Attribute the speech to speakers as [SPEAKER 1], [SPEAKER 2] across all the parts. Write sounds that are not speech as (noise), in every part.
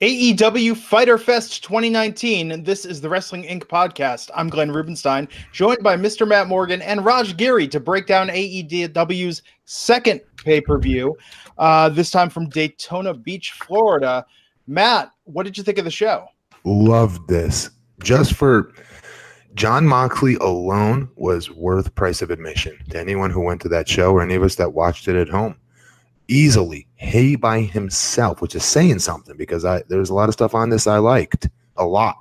[SPEAKER 1] AEW Fighter Fest 2019. This is the Wrestling Inc. podcast. I'm Glenn Rubenstein, joined by Mr. Matt Morgan and Raj Giri to break down AEW's second pay per view, uh, this time from Daytona Beach, Florida. Matt, what did you think of the show?
[SPEAKER 2] Loved this. Just for Jon Moxley alone was worth price of admission to anyone who went to that show or any of us that watched it at home easily he by himself, which is saying something because I there's a lot of stuff on this I liked a lot.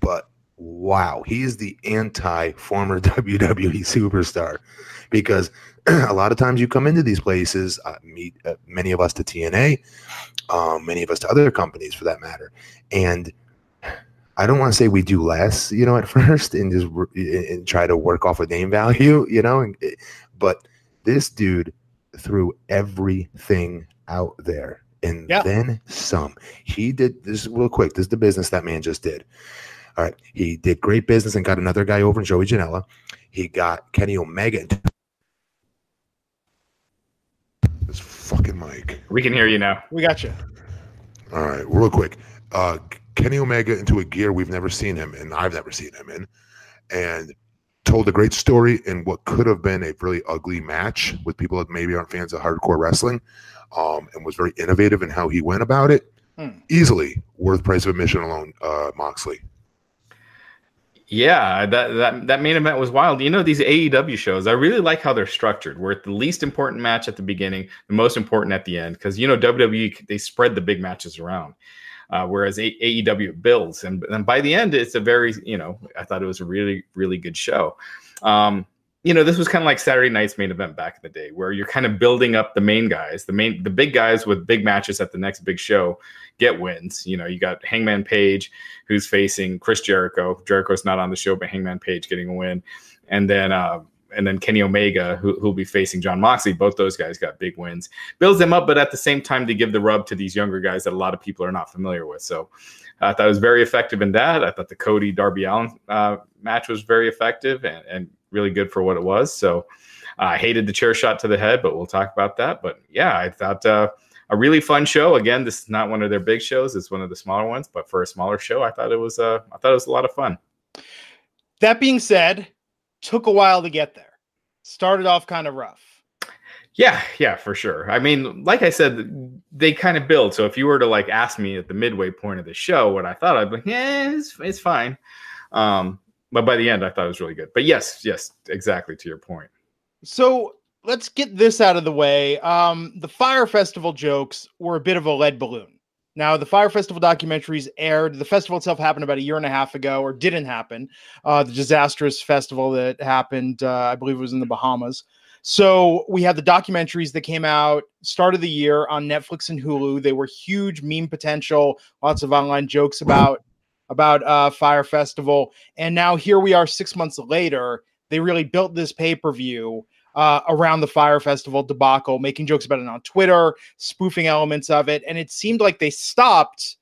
[SPEAKER 2] But wow, he is the anti former (laughs) WWE superstar because (clears throat) a lot of times you come into these places, uh, meet uh, many of us to TNA, um, many of us to other companies for that matter, and I don't want to say we do less, you know, at (laughs) first and just and try to work off a name value, you know, and, but this dude threw everything out there and yeah. then some. He did this real quick. This is the business that man just did. All right. He did great business and got another guy over in Joey Janela. He got Kenny Omega. This fucking mic.
[SPEAKER 3] We can hear you now.
[SPEAKER 1] We got you.
[SPEAKER 2] All right. Real quick. Uh, Kenny Omega into a gear we've never seen him in. I've never seen him in. And told a great story in what could have been a really ugly match with people that maybe aren't fans of hardcore wrestling, um, and was very innovative in how he went about it. Hmm. Easily worth price of admission alone, uh, Moxley.
[SPEAKER 3] Yeah, that, that that main event was wild. You know, these AEW shows, I really like how they're structured. Where at the least important match at the beginning, the most important at the end, because you know WWE they spread the big matches around uh, whereas AEW builds. And, and by the end, it's a very, you know, I thought it was a really, really good show. Um, you know, this was kind of like Saturday night's main event back in the day, where you're kind of building up the main guys, the main, the big guys with big matches at the next big show get wins. You know, you got Hangman Page who's facing Chris Jericho. Jericho's not on the show, but Hangman Page getting a win, and then uh, and then Kenny Omega, who, who'll be facing Jon Moxley. Both those guys got big wins. Builds them up, but at the same time, to give the rub to these younger guys that a lot of people are not familiar with. So I thought it was very effective in that. I thought the Cody Darby Allin uh, match was very effective and, and, really good for what it was. So I hated the chair shot to the head, but we'll talk about that. But yeah, I thought uh, a really fun show. Again, this is not one of their big shows; it's one of the smaller ones. But for a smaller show, I thought it was uh, I thought it was a lot of fun.
[SPEAKER 1] That being said, took a while to get there. Started off kind of rough.
[SPEAKER 3] Yeah, yeah, for sure. I mean, like I said, they kind of build. So if you were to like ask me at the midway point of the show what I thought, I'd be like, yeah, it's, it's fine. Um, but by the end, I thought it was really good. But yes, yes, exactly to your point.
[SPEAKER 1] So let's get this out of the way. Um, the Fyre Festival jokes were a bit of a lead balloon. Now, the Fyre Festival documentaries aired. The festival itself happened about a year and a half ago, or didn't happen. Uh, the disastrous festival that happened, uh, I believe it was in the Bahamas. So we had the documentaries that came out start of the year on Netflix and Hulu. They were huge meme potential, lots of online jokes about about uh, Fyre Festival, and now here we are six months later. They really built this pay per view uh, around the Fyre Festival debacle, making jokes about it on Twitter, spoofing elements of it. And it seemed like they stopped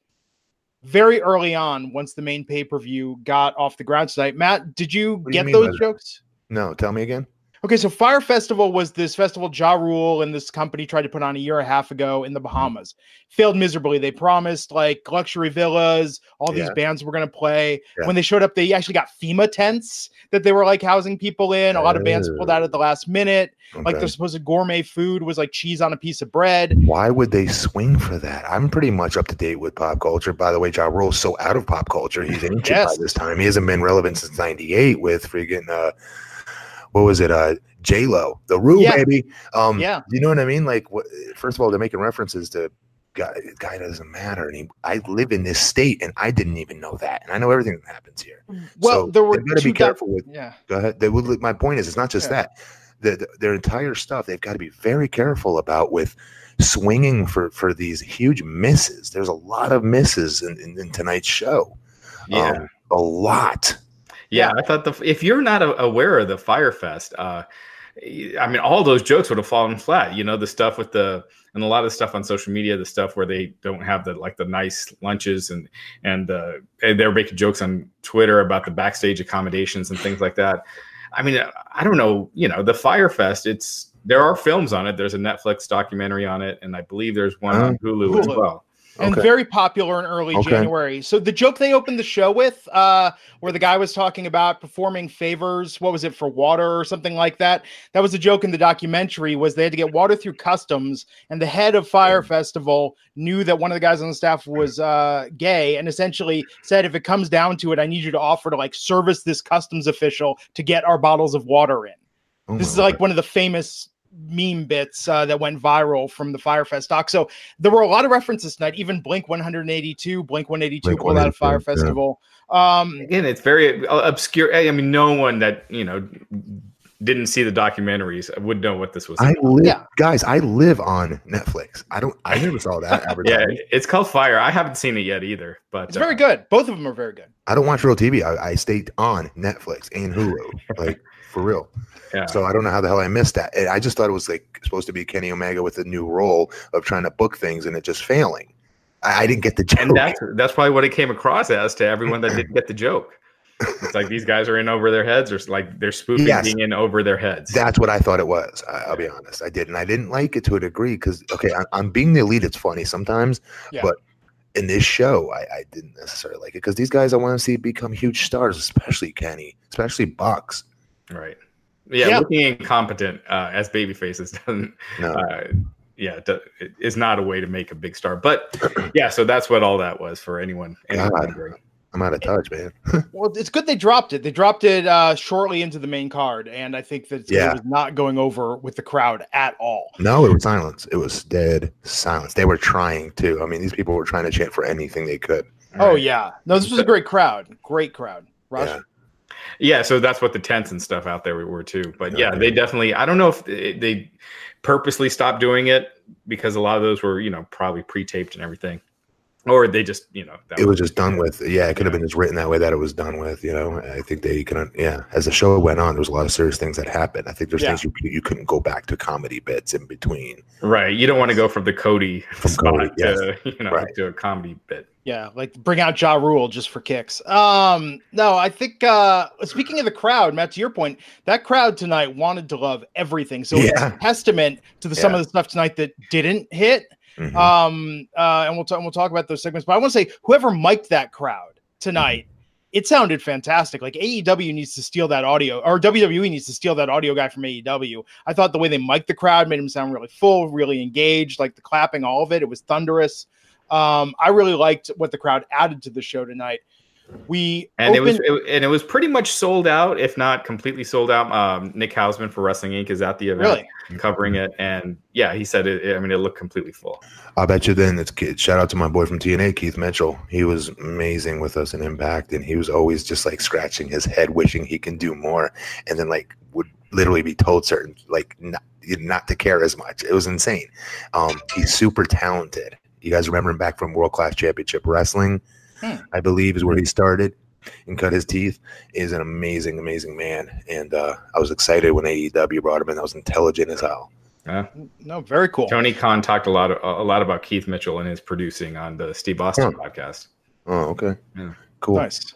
[SPEAKER 1] very early on once the main pay per view got off the ground tonight. Matt, did you get you those jokes?
[SPEAKER 2] No, tell me again.
[SPEAKER 1] Okay, so Fyre Festival was this festival Ja Rule and this company tried to put on a year and a half ago in the Bahamas. Failed miserably. They promised like luxury villas, all these yeah. bands were going to play. Yeah. When they showed up, they actually got FEMA tents that they were like housing people in. A lot of bands pulled out at the last minute. Okay. Like their supposed gourmet food was like cheese on a piece of bread.
[SPEAKER 2] Why would they swing for that? I'm pretty much up to date with pop culture. By the way, Ja Rule's so out of pop culture. He's (laughs) ancient yes. by this time. He hasn't been relevant since '98 with freaking uh, what was it? Uh, J Lo, the Rue yeah. baby. Um, yeah, you know what I mean? Like, what, first of all, they're making references to guy. Guy doesn't matter, and he, I live in this state, and I didn't even know that, and I know everything that happens here. Mm, well, so there were got to be careful with. Yeah, go ahead. They would. My point is, it's not just yeah. that. The, the, their entire stuff, they've got to be very careful about with swinging for for these huge misses. There's a lot of misses in, in, in tonight's show. Yeah, um, a lot.
[SPEAKER 3] Yeah, I thought the if you're not aware of the Fyre Fest, uh, I mean, all those jokes would have fallen flat. You know, the stuff with the and a lot of stuff on social media, the stuff where they don't have the like the nice lunches and and, uh, and they're making jokes on Twitter about the backstage accommodations and things like that. I mean, I don't know. You know, the Fyre Fest. It's there are films on it. There's a Netflix documentary on it, and I believe there's one on uh-huh. Hulu, Hulu. as well.
[SPEAKER 1] And
[SPEAKER 2] Okay.
[SPEAKER 1] very popular in early
[SPEAKER 2] Okay.
[SPEAKER 1] January. So the joke they opened the show with, uh, where the guy was talking about performing favors, what was it for water or something like that? That was a joke in the documentary. Was they had to get water through customs, and the head of Fyre Festival knew that one of the guys on the staff was uh, gay, and essentially said, "If it comes down to it, I need you to offer to like service this customs official to get our bottles of water in."
[SPEAKER 2] Oh
[SPEAKER 1] This is like one of the famous meme bits uh, that went viral from the Fyre Fest doc. So there were a lot of references tonight. Even Blink 182, Blink 182
[SPEAKER 2] Blink
[SPEAKER 1] pulled out of Fire
[SPEAKER 2] 182, yeah.
[SPEAKER 1] Festival. Um,
[SPEAKER 3] Again, it's very uh, obscure. I mean, no one that you know didn't see the documentaries would know what this was.
[SPEAKER 2] I
[SPEAKER 3] about.
[SPEAKER 2] live,
[SPEAKER 1] Yeah.
[SPEAKER 2] guys. I live on Netflix. I don't. I never saw that (laughs)
[SPEAKER 3] yeah, it's called Fire. I haven't seen it yet either, but
[SPEAKER 1] it's very
[SPEAKER 3] uh,
[SPEAKER 1] good. Both of them are very good.
[SPEAKER 2] I don't watch real TV. I, I stayed on Netflix and Hulu, like for real.
[SPEAKER 3] Yeah.
[SPEAKER 2] So I don't know how the hell I missed that. I just thought it was like supposed to be Kenny Omega with a new role of trying to book things and it just failing. I, I didn't get the joke.
[SPEAKER 3] and that's that's probably what it came across as to everyone that didn't get the joke. It's like these guys are in over their heads, or like they're spoofing
[SPEAKER 2] Yes.
[SPEAKER 3] being in over their heads.
[SPEAKER 2] That's what I thought it was. I, I'll be honest. I did, and I didn't like it to a degree because okay, I, I'm being the elite. It's funny sometimes,
[SPEAKER 1] Yeah.
[SPEAKER 2] but in this show, I, I didn't necessarily like it because these guys I want to see become huge stars, especially Kenny, especially Bucks.
[SPEAKER 3] Right. Yeah,
[SPEAKER 1] Yeah.
[SPEAKER 3] looking incompetent uh, as baby faces (laughs) doesn't.
[SPEAKER 2] No,
[SPEAKER 3] Uh, yeah, it it is not a way to make a big star. But (clears throat) yeah, so that's what all that was for anyone. anyone
[SPEAKER 2] God. I'm out of touch, man. (laughs)
[SPEAKER 1] Well, it's good they dropped it. They dropped it uh, shortly into the main card, and I think that
[SPEAKER 2] Yeah.
[SPEAKER 1] it was not going over with the crowd at all.
[SPEAKER 2] No, it was silence. It was dead silence. They were trying to. I mean, these people were trying to chant for anything they could.
[SPEAKER 1] Oh
[SPEAKER 3] Right.
[SPEAKER 1] yeah, no, this was a great crowd. Great crowd. Rush.
[SPEAKER 2] Yeah.
[SPEAKER 3] Yeah, so that's what the tents and stuff out there were too. But yeah,
[SPEAKER 2] Okay.
[SPEAKER 3] they definitely. I don't know if they, they purposely stopped doing it because a lot of those were, you know, probably pre-taped and everything, or they just, you know, that
[SPEAKER 2] It was just done with. Yeah, it could have
[SPEAKER 3] Yeah.
[SPEAKER 2] been just written that way that it was done with. You know, I think they can. Yeah, as the show went on, there was a lot of serious things that happened. I think there's
[SPEAKER 1] Yeah.
[SPEAKER 2] things you you couldn't go back to comedy bits in between.
[SPEAKER 3] right. You don't want to go from the Cody
[SPEAKER 2] From
[SPEAKER 3] spot
[SPEAKER 2] Cody, yes.
[SPEAKER 3] to you know
[SPEAKER 2] Right.
[SPEAKER 3] to a comedy bit.
[SPEAKER 1] Yeah, like bring out Ja Rule just for kicks. Um, no, I think uh speaking of the crowd, Matt, to your point, that crowd tonight wanted to love everything. So it's a testament to the some of the stuff tonight that didn't hit.
[SPEAKER 2] Mhm.
[SPEAKER 1] Um, uh, and we'll talk we'll talk about those segments. But I want to say whoever mic'd that crowd tonight, it sounded fantastic. Like AEW needs to steal that audio, or WWE needs to steal that audio guy from AEW. I thought the way they mic'd the crowd made him sound really full, really engaged, like the clapping, all of it. It was thunderous. Um, I really liked what the crowd added to the show tonight. We
[SPEAKER 3] And it was it, and it was pretty much sold out, if not completely sold out. Um, Nick Hausman for Wrestling Inc. is at the event
[SPEAKER 1] really
[SPEAKER 3] covering it, and yeah, he said it. I mean, it looked completely full.
[SPEAKER 2] I bet you then it's kid shout out to my boy from TNA, Keith Mitchell. He was amazing with us in Impact, and he was always just like scratching his head, wishing he can do more, and then like would literally be told certain like not, not to care as much. It was insane. Um, he's super talented. You guys remember him back from World Class Championship Wrestling,
[SPEAKER 1] Hmm.
[SPEAKER 2] I believe, is where he started and cut his teeth. Is an amazing, amazing man, and uh, I was excited when AEW brought him in. That was intelligent as hell. Yeah.
[SPEAKER 1] No, very cool.
[SPEAKER 3] Tony Khan talked a lot a lot about Keith Mitchell and his producing on the Steve Austin podcast.
[SPEAKER 2] Oh, okay,
[SPEAKER 3] Yeah.
[SPEAKER 2] Cool.
[SPEAKER 1] Nice.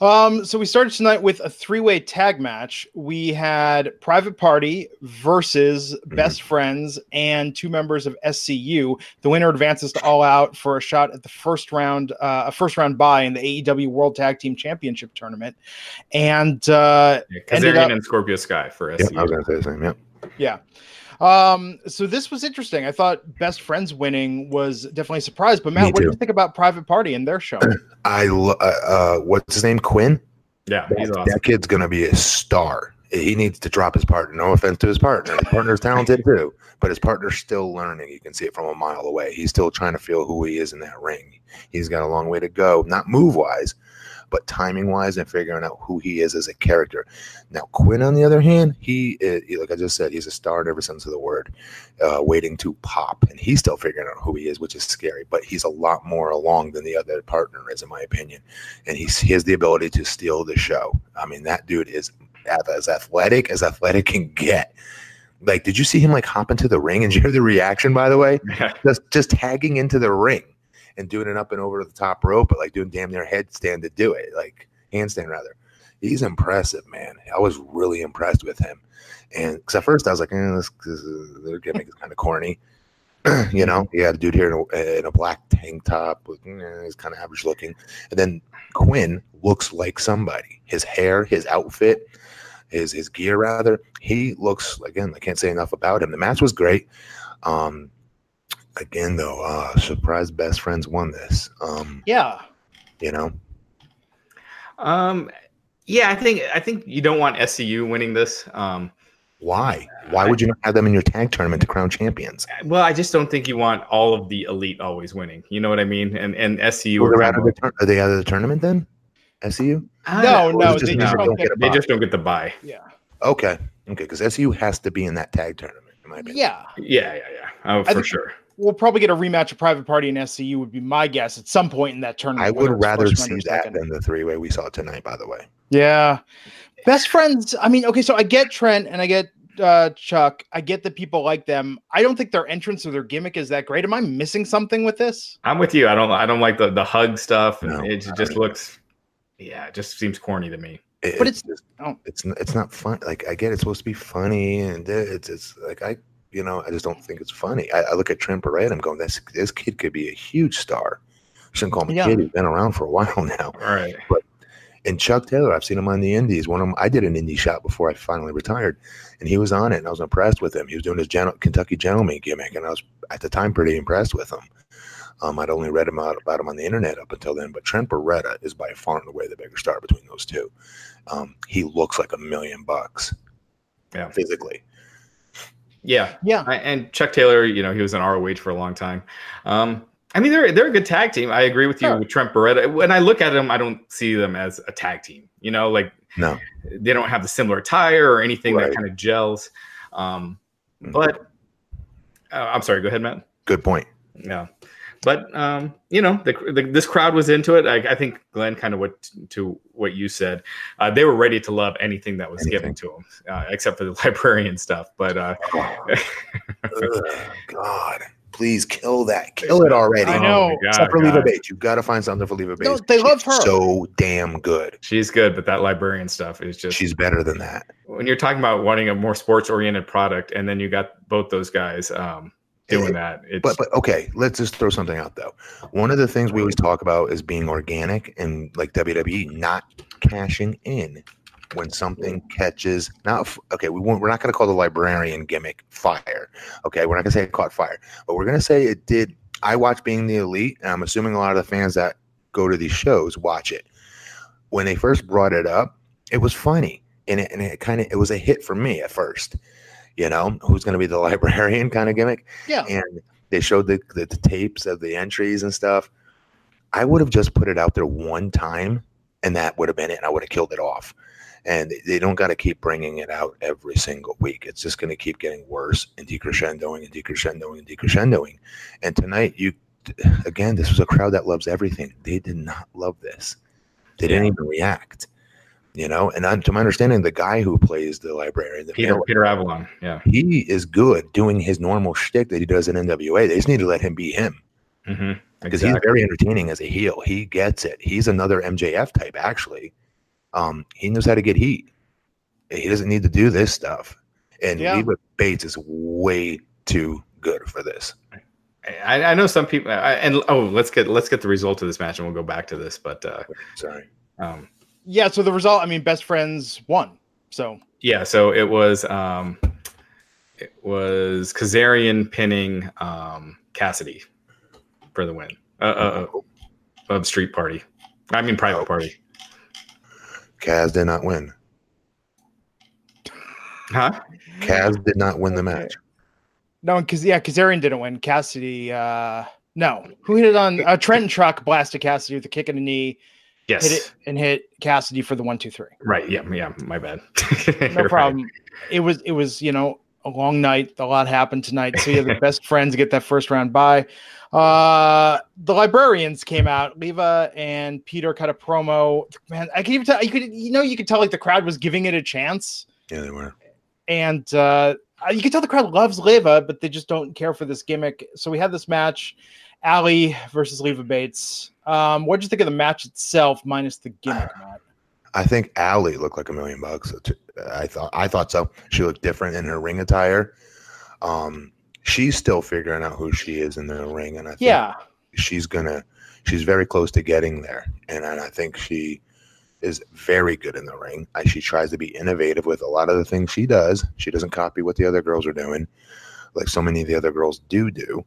[SPEAKER 1] Um, so we started tonight with a three-way tag match. We had Private Party versus
[SPEAKER 2] Mm-hmm.
[SPEAKER 1] Best Friends and two members of SCU. The winner advances to All Out for a shot at the first round, uh, a first round bye in the AEW World Tag Team Championship tournament. And uh,
[SPEAKER 3] Yeah,
[SPEAKER 1] Ended
[SPEAKER 3] Kazarian
[SPEAKER 1] up-
[SPEAKER 3] and Scorpio Sky for
[SPEAKER 2] Yeah, I was gonna say the same. Yeah.
[SPEAKER 1] yeah. Um, so this was interesting. I thought Best Friends winning was definitely a surprise. But Matt,
[SPEAKER 2] Me
[SPEAKER 1] what do you think about Private Party and their show? (clears throat)
[SPEAKER 2] I lo- uh, uh, what's his name? Quen.
[SPEAKER 3] Yeah, he's
[SPEAKER 2] That,
[SPEAKER 3] awesome.
[SPEAKER 2] that kid's gonna be a star. He needs to drop his partner. No offense to his partner. His partner's talented too, but his partner's still learning. You can see it from a mile away. He's still trying to feel who he is in that ring. He's got a long way to go, not move wise, but timing wise and figuring out who he is as a character. Now Quen, on the other hand, he, is, he like I just said, he's a star in every sense of the word, uh, waiting to pop, and he's still figuring out who he is, which is scary. But he's a lot more along than the other partner is, in my opinion and he's, he has the ability to steal the show. I mean, that dude is as athletic as athletic can get. Like, did you see him like hop into the ring? And (laughs) you hear the reaction, by the way? Just just tagging into the ring and doing it up and over the top rope, but like doing damn near headstand to do it, like handstand rather. He's impressive, man. I was really impressed with him. And because at first I was like, eh, this, this is, their gimmick is kind of corny. (clears throat) you know, he had a dude here in a, in a black tank top. With, eh, he's kind of average looking. And then Quen looks like somebody. His hair, his outfit, his his gear rather. He looks again. I can't say enough about him. The match was great. Um, again though, uh, surprise best friends won this. Um,
[SPEAKER 1] Yeah.
[SPEAKER 2] you know,
[SPEAKER 3] Um, yeah, I think I think you don't want SCU winning this. Um,
[SPEAKER 2] why? Why would you not have them in your tag tournament to crown champions?
[SPEAKER 3] well, I just don't think you want all of the elite always winning. You know what I mean? And and SCU
[SPEAKER 2] Well,
[SPEAKER 3] are
[SPEAKER 2] they're out of
[SPEAKER 3] of
[SPEAKER 2] the tur- are they out of the tournament then? SCU?
[SPEAKER 3] like-
[SPEAKER 1] No,
[SPEAKER 3] Uh,
[SPEAKER 1] no,
[SPEAKER 2] just
[SPEAKER 1] they
[SPEAKER 3] no,
[SPEAKER 1] just
[SPEAKER 2] don't
[SPEAKER 1] don't
[SPEAKER 2] get
[SPEAKER 1] get
[SPEAKER 3] they just don't get the buy.
[SPEAKER 1] Yeah.
[SPEAKER 2] Okay, okay, because SCU has to be in that tag tournament. In my opinion.
[SPEAKER 1] Yeah.
[SPEAKER 3] Yeah, yeah, yeah. Oh, for
[SPEAKER 1] think-
[SPEAKER 3] sure.
[SPEAKER 1] We'll probably get a rematch of Private Party and SCU would be my guess at some point in that tournament.
[SPEAKER 2] I would rather
[SPEAKER 1] first
[SPEAKER 2] see that
[SPEAKER 1] second.
[SPEAKER 2] than the three way we saw tonight. By the way,
[SPEAKER 1] Yeah. Best friends. I mean, okay, so I get Trent and I get uh Chuck. I get that people like them. I don't think their entrance or their gimmick is that great. Am I missing something with this?
[SPEAKER 3] I'm with you. I don't I don't like the the hug stuff.
[SPEAKER 2] No,
[SPEAKER 3] it just
[SPEAKER 2] don't
[SPEAKER 3] looks. Yeah, it just seems corny to me.
[SPEAKER 2] It-
[SPEAKER 1] But it's-
[SPEAKER 2] just-
[SPEAKER 1] oh.
[SPEAKER 2] it's it's not fun. Like I get it's supposed to be funny, and it's it's like I you know I just don't think it's funny. I, I look at Trent Beretta. I'm going, this this kid could be a huge star. Shouldn't call him a
[SPEAKER 1] Yeah.
[SPEAKER 2] kid. He's been around for a (laughs) while now.
[SPEAKER 3] All right.
[SPEAKER 2] And Chuck Taylor, I've seen him on the Indies. One of them, I did an indie shot before I finally retired, and he was on it, and I was impressed with him. He was doing his gen- Kentucky Gentleman gimmick, and I was at the time pretty impressed with him. Um, I'd only read him out about him on the internet up until then, but Trent Beretta is by far and away the bigger star between those two. Um, he looks like a million bucks,
[SPEAKER 3] Yeah.
[SPEAKER 2] physically.
[SPEAKER 3] Yeah.
[SPEAKER 1] Yeah.
[SPEAKER 3] I- and Chuck Taylor, you know, he was in ROH for a long time. Um, I mean, they're they're a good tag team. I agree with you
[SPEAKER 1] Sure.
[SPEAKER 3] with Trent Beretta. When I look at them, I don't see them as a tag team. You know, like
[SPEAKER 2] No,
[SPEAKER 3] they don't have the similar attire or anything
[SPEAKER 2] Right.
[SPEAKER 3] that kind of gels. Um,
[SPEAKER 2] Mhm.
[SPEAKER 3] but uh, I'm sorry. Go ahead, Matt.
[SPEAKER 2] good point.
[SPEAKER 3] Yeah, but um, you know, the, the, this crowd was into it. I, I think Glenn kind of what to what you said. Uh, they were ready to love anything that was given to them, uh, except for the (laughs) librarian stuff. But uh,
[SPEAKER 2] Ugh, (laughs) God, please kill that. Kill it already.
[SPEAKER 1] I know.
[SPEAKER 3] Oh my God,
[SPEAKER 2] Except for
[SPEAKER 3] God.
[SPEAKER 2] Leva Bates. You've got to find something for Leva Bates.
[SPEAKER 1] No, they love her.
[SPEAKER 2] So damn good.
[SPEAKER 3] she's good, but that librarian stuff is just
[SPEAKER 2] She's better than that.
[SPEAKER 3] when you're talking about wanting a more sports oriented product, and then you got both those guys um, doing that. It's
[SPEAKER 2] But but okay, let's just throw something out though. One of the things we always talk about is being organic and like WWE not cashing in when something catches. Not okay. We won't, we're not going to call the librarian gimmick fire. Okay, we're not going to say it caught fire, but we're going to say it did. I watch Being the Elite, and I'm assuming a lot of the fans that go to these shows watch it. When they first brought it up, it was funny, and it, and it kind of it was a hit for me at first. You know, who's going to be the (laughs) librarian kind of gimmick?
[SPEAKER 1] Yeah.
[SPEAKER 2] and they showed the, the, the tapes of the entries and stuff. I would have just put it out there one time, and that would have been it, and I would have killed it off. And they- they don't got to keep bringing it out every single week. It's just going to keep getting worse and decrescendoing and decrescendoing and decrescendoing. And tonight, you again, this was a crowd that loves everything. They did not love this. They didn't even react. You know, and I, to my understanding, the guy who plays the librarian, the
[SPEAKER 3] Peter
[SPEAKER 2] male
[SPEAKER 3] Peter Avalon. Yeah.
[SPEAKER 2] he is good doing his normal shtick that he does in NWA. They just need to let him be him
[SPEAKER 3] hmm
[SPEAKER 2] because he's very entertaining as a heel. He gets it. He's another MJF type, actually. Um, he knows how to get heat. He doesn't need to do this stuff. And
[SPEAKER 1] Yeah.
[SPEAKER 2] Leva Bates is way too good for this.
[SPEAKER 3] I, I know some people, I, and oh, let's get let's get the result of this match, and we'll go back to this. But uh,
[SPEAKER 2] Sorry.
[SPEAKER 3] um,
[SPEAKER 1] Yeah. So the result, I mean, best friends won. So
[SPEAKER 3] yeah, so it was um, it was Kazarian pinning um, Kassidy for the win uh, uh, uh, of Street Party. I mean, Private Party.
[SPEAKER 2] Kaz did not win.
[SPEAKER 3] Huh?
[SPEAKER 2] Kaz did not win the match.
[SPEAKER 1] no, because yeah, Kazarian didn't win. Kassidy, uh, no, who hit it on uh, Trenton Truck blasted Kassidy with a kick in the knee,
[SPEAKER 3] Yes.
[SPEAKER 1] hit it and hit Kassidy for the one, two, three.
[SPEAKER 3] Right. Yeah. Yeah. My bad. (laughs)
[SPEAKER 1] No
[SPEAKER 3] You're right.
[SPEAKER 1] problem. It was it was you know a long night. A lot happened tonight. So yeah, the (laughs) best friends get that first round bye. Uh, the librarians came out. Leva and Peter cut a promo. Man, I can even tell you could you know you could tell like the crowd was giving it a chance,
[SPEAKER 2] Yeah, they were.
[SPEAKER 1] and uh, you can tell the crowd loves Leva, but they just don't care for this gimmick. So we had this match, Allie versus Leva Bates. Um, what did you think of the match itself, minus the gimmick, (sighs) Matt?
[SPEAKER 2] I think Allie looked like a million bucks. I thought I thought so. She looked different in her ring attire. Um, she's still figuring out who she is in the ring, and I think
[SPEAKER 1] Yeah.
[SPEAKER 2] she's gonna she's very close to getting there, and, and I think she is very good in the ring. I, she tries to be innovative with a lot of the things she does. She doesn't copy what the other girls are doing, like so many of the other girls do do.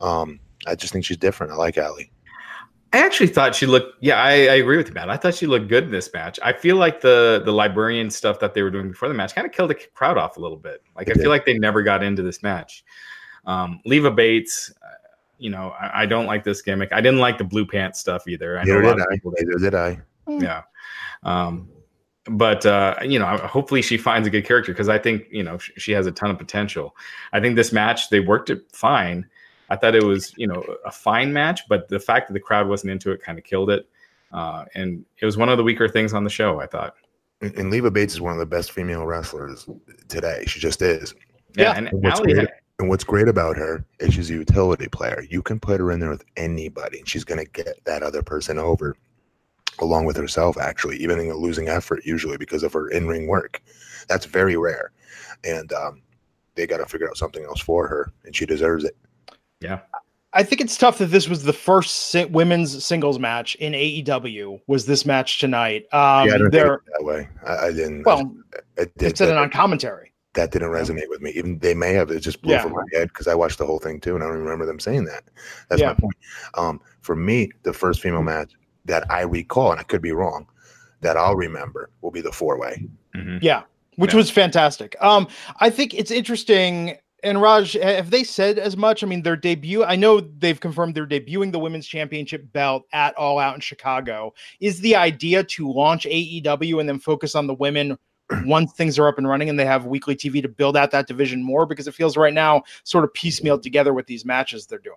[SPEAKER 2] Um, I just think she's different. I like Allie.
[SPEAKER 3] I actually thought she looked. Yeah, I, I agree with you, Matt. I thought she looked good in this match. I feel like the the librarian stuff that they were doing before the match kind of killed the crowd off a little bit. Like
[SPEAKER 2] It
[SPEAKER 3] I feel like they never got into this match. Um, Leva Bates, uh, you know, I, I don't like this gimmick. I didn't like the blue pants stuff either. I know
[SPEAKER 2] Neither
[SPEAKER 3] a lot
[SPEAKER 2] did
[SPEAKER 3] of
[SPEAKER 2] I. Neither did I.
[SPEAKER 3] yeah. Um, but uh, you know, hopefully she finds a good character because I think you know sh- she has a ton of potential. I think this match they worked it fine. I thought it was you know a fine match, but the fact that the crowd wasn't into it kind of killed it. Uh, and it was one of the weaker things on the show. I thought.
[SPEAKER 2] And, and Leva Bates is one of the best female wrestlers today. She just is.
[SPEAKER 3] Yeah,
[SPEAKER 1] Yeah.
[SPEAKER 3] and
[SPEAKER 2] And what's great,
[SPEAKER 3] had-
[SPEAKER 2] and what's great about her is she's a utility player. You can put her in there with anybody, and she's going to get that other person over, along with herself. Actually, even in a losing effort, usually because of her in-ring work. That's very rare, and um, they got to figure out something else for her, and she deserves it.
[SPEAKER 1] I think it's tough that this was the first si- women's singles match in AEW. Was this match tonight? Um,
[SPEAKER 2] yeah, I don't think that way. I, I didn't.
[SPEAKER 1] Well,
[SPEAKER 2] I, it did,
[SPEAKER 1] it said it on commentary.
[SPEAKER 2] that didn't resonate with me. Even they may have. It just blew
[SPEAKER 1] Yeah.
[SPEAKER 2] from my head because I watched the whole thing too, and I don't remember them saying that. That's
[SPEAKER 1] Yeah.
[SPEAKER 2] my point. Um, for me, the first female match that I recall, and I could be wrong, that I'll remember will be the four way.
[SPEAKER 3] Mhm.
[SPEAKER 1] Yeah, which
[SPEAKER 3] Yeah.
[SPEAKER 1] was fantastic. Um, I think it's interesting. And Raj, have they said as much? I mean, their debut. I know they've confirmed they're debuting the women's championship belt at All Out in Chicago. Is the idea to launch AEW and then focus on the women (clears throat) once things are up and running and they have weekly TV to build out that division more? Because it feels right now sort of piecemeal together with these matches they're doing.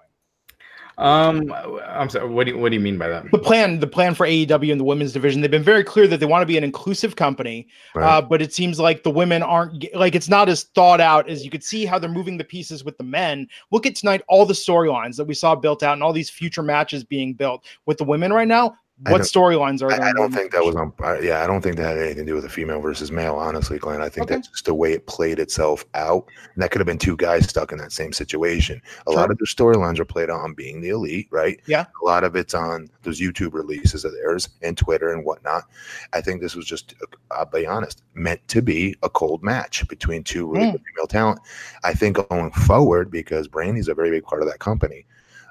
[SPEAKER 3] Um, I'm sorry. What do you, what do you mean by that?
[SPEAKER 1] The plan, the plan for AEW and the women's division, they've been very clear that they want to be an inclusive company.
[SPEAKER 2] Right?
[SPEAKER 1] Uh, but it seems like the women aren't like it's not as thought out as you could see how they're moving the pieces with the men. Look at tonight, all the storylines that we saw built out and all these future matches being built with the women right now. What storylines are there?
[SPEAKER 2] I, I don't think that was on. I- Yeah, I don't think that had anything to do with a female versus male. Honestly, Glenn, I think
[SPEAKER 1] Okay.
[SPEAKER 2] that's just the way it played itself out. And that could have been two guys stuck in that same situation. A lot of the storylines are played on being the elite, right?
[SPEAKER 1] Yeah.
[SPEAKER 2] A lot of it's on those YouTube releases of theirs and Twitter and whatnot. I think this was just, I'll be honest, meant to be a cold match between two really
[SPEAKER 1] Hmm.
[SPEAKER 2] good female talent. I think going forward, because Brandi's a very big part of that company,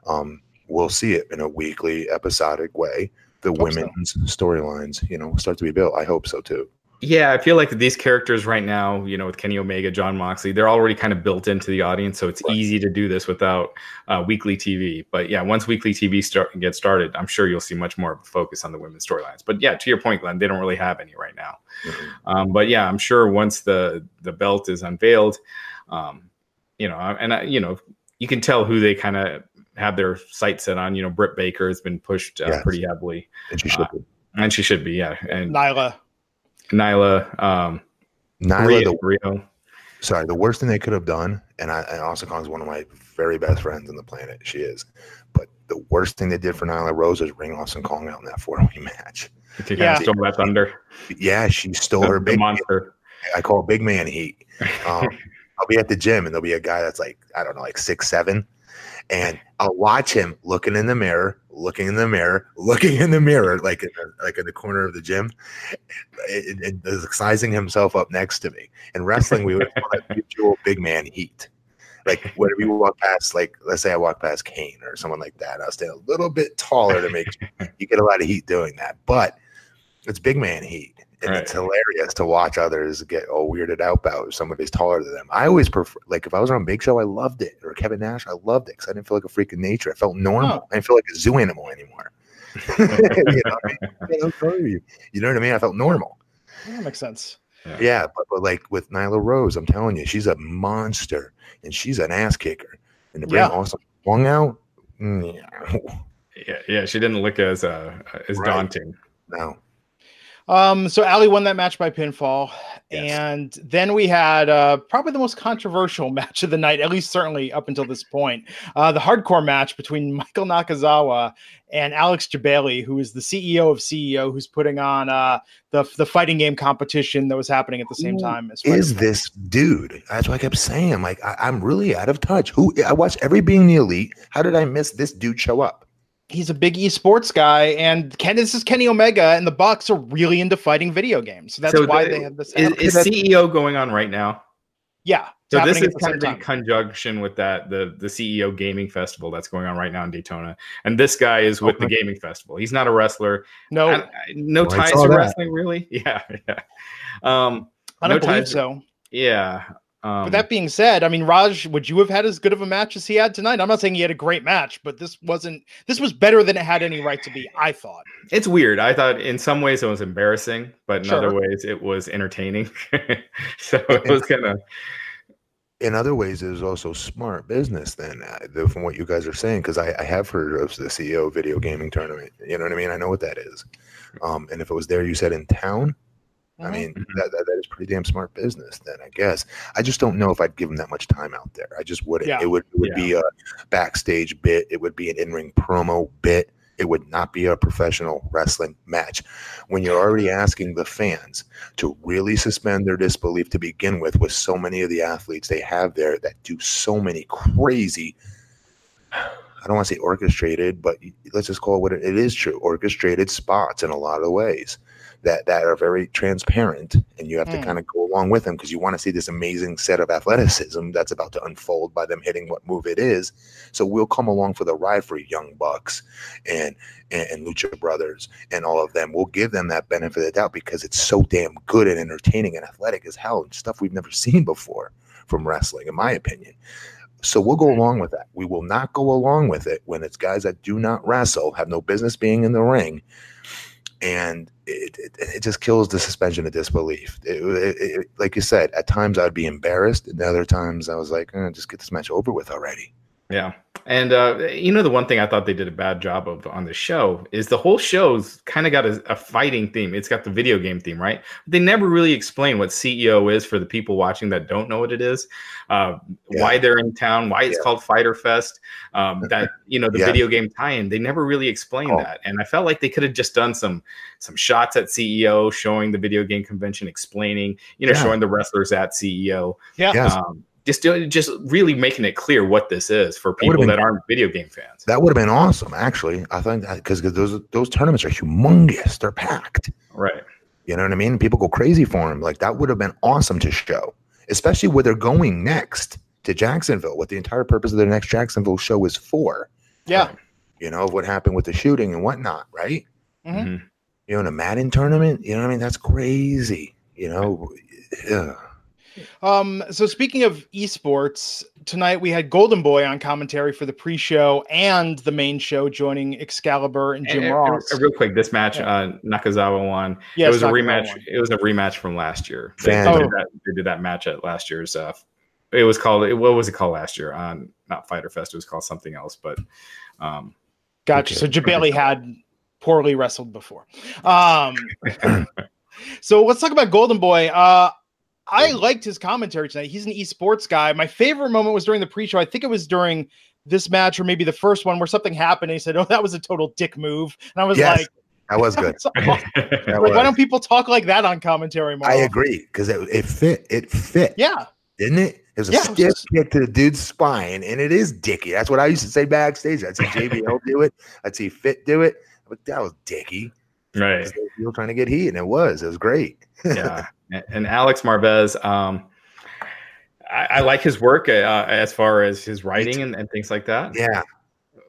[SPEAKER 2] um, we'll see it in a weekly, episodic way. The
[SPEAKER 1] Hope so.
[SPEAKER 2] women's storylines, you know, start to be built. I hope so too.
[SPEAKER 3] Yeah, I feel like these characters right now, you know, with Kenny Omega, Jon Moxley, they're already kind of built into the audience, so it's
[SPEAKER 2] Right.
[SPEAKER 3] easy to do this without uh, weekly TV. But yeah, once weekly TV start gets started, I'm sure you'll see much more of a focus on the women's storylines. But yeah, to your point, Glenn, they don't really have any right now.
[SPEAKER 2] Mhm.
[SPEAKER 3] Um, but yeah, I'm sure once the the belt is unveiled, um, you know, and I, you know, you can tell who they kind of have their sights set on. You know, Britt Baker has been pushed uh,
[SPEAKER 2] Yes.
[SPEAKER 3] pretty heavily,
[SPEAKER 2] And she should
[SPEAKER 3] Uh,
[SPEAKER 2] be.
[SPEAKER 3] and she should be. Yeah, and
[SPEAKER 1] Nyla.
[SPEAKER 3] Nyla, um,
[SPEAKER 2] Nyla,
[SPEAKER 3] Rio,
[SPEAKER 2] the,
[SPEAKER 3] Rio.
[SPEAKER 2] sorry, the worst thing they could have done, and I and Awesome Kong is one of my very best friends on the planet. She is. But the worst thing they did for Nyla Rose is ring Awesome Kong out in that four way (laughs) match.
[SPEAKER 3] To kind
[SPEAKER 1] Yeah.
[SPEAKER 3] of stole that thunder.
[SPEAKER 2] Yeah, she stole her
[SPEAKER 3] the
[SPEAKER 2] big
[SPEAKER 3] monster.
[SPEAKER 2] I call it big man heat. (laughs) Um, I'll be at the gym and there'll be a guy that's like, I don't know, like six, seven. And I'll watch him looking in the mirror, looking in the mirror, (laughs) looking in the mirror, like in the, like in the corner of the gym, and, and, and sizing himself up next to me. In wrestling, we would call that (laughs) mutual big man heat. Like whenever you walk past, like let's say I walk past Kane or someone like that, I'll stand a little bit taller to make (laughs) you get a lot of heat doing that. But it's big man heat. And
[SPEAKER 3] Right.
[SPEAKER 2] it's hilarious to watch others get all weirded out about somebody's taller than them. I always prefer, like, if I was on Big Show, I loved it, or Kevin Nash, I loved it because I didn't feel like a freak of nature. I felt normal.
[SPEAKER 1] Oh.
[SPEAKER 2] I didn't feel like a zoo animal anymore. (laughs) you, know what I mean? (laughs) You. You know what I mean? I felt normal.
[SPEAKER 1] That makes sense.
[SPEAKER 2] Yeah, but, but like with Nyla Rose, I'm telling you, she's a monster and she's an ass kicker. And to bring
[SPEAKER 1] Yeah.
[SPEAKER 2] Wong out, mm, yeah,
[SPEAKER 3] Yeah, yeah, she didn't look as uh as
[SPEAKER 2] Right.
[SPEAKER 3] daunting.
[SPEAKER 2] no.
[SPEAKER 1] Um, so Allie won that match by pinfall,
[SPEAKER 2] Yes.
[SPEAKER 1] and then we had uh, probably the most controversial (laughs) match of the night, at least certainly up until this point. Uh, the hardcore match between (laughs) Michael Nakazawa and Alex Jebailey, who is the CEO of CEO, who's putting on uh, the the fighting game competition that was happening at the same
[SPEAKER 2] Who
[SPEAKER 1] time as
[SPEAKER 2] Is this dude? That's what I kept saying. Like I, I'm really out of touch. Who I watched every being the elite. How did I miss this dude show up?
[SPEAKER 1] He's a big esports guy, and Ken, this is Kenny Omega, and the Bucks are really into fighting video games. So that's
[SPEAKER 3] So
[SPEAKER 1] why
[SPEAKER 3] the-
[SPEAKER 1] they have this.
[SPEAKER 3] Is, is CEO going on right now?
[SPEAKER 1] yeah,
[SPEAKER 3] So this is kind
[SPEAKER 1] same
[SPEAKER 3] of in conjunction with that the the CEO Gaming Festival that's going on right now in Daytona, and this guy is with the Gaming Festival. He's not a wrestler.
[SPEAKER 1] No,
[SPEAKER 3] I-
[SPEAKER 1] I,
[SPEAKER 3] I- no
[SPEAKER 2] I
[SPEAKER 3] ties to
[SPEAKER 2] that.
[SPEAKER 3] wrestling, really. (laughs) Yeah, yeah. Um,
[SPEAKER 1] don't
[SPEAKER 3] no
[SPEAKER 1] believe
[SPEAKER 3] ties-
[SPEAKER 1] so.
[SPEAKER 3] yeah. Um,
[SPEAKER 1] But that being said, I mean, Raj, would you have had as good of a match as he had tonight? I'm not saying he had a great match, but this wasn't. This was better than it had any right to be. I thought.
[SPEAKER 3] it's weird. I thought in some ways it was embarrassing, but in
[SPEAKER 1] Sure.
[SPEAKER 3] other ways it was entertaining. (laughs) so it was kind of
[SPEAKER 2] in other ways, it was also smart business. Then, uh, from what you guys are saying, because I, I have heard of the CEO video gaming tournament. You know what I mean? I know what that is. Um, and if it was there, you said in town. I
[SPEAKER 1] Mhm.
[SPEAKER 2] mean,
[SPEAKER 3] Mhm.
[SPEAKER 2] that, that, that is pretty damn smart business. Then I guess I just don't know if I'd give him that much time out there. I just wouldn't.
[SPEAKER 1] Yeah.
[SPEAKER 2] It would it would
[SPEAKER 3] Yeah.
[SPEAKER 2] be a backstage bit. It would be an in ring promo bit. It would not be a professional wrestling match. When you're already asking the fans to really suspend their disbelief to begin with, with so many of the athletes they have there that do so many crazy. I don't want to say orchestrated, but let's just call it what it, it is true orchestrated spots in a lot of ways that that are very transparent and you have to
[SPEAKER 1] Hmm.
[SPEAKER 2] kind of go along with them because you want to see this amazing set of athleticism that's about to unfold by them hitting what move it is so we'll come along for the ride for young bucks and and, and lucha brothers and all of them we'll give them that benefit of the doubt because it's so damn good and entertaining and athletic as hell and stuff we've never (laughs) seen before from wrestling in my opinion so we'll go along with that. We will not go along with it when it's guys that do not wrestle, have no business being in the ring, and it, it, it just kills the suspension of disbelief. It, like you said, at times I'd be embarrassed, and other times I was like, eh, just get this match over with already.
[SPEAKER 3] Yeah. And uh, you know the one thing I thought they did a bad job of on the show is the whole show's kind of got a, a fighting theme. It's got the video game theme, right? But They never really explain what CEO is for the people watching that don't know what it is, uh,
[SPEAKER 2] Yeah.
[SPEAKER 3] why they're in town, why it's
[SPEAKER 2] Yeah.
[SPEAKER 3] called Fighter Fest. Um, (laughs) that you know the
[SPEAKER 2] Yeah.
[SPEAKER 3] video game tie-in. They never really explained
[SPEAKER 2] Oh.
[SPEAKER 3] that, and I felt like they could have just done some some shots at CEO showing the video game convention, explaining, you know,
[SPEAKER 2] Yeah.
[SPEAKER 3] showing the wrestlers at CEO.
[SPEAKER 1] Yeah.
[SPEAKER 2] Yes.
[SPEAKER 3] Um, just just really making it clear what this is for
[SPEAKER 2] That
[SPEAKER 3] people
[SPEAKER 2] been-
[SPEAKER 3] that aren't video game fans.
[SPEAKER 2] That would have been awesome, actually. I think because those those tournaments are humongous, they're packed.
[SPEAKER 3] right.
[SPEAKER 2] You know what I mean? People go crazy for them. Like that would have been awesome to show, especially where they're going next to Jacksonville. What the entire purpose of their next Jacksonville show is for.
[SPEAKER 1] Yeah.
[SPEAKER 2] You know of what happened with the shooting and whatnot, right?
[SPEAKER 1] Mhm.
[SPEAKER 3] Mhm.
[SPEAKER 2] You know, in a Madden tournament. You know what I mean? That's crazy. You know, yeah.
[SPEAKER 1] Um, so speaking of esports, tonight we had Golden Boy on commentary for the pre-show and the main show, joining Excalibur and Jim
[SPEAKER 3] And- and-
[SPEAKER 1] Ross.
[SPEAKER 3] and real quick, this match,
[SPEAKER 1] Yeah.
[SPEAKER 3] uh, Nakazawa won.
[SPEAKER 1] Yeah,
[SPEAKER 3] it was a rematch.
[SPEAKER 1] won.
[SPEAKER 3] It was a rematch from last year. They, they
[SPEAKER 1] Oh.
[SPEAKER 3] did that, they did that match at last year's. Uh, it was called. What was it called last year? On not Fighter Fest. It was called something else. But um,
[SPEAKER 1] Gotcha.
[SPEAKER 2] Okay.
[SPEAKER 1] So Jebailey had poorly wrestled before. Um, (laughs) so let's talk about Golden Boy. Uh, I liked his commentary tonight. He's an esports guy. My favorite moment was during the pre-show. I think it was during this match or maybe the first one where something happened. And he said, "Oh, that was a total dick move," and I was
[SPEAKER 2] Yes,
[SPEAKER 1] like,
[SPEAKER 2] that was good.
[SPEAKER 1] "That's. (laughs)
[SPEAKER 2] That
[SPEAKER 1] Like,
[SPEAKER 2] was.
[SPEAKER 1] why don't people talk like that on commentary more?
[SPEAKER 2] I
[SPEAKER 1] often?
[SPEAKER 2] agree because it, it fit. It fit,
[SPEAKER 1] Yeah,
[SPEAKER 2] didn't it? It was a
[SPEAKER 1] Yeah, it was
[SPEAKER 2] stiff
[SPEAKER 1] just-
[SPEAKER 2] kick to the dude's spine, and it is dicky. That's what I used to say backstage. I'd see JBL (laughs) do it. I'd see Fit do it. But that was dicky.
[SPEAKER 3] right.
[SPEAKER 2] You were trying to get heat, and it was. It was great.
[SPEAKER 3] yeah. (laughs) And, Alex Marvez, um, I, I like his work uh, as far as his writing and, and things like that.
[SPEAKER 2] yeah.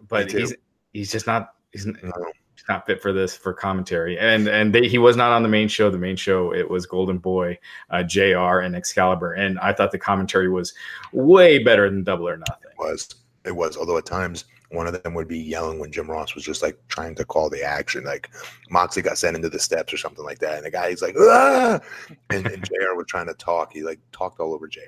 [SPEAKER 3] but he's he's just not he's,
[SPEAKER 2] No.
[SPEAKER 3] he's not fit for this for commentary and and they, he was not on the main show the main show it was golden boy uh, jr and excalibur and i thought the commentary was way better than double or nothing
[SPEAKER 2] was. It was. Although at times one of them would be yelling when Jim Ross was just like trying to call the action. Like Moxley got sent into the steps or something like that. And the guy he's like, ah! and, and JR was trying to talk. He like talked all over JR.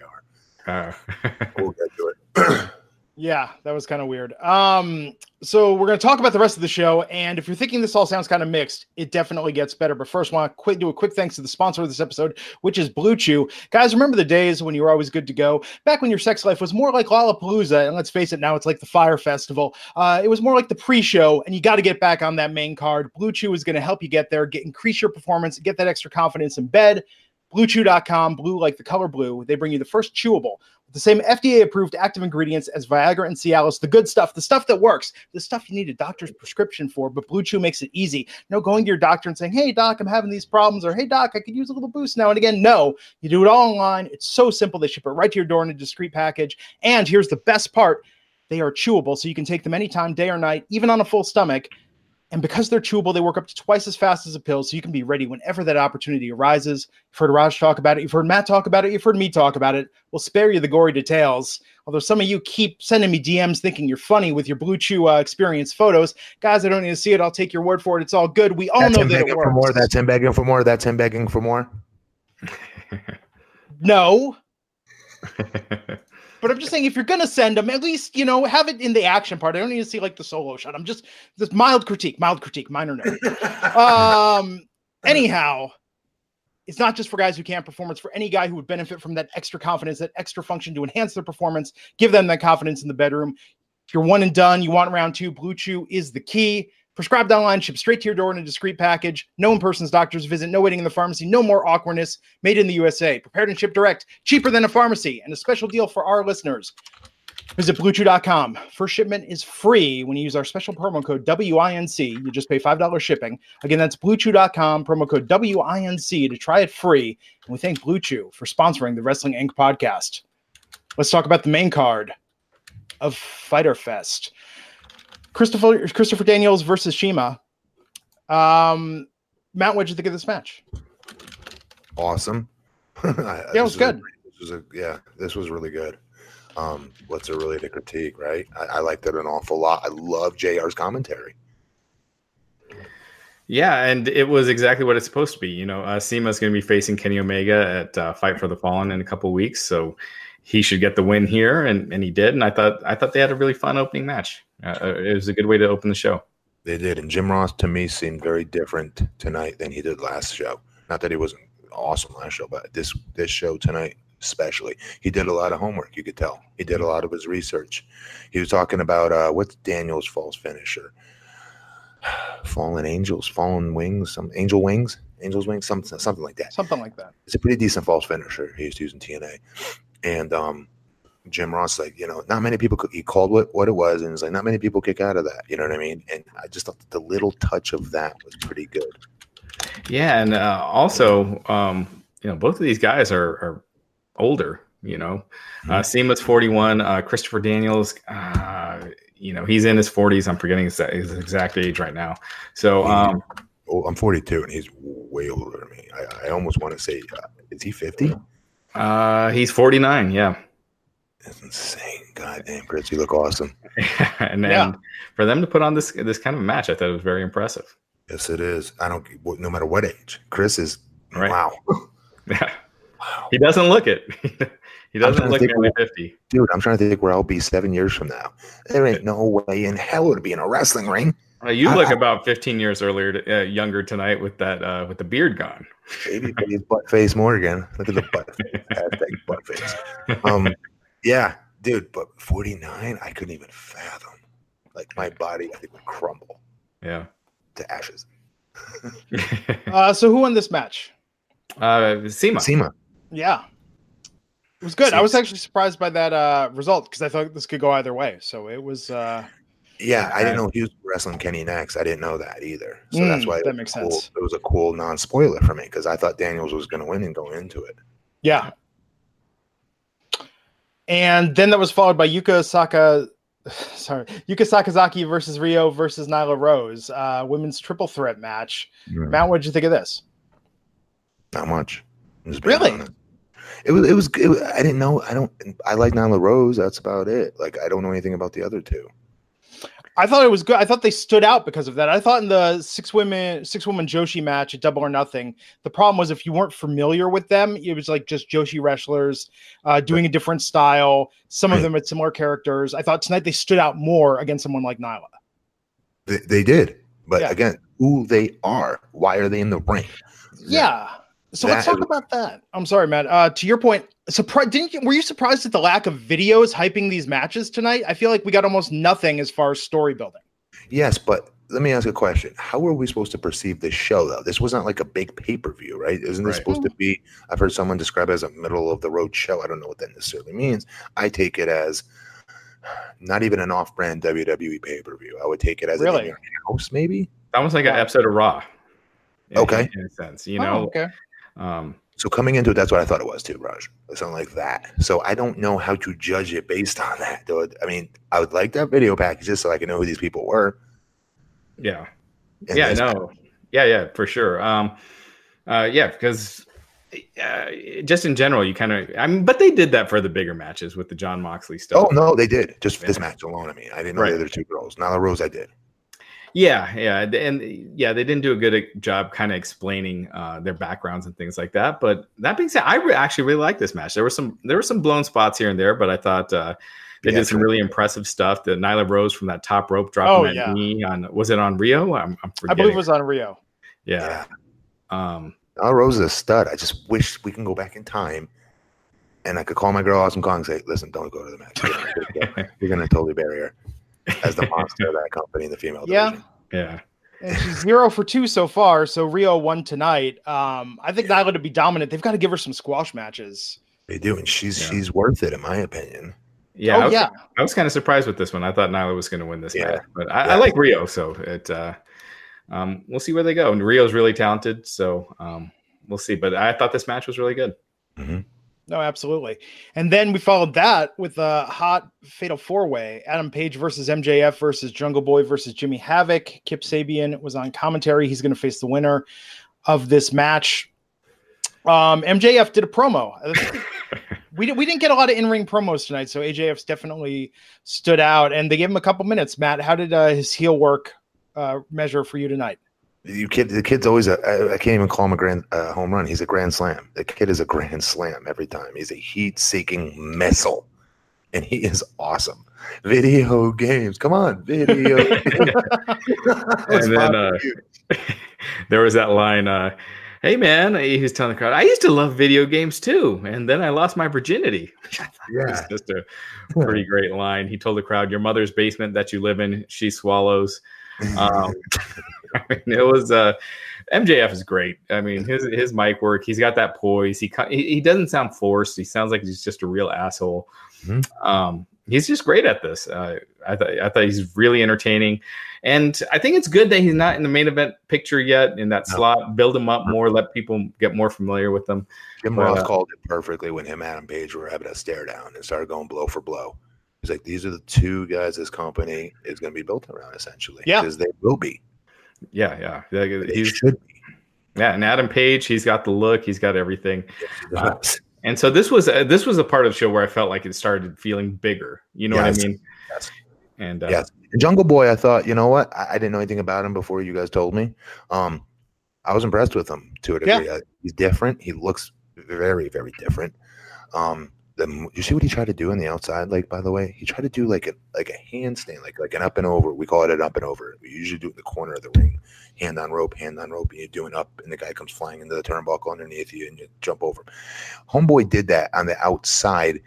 [SPEAKER 3] uh, (laughs)
[SPEAKER 2] We'll get to it. (clears throat)
[SPEAKER 1] Yeah, that was kind of weird. Um, so we're going to talk about the rest of the show, and if you're thinking this all sounds kind of mixed, it definitely gets better. But first, want to quick do a quick thanks to the sponsor of this episode, which is Blue Chew. Guys, remember the days when you were always good to go? Back when your sex life was more like Lollapalooza, and let's face it, now it's like the Fyre Festival. Uh, it was more like the pre-show, and you got to get back on that main card. Blue Chew is going to help you get there, get increase your performance, get that extra confidence in bed. BlueChew.com, blue like the color blue. They bring you the first chewable with the same FDA approved active ingredients as Viagra and Cialis, the good stuff, the stuff that works, the stuff you need a doctor's prescription for. But Blue Chew makes it easy. No going to your doctor and saying, Hey, doc, I'm having these problems, or Hey, doc, I could use a little boost now and again. No, you do it all online. It's so simple. They ship it right to your door in a discreet package. And here's the best part they are chewable, so you can take them anytime, day or night, even on a full stomach. And because they're chewable, they work up to twice as fast as a pill, so you can be ready whenever that opportunity arises. You've heard Raj talk about it, you've heard Matt talk about it, you've heard me talk about it. We'll spare you the gory details. Although some of you keep sending me DMs thinking you're funny with your Blue Chew uh, experience photos, guys, I don't need to see it. I'll take your word for it. It's all good. We all
[SPEAKER 2] That's
[SPEAKER 1] know that it
[SPEAKER 2] begging
[SPEAKER 1] works.
[SPEAKER 2] for more. That's him begging for more. That's him begging for more.
[SPEAKER 1] no, (laughs) but I'm just saying if you're gonna send them, at least you know have it in the action part. I don't need to see like the solo shot. I'm just this mild critique, mild critique, minor note. (laughs) um anyhow it's not just for guys who can't perform it's for any guy who would benefit from that extra confidence that extra function to enhance their performance give them that confidence in the bedroom if you're one and done you want round two blue chew is the key prescribed online shipped straight to your door in a discreet package no in-person's doctor's visit no waiting in the pharmacy no more awkwardness made in the usa prepared and shipped direct cheaper than a pharmacy and a special deal for our listeners Visit bluechew.com. First shipment is free when you use our special promo code WINC. You just pay $5 shipping. Again, that's bluechew.com, promo code WINC to try it free. And we thank Blue Chew for sponsoring the Wrestling Inc. podcast. Let's talk about the main card of Fighter Fest. Christopher Christopher Daniels versus CIMA. Um, Matt, what did you think of this match?
[SPEAKER 2] Awesome. (laughs) yeah,
[SPEAKER 1] it was good.
[SPEAKER 2] this was a, yeah, this was really good. Um, what's there really to critique, right? I, I liked it an awful lot. I love JR's commentary.
[SPEAKER 3] Yeah, and it was exactly what it's supposed to be. You know, uh, CIMA's going to be facing Kenny Omega at uh, Fight for the Fallen in a couple weeks, so he should get the win here, and, and he did. And I thought I thought they had a really fun opening match. Uh, it was a good way to open the show.
[SPEAKER 2] They did, and Jim Ross to me seemed very different tonight than he did last show. Not that he wasn't awesome last show, but this this show tonight especially. He did a lot of homework, you could tell. He did a lot of his research. He was talking about uh, what's Daniel's false finisher? (sighs) Fallen Angels, Fallen Wings, some Angel Wings, Angel's Wings, something, something like that.
[SPEAKER 1] Something like that.
[SPEAKER 2] It's a pretty decent false finisher. He used to use in TNA. And um, Jim Ross, like, you know, not many people, could, he called what, what it was, and it's like, not many people kick out of that. You know what I mean? And I just thought the little touch of that was pretty good.
[SPEAKER 3] Yeah, and uh, also, um, you know, both of these guys are, are older. You know, uh, CIMA's forty one. Uh, Christopher Daniels, uh, you know, he's in his forties. I'm forgetting his, his, exact age right now. So, um,
[SPEAKER 2] oh, I'm 42, and he's way older than me. I, I almost want to say, uh, is he 50?
[SPEAKER 3] Uh, he's 49. Yeah,
[SPEAKER 2] that's insane. God damn, Chris, you look awesome. (laughs)
[SPEAKER 3] and then yeah. for them to put on this this kind of match, I thought it was very impressive.
[SPEAKER 2] Yes, it is. I don't. No matter what age, Chris is. Right. Wow. (laughs)
[SPEAKER 3] Yeah. Wow. He doesn't look it. (laughs) he doesn't look nearly 50.
[SPEAKER 2] Dude, I'm trying to think where I'll be seven years from now. There ain't no way in hell to be in a wrestling ring.
[SPEAKER 3] Uh, you I, look I, about 15 years earlier, to, uh, younger tonight with that uh, with the beard gone.
[SPEAKER 2] Baby (laughs) face, butt face Morgan. Look at the butt face. Hashtag (laughs) butt face. Um, yeah, dude, but 49, I couldn't even fathom. Like my body, I think would crumble.
[SPEAKER 3] Yeah.
[SPEAKER 2] To ashes. (laughs)
[SPEAKER 1] uh, so who won this match?
[SPEAKER 3] Uh, CIMA.
[SPEAKER 2] CIMA.
[SPEAKER 1] Yeah. It was good. Seems- I was actually surprised by that uh, result because I thought this could go either way. So it was. Uh,
[SPEAKER 2] yeah, I didn't know he was wrestling Kenny next. I didn't know that either. So mm, that's why
[SPEAKER 1] that makes
[SPEAKER 2] cool,
[SPEAKER 1] sense.
[SPEAKER 2] It was a cool non spoiler for me because I thought Daniels was going to win and go into it.
[SPEAKER 1] Yeah. And then that was followed by Yuka Saka, (sighs) sorry, Yuka Sakazaki versus Rio versus Nyla Rose, uh, women's triple threat match. Mm. Matt, what did you think of this?
[SPEAKER 2] Not much.
[SPEAKER 1] Really?
[SPEAKER 2] Honest. It was. It was. It was I didn't know. I don't. I like Nyla Rose. That's about it. Like I don't know anything about the other two.
[SPEAKER 1] I thought it was good. I thought they stood out because of that. I thought in the six women, six woman Joshi match at Double or Nothing, the problem was if you weren't familiar with them, it was like just Joshi wrestlers uh, doing a different style. Some of them had similar characters. I thought tonight they stood out more against someone like Nyla.
[SPEAKER 2] They, they did, but
[SPEAKER 1] Yeah.
[SPEAKER 2] again, who they are? Why are they in the ring?
[SPEAKER 1] Yeah. So let's talk
[SPEAKER 2] is-
[SPEAKER 1] about that. I'm sorry, Matt. Uh, to your point, surprise didn't you, were you surprised at the lack of videos hyping these matches tonight? I feel like we got almost nothing as far as story building.
[SPEAKER 2] Yes, but let me ask a question. How are we supposed to perceive this show, though? This wasn't like a big pay per view, right? Isn't this
[SPEAKER 3] Right.
[SPEAKER 2] supposed to be? I've heard someone describe it as a middle of the road show. I don't know what that necessarily means. I take it as not even an off brand WWE pay per view. I would take it as an
[SPEAKER 1] Really?
[SPEAKER 2] in your house, maybe.
[SPEAKER 3] Almost like an episode of Raw. in-
[SPEAKER 2] Okay.
[SPEAKER 3] In a sense, you
[SPEAKER 1] Oh,
[SPEAKER 3] know.
[SPEAKER 1] okay.
[SPEAKER 3] Um,
[SPEAKER 2] So coming into it, that's what I thought it was too, Raj. Something like that. So I don't know how to judge it based on that. Though I mean, I would like that video package just so I can know who these people were.
[SPEAKER 3] yeah.
[SPEAKER 2] And
[SPEAKER 3] yeah, no. Yeah, yeah, for sure. Um, uh, yeah, because uh, just in general, you kind of, I mean, but they did that for the bigger matches with the Jon Moxley stuff.
[SPEAKER 2] Oh no, they did just for this match alone. I mean, I didn't know
[SPEAKER 3] Right.
[SPEAKER 2] the other two girls. Nyla Rose, I did.
[SPEAKER 3] Yeah, yeah, and yeah, they didn't do a good job kind of explaining uh, their backgrounds and things like that. But that being said, I re- actually really like this match. There were some there were some blown spots here and there, but I thought uh, they
[SPEAKER 2] Yeah,
[SPEAKER 3] did some really impressive stuff. The Nyla Rose from that top rope dropping
[SPEAKER 1] Oh,
[SPEAKER 3] that
[SPEAKER 1] yeah.
[SPEAKER 3] knee on was it on Rio? I'm, I'm
[SPEAKER 1] I believe it was on Rio.
[SPEAKER 3] yeah. Um,
[SPEAKER 2] Nyla Rose is a stud. I just wish we can go back in time and I could call my girl Awesome Kong and say, listen, don't go to the match. You're gonna totally bury her as the (laughs) monster of that company in the female
[SPEAKER 1] Yeah.
[SPEAKER 2] division.
[SPEAKER 3] yeah.
[SPEAKER 1] And she's zero for two so far. So Rio won tonight. Um, I think Nyla to be dominant. They've got to give her some squash matches.
[SPEAKER 2] They do, and she's
[SPEAKER 3] Yeah.
[SPEAKER 2] she's worth it in my opinion.
[SPEAKER 3] Yeah, I
[SPEAKER 1] oh
[SPEAKER 3] was,
[SPEAKER 1] yeah.
[SPEAKER 3] I was kind of surprised with this one. I thought Nyla was going to win this
[SPEAKER 2] Yeah.
[SPEAKER 3] match, but I, I like Rio, so it. Uh, um, we'll see where they go. And Rio's really talented, so um, we'll see. But I thought this match was really good.
[SPEAKER 1] No, absolutely. And then we followed that with a hot fatal four way Adam Page versus MJF versus Jungle Boy versus Jimmy Havoc. Kip Sabian was on commentary. He's going to face the winner of this match. Um, MJF did a promo. (laughs) we, we didn't get a lot of in ring promos tonight, so MJF's definitely stood out. And they gave him a couple minutes. Matt, how did uh, his heel work uh, measure for you tonight?
[SPEAKER 2] You kid, the kid's always a. I, I can't even call him a grand uh, home run. He's a grand slam. The kid is a grand slam every time. He's a heat-seeking missile, and he is awesome. Video games, come on, video. (laughs) (laughs)
[SPEAKER 3] And then, uh, (laughs) there was that line, uh, "Hey man," he was telling the crowd, "I used to love video games too, and then I lost my virginity."
[SPEAKER 2] Yeah,
[SPEAKER 3] just a pretty great line. He told the crowd, "Your mother's basement that you live in, she swallows." Um, (laughs) I mean, it was uh, MJF is great. I mean, his his mic work, he's got that poise. He he, he doesn't sound forced. He sounds like he's just a real asshole.
[SPEAKER 2] Mhm.
[SPEAKER 3] Um, he's just great at this. Uh, I thought I thought he's really entertaining, and I think it's good that he's not in the main event picture yet in that
[SPEAKER 2] No.
[SPEAKER 3] slot. Build him up more, let people get more familiar with them.
[SPEAKER 2] Jim Ross
[SPEAKER 3] uh,
[SPEAKER 2] called it perfectly when him and Adam Page were having a stare down and started going blow for blow. He's like, these are the two guys this company is going to be built around, essentially.
[SPEAKER 1] Yeah.
[SPEAKER 2] because they will be.
[SPEAKER 3] Yeah, yeah, Yeah, he's
[SPEAKER 2] should be.
[SPEAKER 3] yeah. And Adam Page, he's got the look, he's got everything. Uh, And so this was uh, this was a part of the show where I felt like it started feeling bigger. You know
[SPEAKER 2] Yes.
[SPEAKER 3] what I mean?
[SPEAKER 2] Yes.
[SPEAKER 3] And uh,
[SPEAKER 2] Yes. Jungle Boy, I thought, you know what? I, I didn't know anything about him before you guys told me. Um, I was impressed with him to a
[SPEAKER 1] Yeah.
[SPEAKER 2] degree. Uh, he's different. He looks very, very different. Um, the you see what he tried to do on the outside? Like, by the way, he tried to do like a like a handstand, like like an up and over. We call it an up and over. We usually do it in the corner of the ring, hand on rope, hand on rope, and you do an up, and the guy comes flying into the turnbuckle underneath you, and you jump over. him. Homeboy did that on the outside,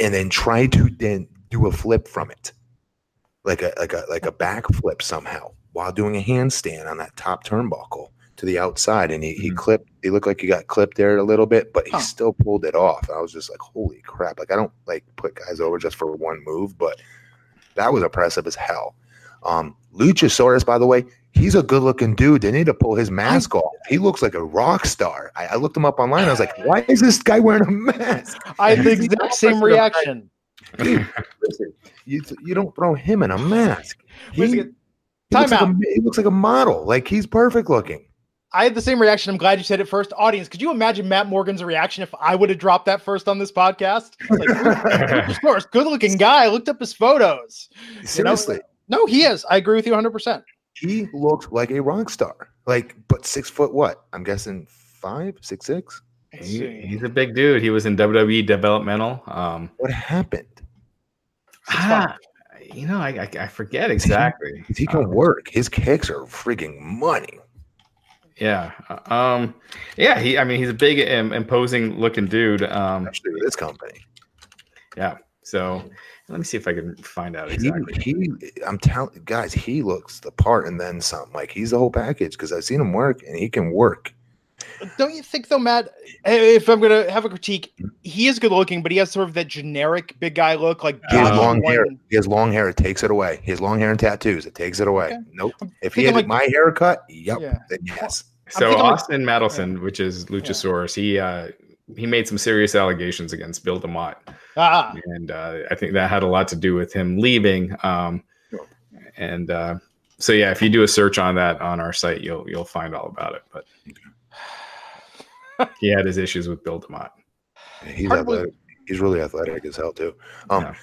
[SPEAKER 2] and then tried to then do a flip from it like a like a like a back flip somehow while doing a handstand on that top turnbuckle to the outside and he, he
[SPEAKER 3] Mhm.
[SPEAKER 2] clipped he looked like he got clipped there a little bit but he
[SPEAKER 1] Huh.
[SPEAKER 2] still pulled it off i was just like holy crap like i don't like put guys over just for one move but that was impressive as hell um luchasaurus by the way he's a good looking dude they need to pull his mask off he looks like a rock star I, I looked him up online i was like why is this guy wearing a mask (laughs)
[SPEAKER 1] I had the exact same reaction.
[SPEAKER 2] Dude, listen, you, you don't throw him in a mask. He, he looks
[SPEAKER 1] Time
[SPEAKER 2] like a, he looks like a model. Like he's perfect looking.
[SPEAKER 1] I had the same reaction. I'm glad you said it first. Audience, could you imagine Matt Morgan's reaction if I would have dropped that first on this podcast? Like, (laughs) Luchasaurus, good looking guy. I looked up his photos. You know?
[SPEAKER 2] Seriously.
[SPEAKER 1] No, he is. I agree with you 100. percent
[SPEAKER 2] He looked like a rock star. Like, but six foot what? I'm guessing five, six, six.
[SPEAKER 3] He, he's a big dude. He was in WWE developmental. Um,
[SPEAKER 2] What happened?
[SPEAKER 3] ah, you know, I, I, I forget exactly.
[SPEAKER 2] He can
[SPEAKER 3] Um,
[SPEAKER 2] work. His kicks are freaking money.
[SPEAKER 3] Yeah. uh, Um, yeah. He, I mean, he's a big, im- imposing looking dude. Um,
[SPEAKER 2] Especially with this company.
[SPEAKER 3] yeah. So let me see if I can find out
[SPEAKER 2] He,
[SPEAKER 3] exactly.
[SPEAKER 2] he, I'm telling guys, he looks the part and then some. Like he's the whole package because I've seen him work and he can work.
[SPEAKER 1] Don't you think though, Matt? eh, If I'm gonna have a critique, he is good looking, but he has sort of that generic big guy look, like
[SPEAKER 2] He has long hair.
[SPEAKER 1] One-
[SPEAKER 2] He has long hair. It takes it away. He has long hair and tattoos. It takes it away.
[SPEAKER 1] Okay.
[SPEAKER 2] Nope. If he had
[SPEAKER 1] like-
[SPEAKER 2] my haircut, yep.
[SPEAKER 1] Yeah.
[SPEAKER 2] Then yes.
[SPEAKER 3] So
[SPEAKER 1] thinking like-
[SPEAKER 3] Austin Matelson, which is Luchasaurus, he uh, he made some serious allegations against Bill DeMott,
[SPEAKER 1] Ah,
[SPEAKER 3] and uh, I think that had a lot to do with him leaving. Um,
[SPEAKER 2] Sure.
[SPEAKER 3] and uh, so yeah, if you do a search on that on our site, you'll you'll find all about it. But he had his issues with Bill DeMott.
[SPEAKER 2] He's
[SPEAKER 1] Hard to believe-
[SPEAKER 2] athletic. He's really athletic as hell too. Um,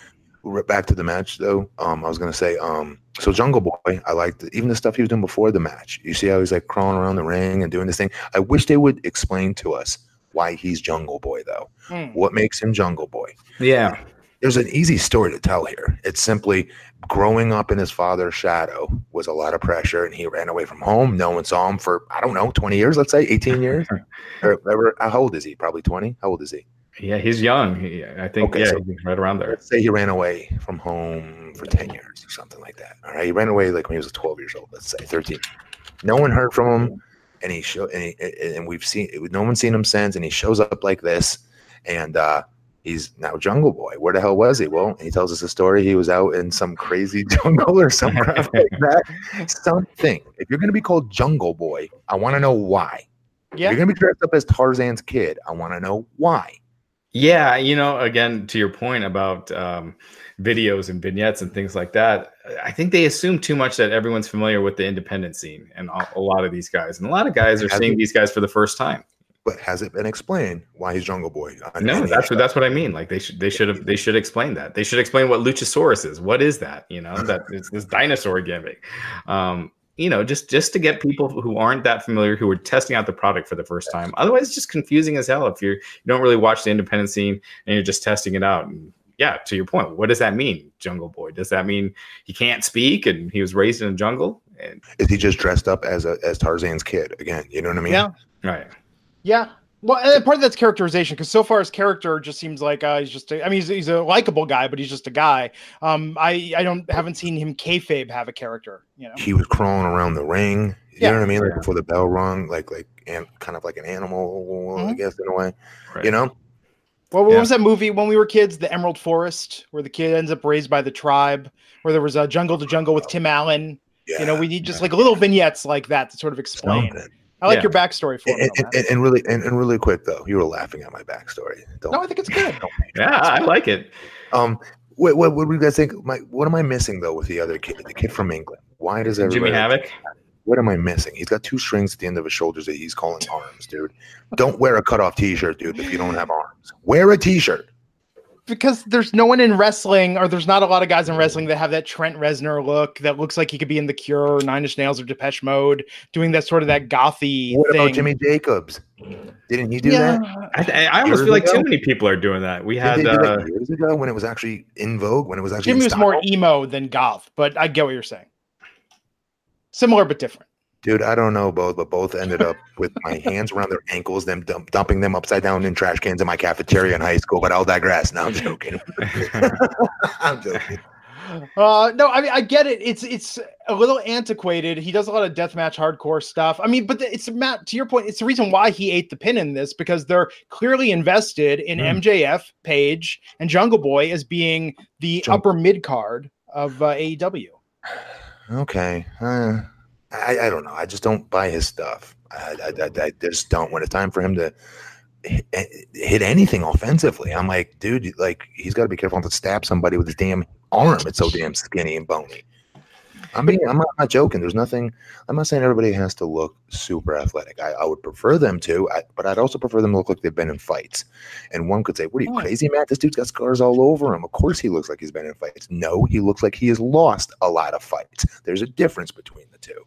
[SPEAKER 3] Yeah.
[SPEAKER 2] back to the match though. Um, I was gonna say, um, so Jungle Boy, I liked even the stuff he was doing before the match. You see how he's like crawling around the ring and doing this thing. I wish they would explain to us why he's Jungle Boy though.
[SPEAKER 1] hmm.
[SPEAKER 2] What makes him Jungle Boy?
[SPEAKER 3] Yeah,
[SPEAKER 2] There's an easy story to tell here. It's simply growing up in his father's shadow was a lot of pressure, and he ran away from home. No one saw him for I don't know, 20 years, let's say 18 (laughs) years. or, or how old is he? Probably 20. How old is he?
[SPEAKER 3] yeah, he's young. He, I think
[SPEAKER 2] Okay,
[SPEAKER 3] yeah,
[SPEAKER 2] so-
[SPEAKER 3] he's right around there.
[SPEAKER 2] Let's say he ran away from home for 10 years or something like that. All right. He ran away like when he was 12 years old, let's say 13. No one heard from him. And he showed, and, he, and we've seen, no one's seen him since. And he shows up like this. And uh, he's now Jungle Boy. Where the hell was he? Well, he tells us a story. He was out in some crazy (laughs) jungle or some crap (laughs) like that. Something. If you're going to be called Jungle Boy, I want to know why. If
[SPEAKER 1] yeah.
[SPEAKER 2] you're going to be dressed up as Tarzan's kid, I want to know why.
[SPEAKER 3] Yeah, you know, again, to your point about um, videos and vignettes and things like that, I think they assume too much that everyone's familiar with the independent scene and a, a lot of these guys. And a lot of guys are seeing these guys for the first time.
[SPEAKER 2] But has it been explained why he's Jungle Boy? on
[SPEAKER 3] No, that's what that's what I mean. Like they should they should have (laughs) they should explain that. They should explain what Luchasaurus is. What is that? You know, that it's this dinosaur gimmick. Um, you know, just just to get people who aren't that familiar who are testing out the product for the first time. Otherwise, it's just confusing as hell if you're you don't really watch the independent scene and you're just testing it out. And yeah, to your point, what does that mean, Jungle Boy? Does that mean he can't speak and he was raised in a jungle? And
[SPEAKER 2] is he just dressed up as a as Tarzan's kid again? You know what I mean?
[SPEAKER 1] Yeah.
[SPEAKER 3] right,
[SPEAKER 1] Yeah. Well, and part of that's characterization because so far his character just seems like uh, he's just. A, I mean, he's, he's a likable guy, but he's just a guy. Um, I I don't haven't seen him kayfabe have a character. You know.
[SPEAKER 2] He was crawling around the ring. You
[SPEAKER 1] Yeah.
[SPEAKER 2] know what I mean? Like
[SPEAKER 3] Yeah.
[SPEAKER 2] before the bell rung, like like and kind of like an animal, I
[SPEAKER 1] Mhm.
[SPEAKER 2] guess in a way.
[SPEAKER 3] right.
[SPEAKER 2] You know?
[SPEAKER 1] Well, what
[SPEAKER 3] Yeah.
[SPEAKER 1] was that movie when we were kids? The Emerald Forest, where the kid ends up raised by the tribe, where there was a jungle to jungle with Tim Allen.
[SPEAKER 2] Yeah.
[SPEAKER 1] You know, we need just like little vignettes like that to sort of explain.
[SPEAKER 2] something.
[SPEAKER 1] I like
[SPEAKER 3] Yeah.
[SPEAKER 1] your backstory for
[SPEAKER 2] And, and, and, and really and, and really quick though, you were laughing at my backstory. Don't,
[SPEAKER 1] No, I think it's good. (laughs)
[SPEAKER 3] yeah, I like it.
[SPEAKER 2] Um, what, what, what do you guys think? My, what am I missing though with the other kid, the kid from England? Why does everybody?
[SPEAKER 3] Jimmy Havoc.
[SPEAKER 2] What am I missing? He's got two strings at the end of his shoulders that he's calling arms, dude. Don't wear a cutoff T-shirt, dude. If you don't have arms, wear a T-shirt.
[SPEAKER 1] Because there's no one in wrestling, or there's not a lot of guys in wrestling that have that Trent Reznor look that looks like he could be in The Cure, or Nine Inch Nails, or Depeche Mode, doing that sort of that gothy
[SPEAKER 2] What
[SPEAKER 1] thing.
[SPEAKER 2] about Jimmy Jacobs? Didn't he do
[SPEAKER 1] yeah,
[SPEAKER 2] that?
[SPEAKER 3] I, I almost
[SPEAKER 2] Years
[SPEAKER 3] feel like
[SPEAKER 2] ago?
[SPEAKER 3] too many people are doing that. We
[SPEAKER 2] Did
[SPEAKER 3] had
[SPEAKER 2] they do
[SPEAKER 3] uh,
[SPEAKER 2] that years ago when it was actually in vogue, when it was actually
[SPEAKER 1] Jimmy
[SPEAKER 2] in
[SPEAKER 1] was more emo than goth, but I get what you're saying. Similar but different.
[SPEAKER 2] Dude, I don't know both, but both ended up with my (laughs) hands around their ankles, them dump, dumping them upside down in trash cans in my cafeteria in high school. But I'll digress. No, I'm joking. (laughs) (laughs) I'm joking.
[SPEAKER 1] Uh, no, I mean I get it. It's it's a little antiquated. He does a lot of deathmatch hardcore stuff. I mean, but the, it's Matt to your point. It's the reason why he ate the pin in this because they're clearly invested in
[SPEAKER 2] Hmm.
[SPEAKER 1] MJF, Page, and Jungle Boy as being the
[SPEAKER 2] Jung-
[SPEAKER 1] upper mid card of uh, AEW.
[SPEAKER 2] Okay. Uh, I, I don't know. I just don't buy his stuff. I, I, I, I just don't. When it's time for him to hit, eh, hit anything offensively, I'm like, dude, like he's got to be careful not to stab somebody with his damn arm. It's so damn skinny and bony. I mean, I'm not, I'm not joking. There's nothing. I'm not saying everybody has to look super athletic. I, I would prefer them to, I, but I'd also prefer them to look like they've been in fights. And one could say, "What are you
[SPEAKER 1] Oh.
[SPEAKER 2] crazy, Matt? This dude's got scars all over him. Of course, he looks like he's been in fights." No, he looks like he has lost a lot of fights. There's a difference between the two.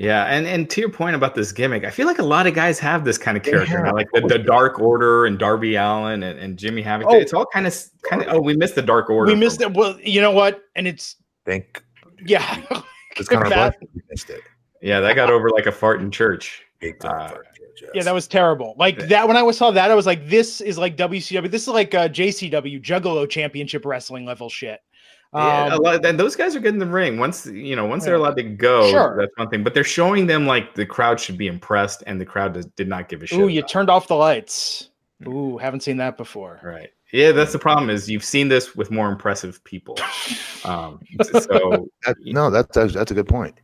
[SPEAKER 3] Yeah, and and to your point about this gimmick, I feel like a lot of guys have this kind of
[SPEAKER 2] They
[SPEAKER 3] character,
[SPEAKER 2] have.
[SPEAKER 3] like the, the Dark Order and Darby Allin and, and Jimmy Havoc.
[SPEAKER 1] Oh.
[SPEAKER 3] it's all kind of kind of. Oh, we missed the Dark Order.
[SPEAKER 1] we missed it. Well, you know what? And it's
[SPEAKER 2] Think
[SPEAKER 1] yeah. (laughs)
[SPEAKER 2] it's kind of
[SPEAKER 1] Bad.
[SPEAKER 2] we missed it.
[SPEAKER 3] Yeah, that got over like a fart in church.
[SPEAKER 2] Big time
[SPEAKER 3] Uh,
[SPEAKER 2] for George,
[SPEAKER 1] Yeah, that was terrible. Like
[SPEAKER 3] Yeah.
[SPEAKER 1] that when I saw that, I was like, this is like WCW. This is like uh, JCW Juggalo Championship Wrestling level shit.
[SPEAKER 3] Yeah, a
[SPEAKER 1] Um,
[SPEAKER 3] lot, and those guys are good in the ring. Once you know, once they're allowed to go,
[SPEAKER 1] Sure.
[SPEAKER 3] that's one thing. But they're showing them like the crowd should be impressed, and the crowd does, did not give a shit.
[SPEAKER 1] ooh, you
[SPEAKER 3] about
[SPEAKER 1] turned off the lights. Ooh, haven't seen that before.
[SPEAKER 3] right? Yeah, that's the problem. Is you've seen this with more impressive people. (laughs) Um, so (laughs)
[SPEAKER 2] That- no, that's that's that's a good point.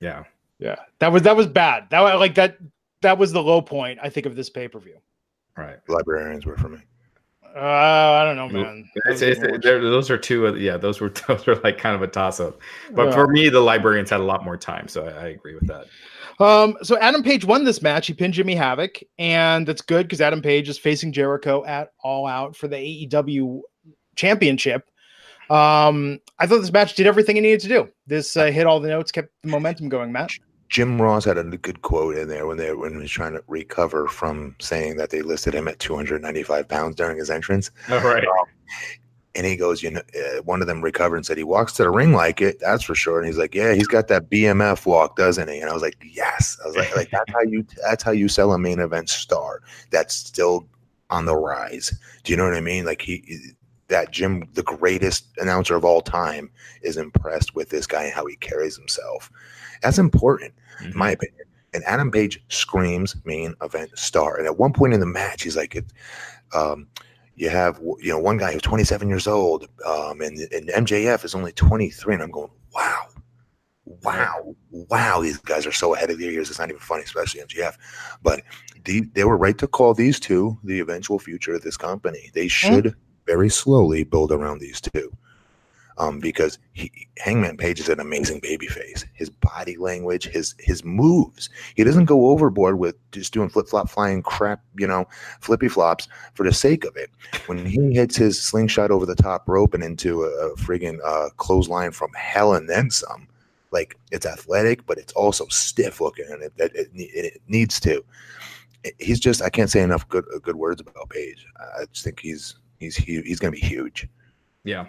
[SPEAKER 3] yeah,
[SPEAKER 1] Yeah, that was that was bad. That like that. That was the low point I think of this pay per view.
[SPEAKER 3] right.
[SPEAKER 2] Librarians were for me.
[SPEAKER 1] Uh, I don't know, man.
[SPEAKER 3] It's,
[SPEAKER 1] Those
[SPEAKER 3] it's, there- those are two. Of, yeah, those were (laughs) those were like kind of a toss up. But
[SPEAKER 1] Yeah.
[SPEAKER 3] for me, the librarians had a lot more time, so I, I agree with that.
[SPEAKER 1] Um, so Adam Page won this match. He pinned Jimmy Havoc, and that's good because Adam Page is facing Jericho at All Out for the AEW Championship. Um, I thought this match did everything it needed to do. This uh, hit all the notes, kept the momentum going. Matt,
[SPEAKER 2] Jim Ross had a good quote in there when they when he was trying to recover from saying that they listed him at 295 pounds during his entrance,
[SPEAKER 3] All right.
[SPEAKER 2] and he goes, you know, uh, one of them recovered and said he walks to the ring like it, that's for sure. And he's like, yeah, he's got that BMF walk, doesn't he? And I was like, yes. I was like, like that's how you that's how you sell a main event star. That's still on the rise. Do you know what I mean? Like he. That Jim, the greatest announcer of all time, is impressed with this guy and how he carries himself. That's important in my opinion. And Adam Page screams main event star. And at one point in the match, he's like, it, um, you have, you know, one guy who's 27 years old, um, and, and MJF is only 23. And I'm going, wow, wow, wow. These guys are so ahead of their years. It's not even funny, especially MJF. But the, they were right to call these two the eventual future of this company. They should very slowly build around these two um, because he, Hangman Page is an amazing babyface. His body language, his his moves. He doesn't go overboard with just doing flip flop flying crap, you know, flippy flops for the sake of it. When he hits his slingshot over the top rope and into a, a friggin' uh, clothesline from hell and then some, like it's athletic, but it's also stiff looking, and it it, it, needs to. He's just I can't say enough good uh, good words about Page. I just think he's he's he's going to be huge.
[SPEAKER 3] Yeah.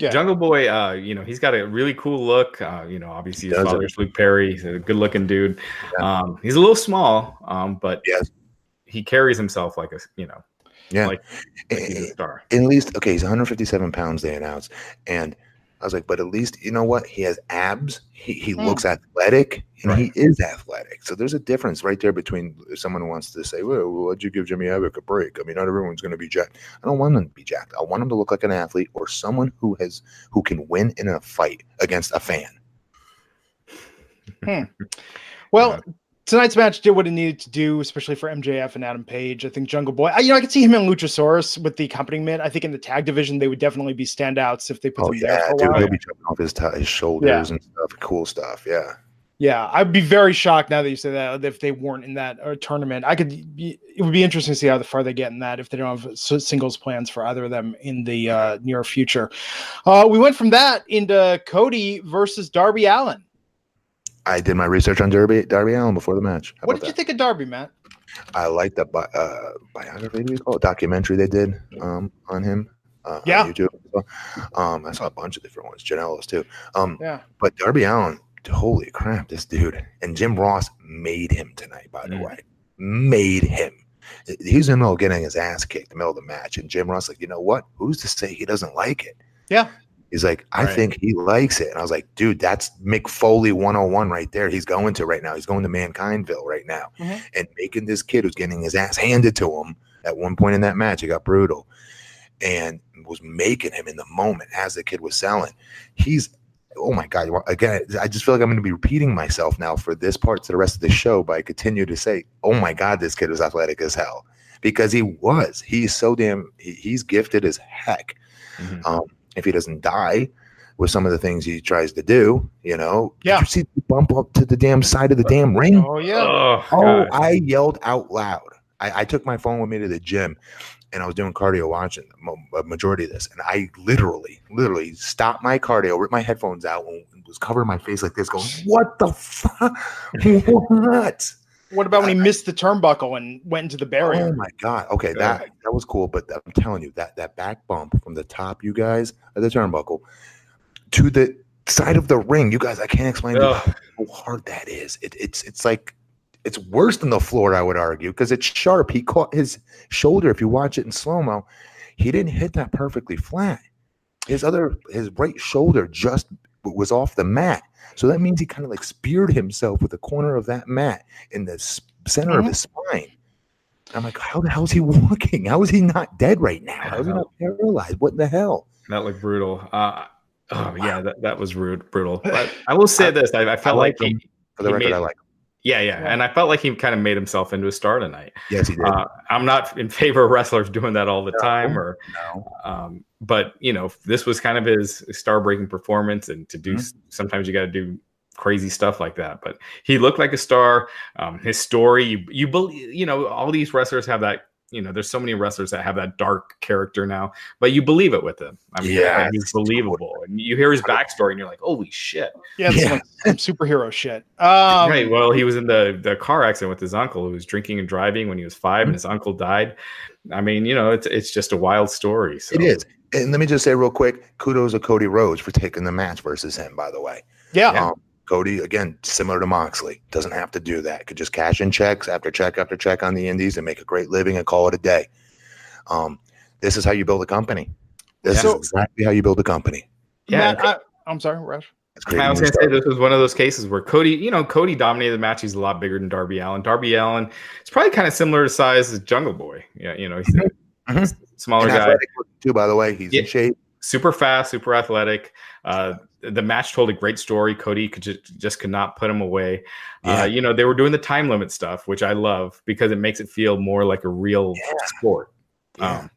[SPEAKER 1] Yeah.
[SPEAKER 3] Jungle Boy, uh, you know, he's got a really cool look. Uh, you know, obviously his father's Luke Perry. He's a good looking dude.
[SPEAKER 2] Yeah.
[SPEAKER 3] Um, he's a little small, um, but he carries himself like a, you know,
[SPEAKER 2] Yeah.
[SPEAKER 3] like, like he's a star.
[SPEAKER 2] at least okay he's 157 pounds they announced and i was like but at least you know what? He has abs. He, he
[SPEAKER 1] Hmm.
[SPEAKER 2] looks athletic and
[SPEAKER 3] Right.
[SPEAKER 2] he is athletic. So there's a difference right there between someone who wants to say well why'd you give jimmy havoc a break? I mean not everyone's going to be jacked. I don't want him to be jacked. I want him to look like an athlete or someone who has who can win in a fight against a fan. Hmm. (laughs)
[SPEAKER 1] well, tonight's match did what it needed to do, especially for MJF and Adam Page. I think Jungle Boy. I, you know, I could see him and Luchasaurus with the accompaniment. I think in the tag division they would definitely be standouts if they put
[SPEAKER 2] oh
[SPEAKER 1] them there
[SPEAKER 2] yeah
[SPEAKER 1] for a
[SPEAKER 2] dude he'll be jumping off his, t- his shoulders and stuff cool stuff yeah
[SPEAKER 1] Yeah, I'd be very shocked now that you say that if they weren't in that uh, tournament. I could. Be, it would be interesting to see how far they get in that if they don't have singles plans for either of them in the uh, near future. Uh, we went from that into Cody versus Darby Allin.
[SPEAKER 2] I did my research on darby darby allin before the match How
[SPEAKER 1] What did you
[SPEAKER 2] that?
[SPEAKER 1] think of Darby, Matt?
[SPEAKER 2] I like the bi- uh, biography. Do you call it documentary they did um, on him? Uh,
[SPEAKER 1] Yeah.
[SPEAKER 2] on YouTube. Um, I saw a bunch of different ones. Janela's too. Um,
[SPEAKER 1] Yeah,
[SPEAKER 2] but Darby Allin, holy crap, this dude and Jim Ross made him tonight. By the
[SPEAKER 3] Mm.
[SPEAKER 2] way, made him. He was in the middle of getting his ass kicked in the middle of the match, and Jim Ross like, you know what? Who's to say he doesn't like it?
[SPEAKER 1] Yeah.
[SPEAKER 2] He's like, I
[SPEAKER 3] Right.
[SPEAKER 2] think he likes it. And I was like, dude, that's Mick Foley 101 right there. He's going to right now. He's going to Mankindville right now
[SPEAKER 1] Mhm.
[SPEAKER 2] and making this kid who's getting his ass handed to him at one point in that match. It got brutal and was making him in the moment as the kid was selling. He's, oh my God. Again, I just feel like I'm going to be repeating myself now for this part to the rest of the show, but I continue to say, oh my God, this kid is athletic as hell because he was. He's so damn, he, he's gifted as heck
[SPEAKER 3] Mhm.
[SPEAKER 2] um, if he doesn't die, with some of the things he tries to do. You know,
[SPEAKER 1] Yeah.
[SPEAKER 2] Did you see the bump up to the damn side of the damn ring?
[SPEAKER 1] Oh yeah.
[SPEAKER 3] Oh,
[SPEAKER 2] Oh, I yelled out loud. I, I took my phone with me to the gym and I was doing cardio watching the a majority of this. And I literally, literally stopped my cardio, ripped my headphones out, and was covering my face like this, going, What the fuck? (laughs) what?
[SPEAKER 1] What about when he missed the turnbuckle and went into the barrier?
[SPEAKER 2] Oh my god. Okay, that that was cool. But I'm telling you, that that back bump from the top, you guys, of the turnbuckle to the side of the ring, you guys, I can't explain to you how hard that is. It, it's it's like it's worse than the floor, I would argue, because it's sharp. He caught his shoulder. If you watch it in slow mo, he didn't hit that perfectly flat. His other his right shoulder just was off the mat. So that means he kind of like speared himself with the corner of that mat in the center of
[SPEAKER 1] Mhm.
[SPEAKER 2] his spine. I'm like, how the hell is he (laughs) walking? How is he not dead right now? How is he not paralyzed? What the hell?
[SPEAKER 3] That looked brutal. Uh, oh yeah, that, that was rude, brutal. (laughs) But I will say this: I, I felt
[SPEAKER 2] like
[SPEAKER 3] like, he,
[SPEAKER 2] him. For the
[SPEAKER 3] He
[SPEAKER 2] record,
[SPEAKER 3] made-
[SPEAKER 2] I like him.
[SPEAKER 3] Yeah, yeah, and I felt like he kind of made himself into a star tonight.
[SPEAKER 2] Yes, he did.
[SPEAKER 3] Uh, I'm not in favor of wrestlers doing that all the
[SPEAKER 2] No.
[SPEAKER 3] time, or
[SPEAKER 2] no.
[SPEAKER 3] um, but you know, this was kind of his star-breaking performance, and to do
[SPEAKER 2] Mhm.
[SPEAKER 3] sometimes you got to do crazy stuff like that. But he looked like a star. Um, his story, you, you believe, you know, all these wrestlers have that. You know, there's so many wrestlers that have that dark character now, but you believe it with him. I mean,
[SPEAKER 2] Yeah,
[SPEAKER 3] he's believable, and you hear his backstory, and you're like, "Holy shit!"
[SPEAKER 1] Yeah, it's
[SPEAKER 2] Yeah.
[SPEAKER 1] like (laughs) some superhero shit. Um,
[SPEAKER 3] right. Well, he was in the the car accident with his uncle, who was drinking and driving when he was 5 and his uncle died. I mean, you know, it's it's just a wild story. So.
[SPEAKER 2] It is. And let me just say real quick, kudos to Cody Rhodes for taking the match versus him, by the way.
[SPEAKER 1] yeah.
[SPEAKER 3] Yeah.
[SPEAKER 2] Um, Cody, again, similar to Moxley, doesn't have to do that. Could just cash in checks after check after check on the indies and make a great living and call it a day. Um, this is how you build a company. This
[SPEAKER 1] So-
[SPEAKER 2] is exactly how you build a company.
[SPEAKER 3] Yeah.
[SPEAKER 1] Matt, I, I'm sorry, Rush.
[SPEAKER 3] I was going to say this was one of those cases where Cody, you know, Cody dominated the match. He's a lot bigger than Darby Allin. Darby Allin is probably kind of similar to size as Jungle Boy. Yeah, you know, he's a
[SPEAKER 2] Mhm.
[SPEAKER 3] smaller
[SPEAKER 2] and
[SPEAKER 3] guy,
[SPEAKER 2] too, by the way. He's
[SPEAKER 3] Yeah.
[SPEAKER 2] in shape.
[SPEAKER 3] super fast, super athletic. Uh, the match told a great story. Cody could just, just could not put him away.
[SPEAKER 2] Yeah.
[SPEAKER 3] Uh, you know, they were doing the time limit stuff, which I love because it makes it feel more like a real
[SPEAKER 2] Yeah.
[SPEAKER 3] sport.
[SPEAKER 2] Yeah.
[SPEAKER 3] Um,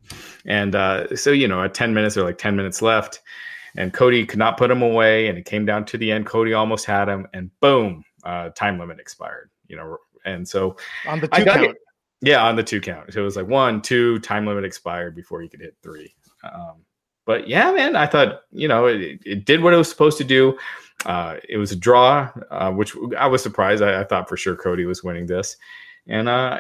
[SPEAKER 3] and uh, so, you know, at 10 minutes or like 10 minutes left, and Cody could not put him away. And it came down to the end. Cody almost had him, and boom, uh, time limit expired, you know. And so,
[SPEAKER 1] On the
[SPEAKER 3] I
[SPEAKER 1] two count.
[SPEAKER 3] it. yeah, on the two count. So it was like one, two, time limit expired before you could hit three. Um, but yeah, man, I thought, you know, it, it did what it was supposed to do. Uh, it was a draw, uh, which I was surprised. I, I thought for sure Cody was winning this. And uh,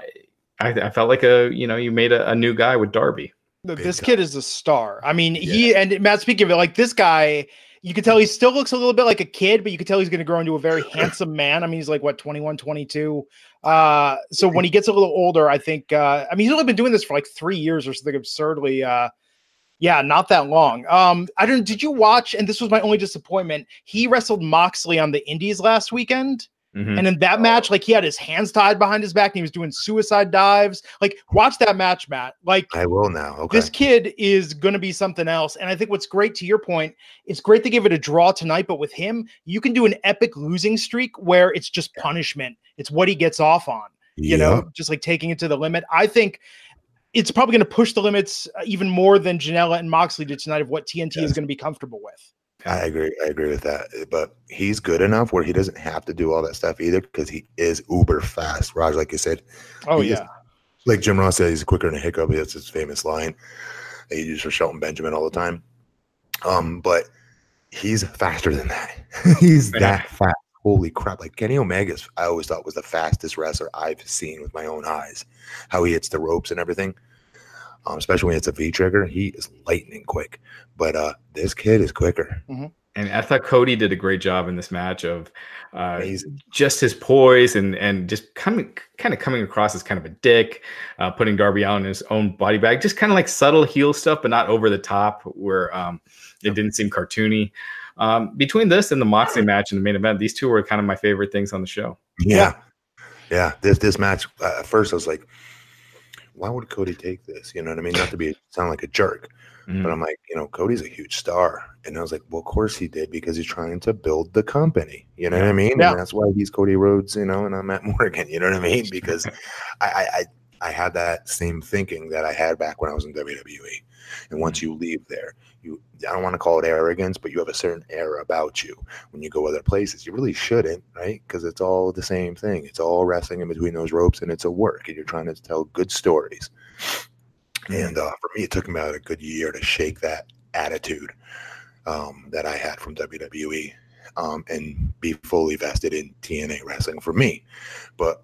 [SPEAKER 3] I, I felt like a, you know, you made a, a new guy with Darby.
[SPEAKER 1] Th-
[SPEAKER 2] Big
[SPEAKER 1] This
[SPEAKER 2] time.
[SPEAKER 1] kid is a star. I mean, he and Matt, speaking of it, like this guy, you can tell he still looks a little bit like a kid, but you can tell he's going to grow into a very (laughs) handsome man. I mean, he's like what 21, 22. Uh, so when he gets a little older, I think, uh, I mean, he's only been doing this for like three years or something absurdly. Yeah, not that long. Um, I don't. Did you watch? And this was my only disappointment. He wrestled Moxley on the Indies last weekend.
[SPEAKER 3] Mhm.
[SPEAKER 1] And in that match, like he had his hands tied behind his back and he was doing suicide dives. Like, watch that match, Matt. Like,
[SPEAKER 2] I will now. Okay.
[SPEAKER 1] this kid is going to be something else. And I think what's great to your point, it's great to give it a draw tonight, but with him, you can do an epic losing streak where it's just punishment. It's what he gets off on, you know, just like taking it to the limit. I think it's probably going to push the limits uh, even more than Janela and Moxley did tonight of what TNT is going to be comfortable with.
[SPEAKER 2] I agree. I agree with that. But he's good enough where he doesn't have to do all that stuff either because he is uber fast. Raj, like you said,
[SPEAKER 1] Oh, yeah.
[SPEAKER 2] like Jim Ross said, he's quicker than a hiccup. That's his famous line that he used for Shelton Benjamin all the time. Um, but he's faster than that. (laughs) he's that fast. Holy crap! Like Kenny Omega's, I always thought was the fastest wrestler I've seen with my own eyes. How he hits the ropes and everything, um, especially when it's a V trigger. He is lightning quick. But uh, this kid is quicker.
[SPEAKER 3] And I thought Cody did a great job in this match of uh, just his poise and and just coming kind of coming across as kind of a dick, uh, putting Darby Allin in his own body bag, just kind of like subtle heel stuff, but not over the top where um, it didn't seem cartoony. Um, between this and the Moxley match and the main event, these two were kind of my favorite things on the show.
[SPEAKER 2] Yeah. Yeah. This this match uh, at first I was like, why would Cody take this? You know what I mean? Not to be sound like a jerk,
[SPEAKER 3] Mhm.
[SPEAKER 2] but I'm like, you know, Cody's a huge star. And I was like, well, of course he did because he's trying to build the company. You know what I mean?
[SPEAKER 1] Yeah.
[SPEAKER 2] And that's why he's Cody Rhodes, you know, and I'm Matt (laughs) Morgan. You know what I mean? Because (laughs) I, I I I had that same thinking that I had back when I was in WWE. And once you leave there, you I don't want to call it arrogance, but you have a certain air about you when you go other places. You really shouldn't, right? Because it's all the same thing. It's all wrestling in between those ropes, and it's a work, and you're trying to tell good stories. And uh, for me, it took me about a good year to shake that attitude um, that I had from WWE um, and be fully vested in TNA wrestling for me. But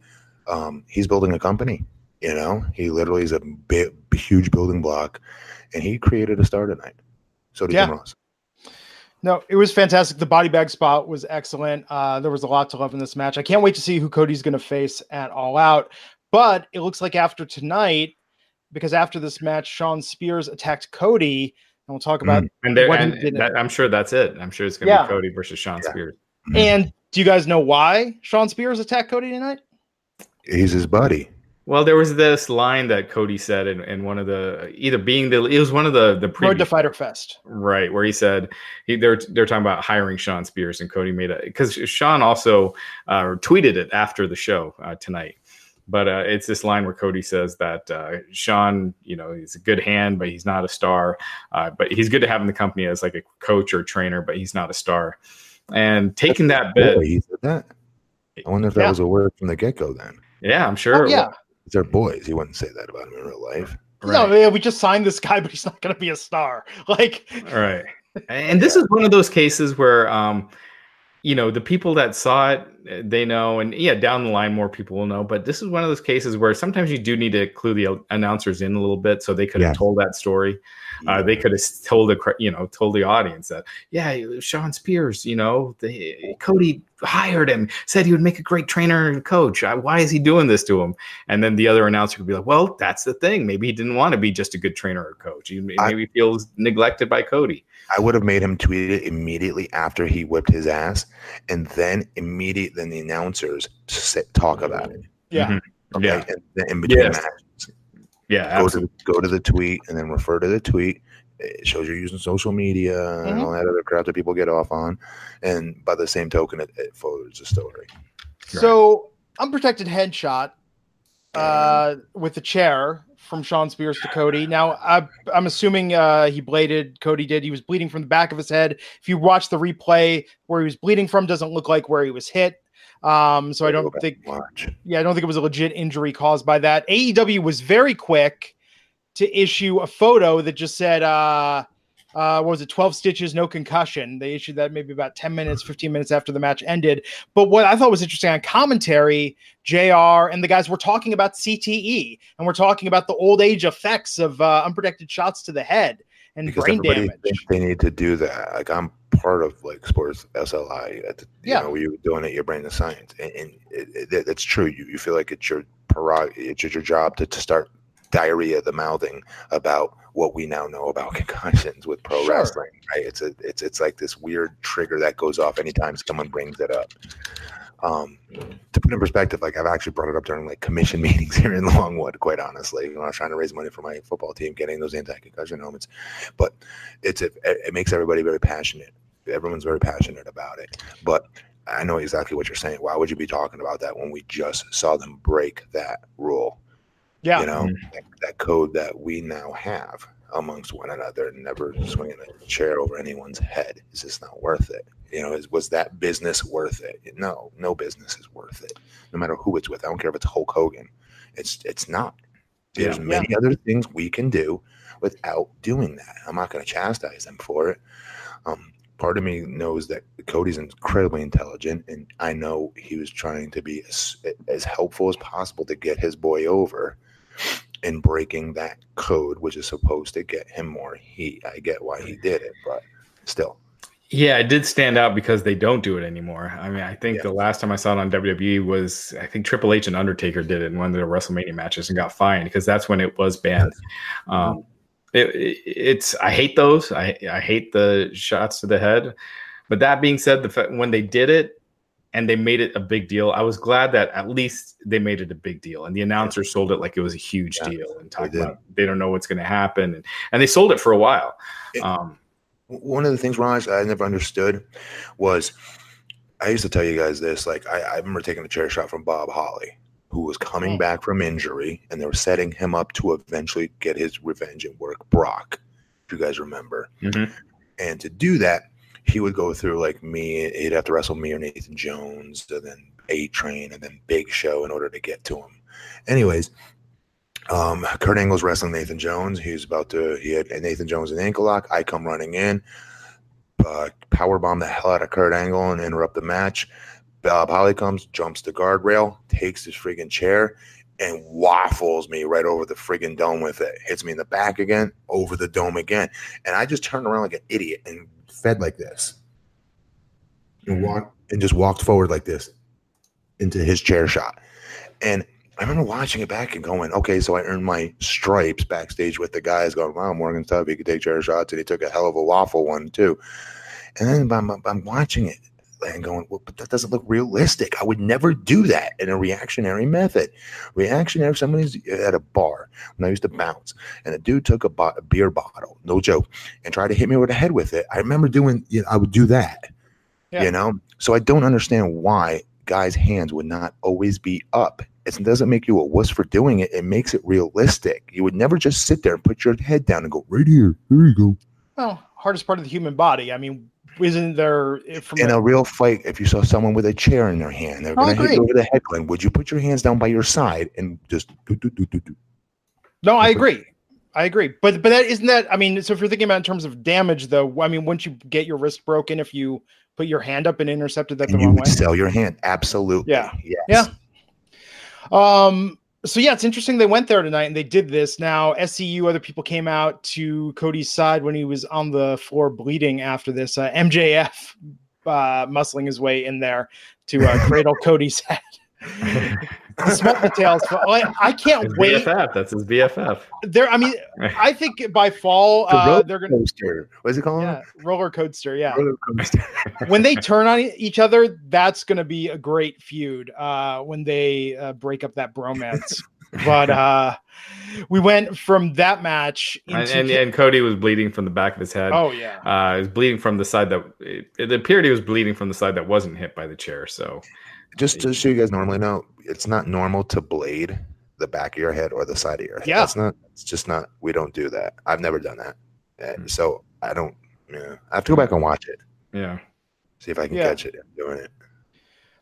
[SPEAKER 2] um, he's building a company. You know, he literally is a big, huge building block, and he created a star tonight. So did
[SPEAKER 1] Yeah.
[SPEAKER 2] Jim Ross.
[SPEAKER 1] No, it was fantastic. The body bag spot was excellent. Uh, there was a lot to love in this match. I can't wait to see who Cody's going to face at All Out. But it looks like after tonight, because after this match, Shawn Spears attacked Cody, and we'll talk about.
[SPEAKER 3] And, there,
[SPEAKER 1] What he
[SPEAKER 3] and
[SPEAKER 1] did-
[SPEAKER 3] that, I'm sure that's it. I'm sure it's going to
[SPEAKER 1] Yeah.
[SPEAKER 3] be Cody versus Shawn
[SPEAKER 2] Yeah.
[SPEAKER 3] Spears.
[SPEAKER 1] And do you guys know why Shawn Spears attacked Cody tonight?
[SPEAKER 2] He's his buddy.
[SPEAKER 3] Well, there was this line that Cody said in, in one of the either being the it was one of the the
[SPEAKER 1] Road
[SPEAKER 3] previous
[SPEAKER 1] to Fyter Fest.
[SPEAKER 3] Right, where he said he they're they're talking about hiring Shawn Spears and Cody made a because Shawn also uh, tweeted it after the show uh, tonight. But uh, it's this line where Cody says that uh, Shawn, you know, he's a good hand, but he's not a star. Uh, but he's good to have in the company as like a coach or trainer, but he's not a star. And taking that bit,
[SPEAKER 2] Boy, he said that. I wonder if that
[SPEAKER 1] Yeah.
[SPEAKER 2] was a word from the get go. Then
[SPEAKER 3] yeah, I'm sure.
[SPEAKER 1] Oh, yeah.
[SPEAKER 2] They're boys. He wouldn't say that about him in real life.
[SPEAKER 1] No, yeah, we just signed this guy, (laughs) but he's not going to be a star. (laughs) Like,
[SPEAKER 3] right (laughs) and this is one of those cases where um you know the people that saw it uh, they know and yeah down the line more people will know but this is one of those cases where sometimes you do need to clue the announcers in a little bit so they could have
[SPEAKER 2] Yes.
[SPEAKER 3] told that story. Uh, they could have told the you know told the audience that yeah Shawn Spears you know the, Cody hired him said he would make a great trainer and coach. Uh, why is he doing this to him? And then the other announcer could be like well that's the thing. Maybe he didn't want to be just a good trainer or coach. He maybe
[SPEAKER 2] I-
[SPEAKER 3] he feels neglected by Cody
[SPEAKER 2] I would have made him tweet it immediately after he whipped his ass, and then immediate then the announcers sit, talk about it.
[SPEAKER 1] yeah.
[SPEAKER 3] Mhm.
[SPEAKER 2] Okay?
[SPEAKER 3] Yeah.
[SPEAKER 2] and then in between
[SPEAKER 3] Yes.
[SPEAKER 2] matches,
[SPEAKER 3] yeah
[SPEAKER 2] go
[SPEAKER 3] absolutely.
[SPEAKER 2] to go to the tweet and then refer to the tweet. It shows you're using social media and
[SPEAKER 1] Mhm.
[SPEAKER 2] all that other crap that people get off on, and by the same token, it, it furthers the story.
[SPEAKER 1] So, unprotected headshot uh, with the chair from Shawn Spears to Cody. Now, I, I'm assuming uh, he bladed. Cody did. He was bleeding from the back of his head. If you watch the replay, where he was bleeding from doesn't look like where he was hit. Um, so I don't think. Yeah, I don't think it was a legit injury caused by that. AEW was very quick to issue a photo that just said, uh, uh, what was it, 12 stitches, no concussion. They issued that maybe about 10 minutes, 15 minutes after the match ended. But what I thought was interesting on commentary, JR and the guys were talking about CTE and we're talking about the old age effects of uh, unprotected shots to the head and
[SPEAKER 2] because
[SPEAKER 1] brain damage.
[SPEAKER 2] they need to do that. Like I'm part of like sports SLI. At the, you
[SPEAKER 1] Yeah.
[SPEAKER 2] know, you're doing it. Your brain is science, and, and it, it, that's true. You, you feel like it's your prerog- it's your job to, to start diarrhea the mouthing about what we now know about (laughs) concussions with pro
[SPEAKER 1] Sure.
[SPEAKER 2] wrestling. Right? It's a it's it's like this weird trigger that goes off anytime someone brings it up. Um, to put in perspective, like I've actually brought it up during like commission (laughs) meetings here in Longwood. Quite honestly, when I was trying to raise money for my football team, getting those anti-concussion helmets, but it's it, it makes everybody very passionate. Everyone's very passionate about it. But I know exactly what you're saying. Why would you be talking about that when we just saw them break that rule?
[SPEAKER 1] Yeah.
[SPEAKER 2] You know, that, that code that we now have amongst one another, never swinging a chair over anyone's head. Is just not worth it. You know, is was that business worth it? No, no business is worth it. No matter who it's with. I don't care if it's Hulk Hogan. It's it's not. There's
[SPEAKER 3] Yeah.
[SPEAKER 2] many other things we can do without doing that. I'm not going to chastise them for it. Um, part of me knows that Cody's incredibly intelligent, and I know he was trying to be as, as helpful as possible to get his boy over in breaking that code, which is supposed to get him more heat. I get why he did it, but still.
[SPEAKER 3] Yeah, it did stand out because they don't do it anymore. I mean, I think
[SPEAKER 2] Yeah.
[SPEAKER 3] the last time I saw it on WWE was I think Triple H and Undertaker did it in one of their WrestleMania matches and got fined because that's when it was banned. Um, it, it- it's I hate those. I I hate the shots to the head. But that being said, the when they did it and they made it a big deal, I was glad that at least they made it a big deal and the announcers sold it like it was a huge
[SPEAKER 2] Yeah,
[SPEAKER 3] deal and talked
[SPEAKER 2] did.
[SPEAKER 3] about they don't know what's going to happen and, and they sold it for a while.
[SPEAKER 2] It-
[SPEAKER 3] Um,
[SPEAKER 2] one of the things Raj I never understood was I used to tell you guys this. Like I, I remember taking a chair shot from Bob Holly, who was coming
[SPEAKER 1] Mm.
[SPEAKER 2] back from injury, and they were setting him up to eventually get his revenge and work Brock. If you guys remember.
[SPEAKER 3] Mhm.
[SPEAKER 2] And to do that, he would go through like me. He'd have to wrestle me or Nathan Jones, and then A Train, and then Big Show in order to get to him. Anyways, um, Kurt Angle's wrestling Nathan Jones. He's about to. He had Nathan Jones in an ankle lock. I come running in, uh, power bomb the hell out of Kurt Angle and interrupt the match. Bob Holly comes, jumps the guardrail, takes his friggin' chair, and waffles me right over the friggin' dome with it. Hits me in the back again, over the dome again. And I just turned around like an idiot and fed like this. And walked and just walked forward like this into his chair shot. And I remember watching it back and going, okay, so I earned my stripes backstage with the guys going, wow, Morgan's tough. He could take chair shots. And he took a hell of a waffle one, too. And then I'm, I'm watching it and going, well, but that doesn't look realistic. I would never do that in a reactionary method. Reactionary, somebody's at a bar when I used to bounce, and a dude took a, bo- a beer bottle, no joke, and tried to hit me with a head with it. I remember doing, you know, I would do that,
[SPEAKER 1] Yeah.
[SPEAKER 2] you know? So I don't understand why guys' hands would not always be up. It doesn't make you a wuss for doing it. It makes it realistic. You would never just sit there and put your head down and go, right here, here you go.
[SPEAKER 1] Well, hardest part of the human body. I mean, isn't there from
[SPEAKER 2] in
[SPEAKER 1] a-
[SPEAKER 2] a real fight, if you saw someone with a chair in their hand, they're going to hit you over the head, Glenn, would you put your hands down by your side and just do, do, do, do, do?
[SPEAKER 1] No, I agree. I agree. But but that isn't that I mean, so if you're thinking about in terms of damage though, I mean, once you get your wrist broken if you put your hand up and intercepted that the
[SPEAKER 2] you
[SPEAKER 1] wrong
[SPEAKER 2] would
[SPEAKER 1] way.
[SPEAKER 2] sell your hand. Absolutely.
[SPEAKER 1] Yeah.
[SPEAKER 2] Yes.
[SPEAKER 1] Yeah. Um so yeah, it's interesting they went there tonight and they did this. Now, SCU, other people came out to Cody's side when he was on the floor bleeding after this. Uh, MJF uh, muscling his way in there to uh, (laughs) cradle Cody's head. (laughs) the small details. But I, I can't
[SPEAKER 3] His
[SPEAKER 1] wait.
[SPEAKER 3] BFF. That's his BFF.
[SPEAKER 1] There, I mean, (laughs) I think by fall
[SPEAKER 2] The
[SPEAKER 1] uh, they're gonna
[SPEAKER 2] coaster. What's it called?
[SPEAKER 1] yeah, roller coaster. Yeah,
[SPEAKER 2] Roller coaster. (laughs)
[SPEAKER 1] when they turn on e- each other, that's going to be a great feud. Uh, when they uh, break up that bromance. (laughs) but uh, we went from that match
[SPEAKER 3] and, and, and Cody was bleeding from the back of his head.
[SPEAKER 1] oh yeah,
[SPEAKER 3] Uh, he was bleeding from the side that it, it appeared he was bleeding from the side that wasn't hit by the chair. So
[SPEAKER 2] Just to so you guys normally know, it's not normal to blade the back of your head or the side of your head.
[SPEAKER 1] Yeah.
[SPEAKER 2] That's not, it's just not, we don't do that. I've never done that. And
[SPEAKER 3] Hmm.
[SPEAKER 2] so I don't, yeah, I have to go back and watch it,
[SPEAKER 3] yeah,
[SPEAKER 2] see if I can
[SPEAKER 1] Yeah.
[SPEAKER 2] catch it doing it.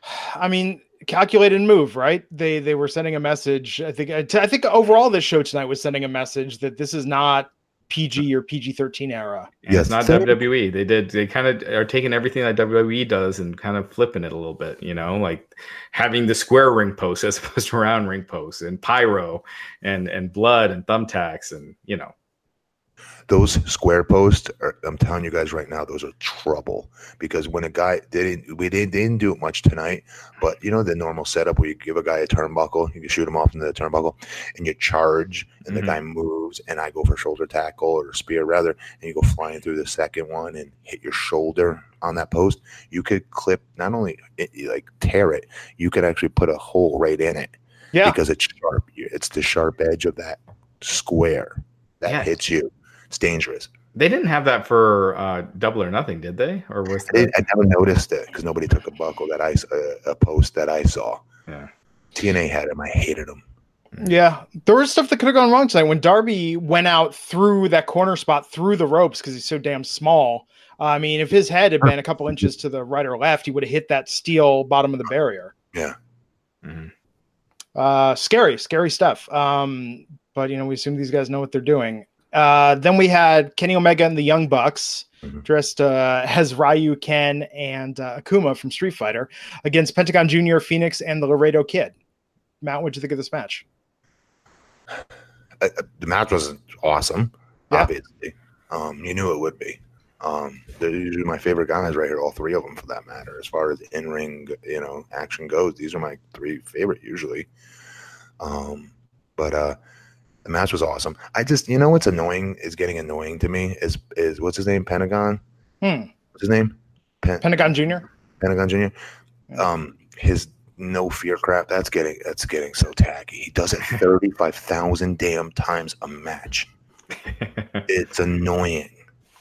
[SPEAKER 2] (sighs)
[SPEAKER 1] I mean calculated move, right? They they were sending a message. I think I think overall this show tonight was sending a message that this is not PG or PG thirteen era.
[SPEAKER 3] And
[SPEAKER 2] Yes.
[SPEAKER 3] it's not
[SPEAKER 2] So-
[SPEAKER 3] WWE. They did. They kind of are taking everything that WWE does and kind of flipping it a little bit. You know, like having the square ring post (laughs) as opposed to round ring posts and pyro and and blood and thumbtacks and you know.
[SPEAKER 2] Those square posts are, i'm telling you guys right now those are trouble because when a guy didn't we didn't, didn't do it much tonight but you know the normal setup where you give a guy a turnbuckle you can shoot him off into the turnbuckle and you charge and
[SPEAKER 3] Mhm.
[SPEAKER 2] the guy moves and i go for shoulder tackle or spear rather and you go flying through the second one and hit your shoulder on that post you could clip not only it, like tear it you could actually put a hole right in it
[SPEAKER 1] Yeah,
[SPEAKER 2] because it's sharp it's the sharp edge of that square that
[SPEAKER 3] Yeah.
[SPEAKER 2] hits you it's dangerous
[SPEAKER 3] They didn't have that for uh, Double or Nothing, did they? Or was
[SPEAKER 2] I,
[SPEAKER 3] that?
[SPEAKER 2] I never noticed it because nobody took a buckle that I s- uh, a post that I saw.
[SPEAKER 3] Yeah.
[SPEAKER 2] TNA had him. I hated him.
[SPEAKER 1] Yeah, there was stuff that could have gone wrong tonight when Darby went out through that corner spot through the ropes because he's so damn small. I mean, if his head had been a couple inches to the right or left, he would have hit that steel bottom of the barrier.
[SPEAKER 3] Mhm.
[SPEAKER 1] Uh, scary, scary stuff. Um, but you know, we assume these guys know what they're doing. Uh, then we had Kenny Omega and the Young Bucks
[SPEAKER 2] Mhm.
[SPEAKER 1] dressed uh, as Ryu, Ken, and uh, Akuma from Street Fighter against Pentagon Junior, Fenix, and the Laredo Kid. Matt, what'd you think of this match?
[SPEAKER 2] The match wasn't awesome.
[SPEAKER 1] Yeah.
[SPEAKER 2] Obviously, um, you knew it would be. Um, they're usually my favorite guys right here. All three of them, for that matter. As far as in ring, you know, action goes, these are my three favorite usually. Um, but uh, the match was awesome. I just, you know, what's annoying is getting annoying to me is is what's his name? Pentagon.
[SPEAKER 1] Hmm.
[SPEAKER 2] What's his name? Pen-
[SPEAKER 1] Pentagon Junior.
[SPEAKER 2] Pentagon Junior. Um, his no fear crap. That's getting that's getting so tacky. He does it (laughs) thirty five thousand damn times a match. (laughs) It's annoying.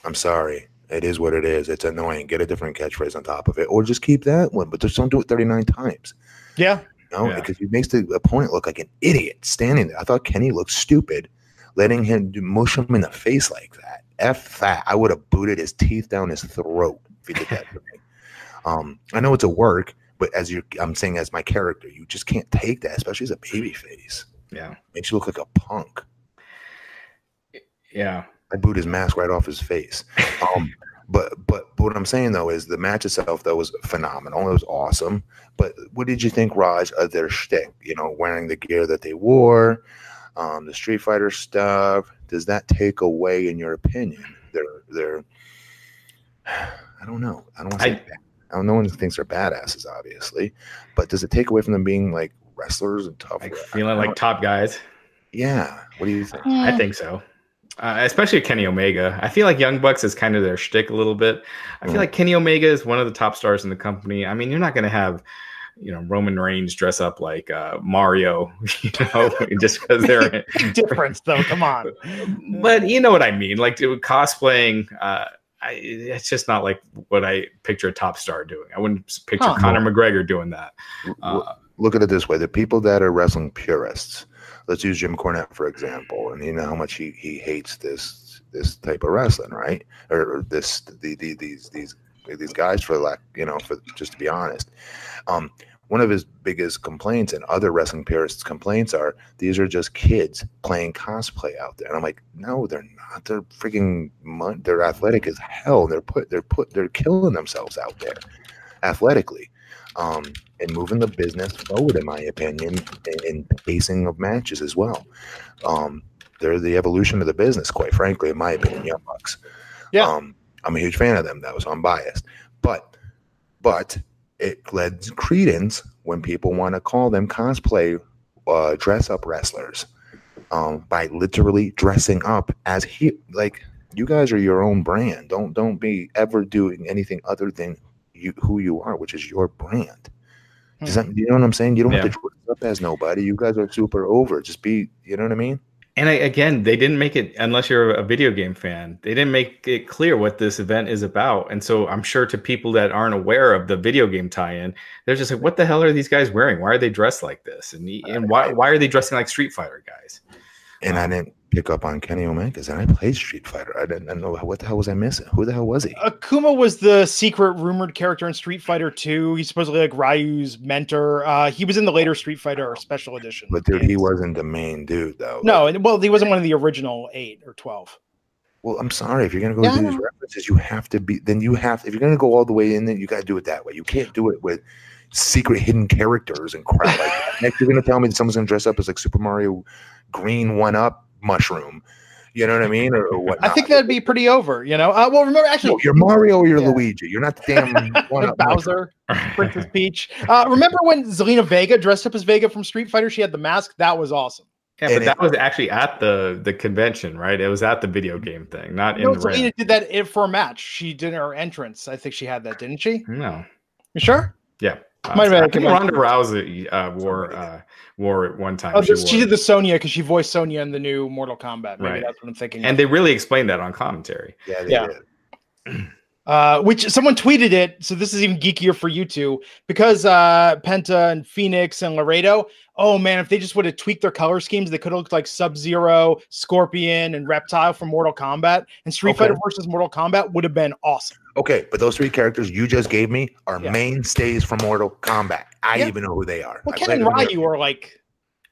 [SPEAKER 2] I'm sorry. It is what it is. It's annoying. Get a different catchphrase on top of it, or just keep that one, but just don't do it thirty nine times.
[SPEAKER 1] Yeah,
[SPEAKER 2] Know,
[SPEAKER 3] Yeah.
[SPEAKER 2] because he makes the opponent look like an idiot standing there. I thought Kenny looked stupid, letting him mush him in the face like that. F that. I would have booted his teeth down his throat if he did that to (laughs) me. Um, I know it's a work, but as you, I'm saying as my character, you just can't take that, especially as a baby face.
[SPEAKER 3] Yeah.
[SPEAKER 2] Makes you look like a punk.
[SPEAKER 3] Yeah.
[SPEAKER 2] I boot his mask right off his face. Um, (laughs) but, but but what I'm saying though is the match itself though was phenomenal. It was awesome. But what did you think, Raj, of their shtick? You know, wearing the gear that they wore, um, the Street Fighter stuff. Does that take away, in your opinion, their their? (sighs) I don't know. I don't want to say.
[SPEAKER 3] I-
[SPEAKER 2] I don't, no one thinks they're badasses, obviously, but does it take away from them being like wrestlers and tough?
[SPEAKER 3] Like feeling like top guys.
[SPEAKER 2] yeah. What do you think?
[SPEAKER 3] I think so. Uh, especially Kenny Omega. I feel like Young Bucks is kind of their shtick a little bit. I feel
[SPEAKER 2] Mm.
[SPEAKER 3] like Kenny Omega is one of the top stars in the company. I mean, you're not going to have, you know, Roman Reigns dress up like uh, Mario, (laughs) you know, (laughs) just because they're. (laughs)
[SPEAKER 1] Difference, though. Come on.
[SPEAKER 3] but you know what I mean. Like dude, cosplaying, uh, I, it's just not like what I picture a top star doing. I wouldn't picture
[SPEAKER 1] Huh.
[SPEAKER 3] Conor McGregor doing that. Uh,
[SPEAKER 2] look at it this way: the people that are wrestling purists. Let's use Jim Cornette for example, and you know how much he, he hates this this type of wrestling, right? Or, this the, the these these these guys for lack, you know, for just to be honest. Um, one of his biggest complaints and other wrestling purists' complaints are these are just kids playing cosplay out there, and I'm like, no, they're not. They're freaking they're athletic as hell. They're put they're put they're killing themselves out there athletically. Um, and moving the business forward, in my opinion, in, in pacing of matches as well. Um, they're the evolution of the business, quite frankly, in my opinion. Young Bucks.
[SPEAKER 1] Yeah.
[SPEAKER 2] Um, I'm a huge fan of them, though, so I'm biased. But, but it led credence when people want to call them cosplay, uh, dress up wrestlers, um, by literally dressing up as he like. You guys are your own brand. Don't don't be ever doing anything other than you who you are, which is your brand. Does hmm. that, you know what I'm saying? You don't have to dress up as nobody. You guys are super over. Just be, you know what I mean?
[SPEAKER 3] And I, again, they didn't make it unless you're a video game fan. They didn't make it clear what this event is about. And so I'm sure to people that aren't aware of the video game tie-in, they're just like, "What the hell are these guys wearing? Why are they dressed like this? And and why why are they dressing like Street Fighter guys?"
[SPEAKER 2] And I um, didn't pick up on Kenny Omega's, and I played Street Fighter. I didn't, I didn't know what the hell was I missing. Who the hell was he?
[SPEAKER 1] Akuma was the secret rumored character in Street Fighter 2. He's supposedly like Ryu's mentor. Uh, he was in the later Street Fighter Special Edition.
[SPEAKER 2] But dude, he wasn't the main dude though.
[SPEAKER 1] No, and- well, he wasn't one of the original eight or 12.
[SPEAKER 2] Well, I'm sorry. If you're gonna go
[SPEAKER 1] Yeah, I
[SPEAKER 2] do these references, you have to be. Then you have. If you're gonna go all the way in, then you got to do it that way. You can't do it with secret hidden characters and crap like that. (laughs) Next, you're gonna tell me that someone's gonna dress up as like Super Mario Green One Up Mushroom. You know what I mean, or, or what? (laughs)
[SPEAKER 1] I think that'd be pretty over, you know? Uh, well, remember, actually,
[SPEAKER 2] No, you're Mario or you're
[SPEAKER 1] Yeah.
[SPEAKER 2] Luigi. You're not the damn (laughs) one.
[SPEAKER 1] Bowser, Princess Peach. Uh, remember when Zelina Vega dressed up as Vega from Street Fighter? She had the mask. That was awesome.
[SPEAKER 3] Yeah, but
[SPEAKER 2] And it-
[SPEAKER 3] that was actually at the the convention, right? It was at the video game thing, not in
[SPEAKER 1] No,
[SPEAKER 3] the ring.
[SPEAKER 1] Did that for a match. She did her entrance. I think she had that, didn't she?
[SPEAKER 3] No,
[SPEAKER 1] You sure?
[SPEAKER 3] yeah.
[SPEAKER 1] Might have been
[SPEAKER 3] I
[SPEAKER 1] a
[SPEAKER 3] think. Ronda Rousey uh, wore uh, wore it one time.
[SPEAKER 1] Oh,
[SPEAKER 3] She
[SPEAKER 1] she, did the Sonya because she voiced Sonya in the new Mortal Kombat. Maybe
[SPEAKER 3] Right.
[SPEAKER 1] that's what I'm thinking.
[SPEAKER 3] and
[SPEAKER 1] of.
[SPEAKER 3] they really explained that on commentary.
[SPEAKER 2] Yeah, they
[SPEAKER 1] Yeah.
[SPEAKER 2] did. (clears throat)
[SPEAKER 1] uh, which someone tweeted it. So this is even geekier for you two because uh, Penta and Fenix and Laredo. Oh man, if they just would have tweaked their color schemes, they could have looked like Sub Zero, Scorpion, and Reptile from Mortal Kombat. And Street
[SPEAKER 2] Okay.
[SPEAKER 1] Fighter versus Mortal Kombat would have been awesome.
[SPEAKER 2] Okay, but those three characters you just gave me are
[SPEAKER 1] Yeah.
[SPEAKER 2] mainstays from Mortal Kombat. I
[SPEAKER 1] Yeah.
[SPEAKER 2] even know who they are.
[SPEAKER 1] Well,
[SPEAKER 2] I
[SPEAKER 1] Ken
[SPEAKER 2] played
[SPEAKER 1] and Ryu are like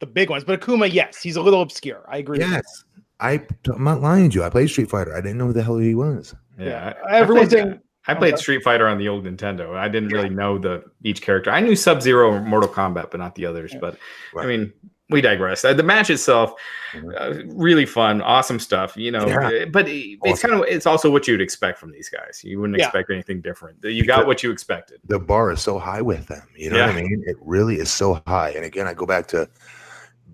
[SPEAKER 1] the big ones, but Akuma, yes, he's a little obscure. I agree. with you.
[SPEAKER 2] Yes, I, I'm not lying to you. I played Street Fighter. I didn't know who the hell he was.
[SPEAKER 3] Yeah,
[SPEAKER 1] Yeah.
[SPEAKER 3] I- I
[SPEAKER 1] Everyone's
[SPEAKER 3] played-
[SPEAKER 1] saying-
[SPEAKER 3] I played oh,
[SPEAKER 1] Okay.
[SPEAKER 3] Street Fighter on the old Nintendo. I didn't really know the each character. I knew Sub Zero or Mortal Kombat, but not the others.
[SPEAKER 1] Yeah.
[SPEAKER 3] But I mean, we digress. Uh, the match itself,
[SPEAKER 2] Mhm.
[SPEAKER 3] uh, really fun, awesome stuff. You know,
[SPEAKER 2] Yeah.
[SPEAKER 3] uh, but it- it's
[SPEAKER 2] Awesome.
[SPEAKER 3] kind of it's also what you'd expect from these guys. You wouldn't
[SPEAKER 1] Yeah.
[SPEAKER 3] expect anything different. You got what you expected.
[SPEAKER 2] The bar is so high with them. You know what I mean? It really is so high. And again, I go back to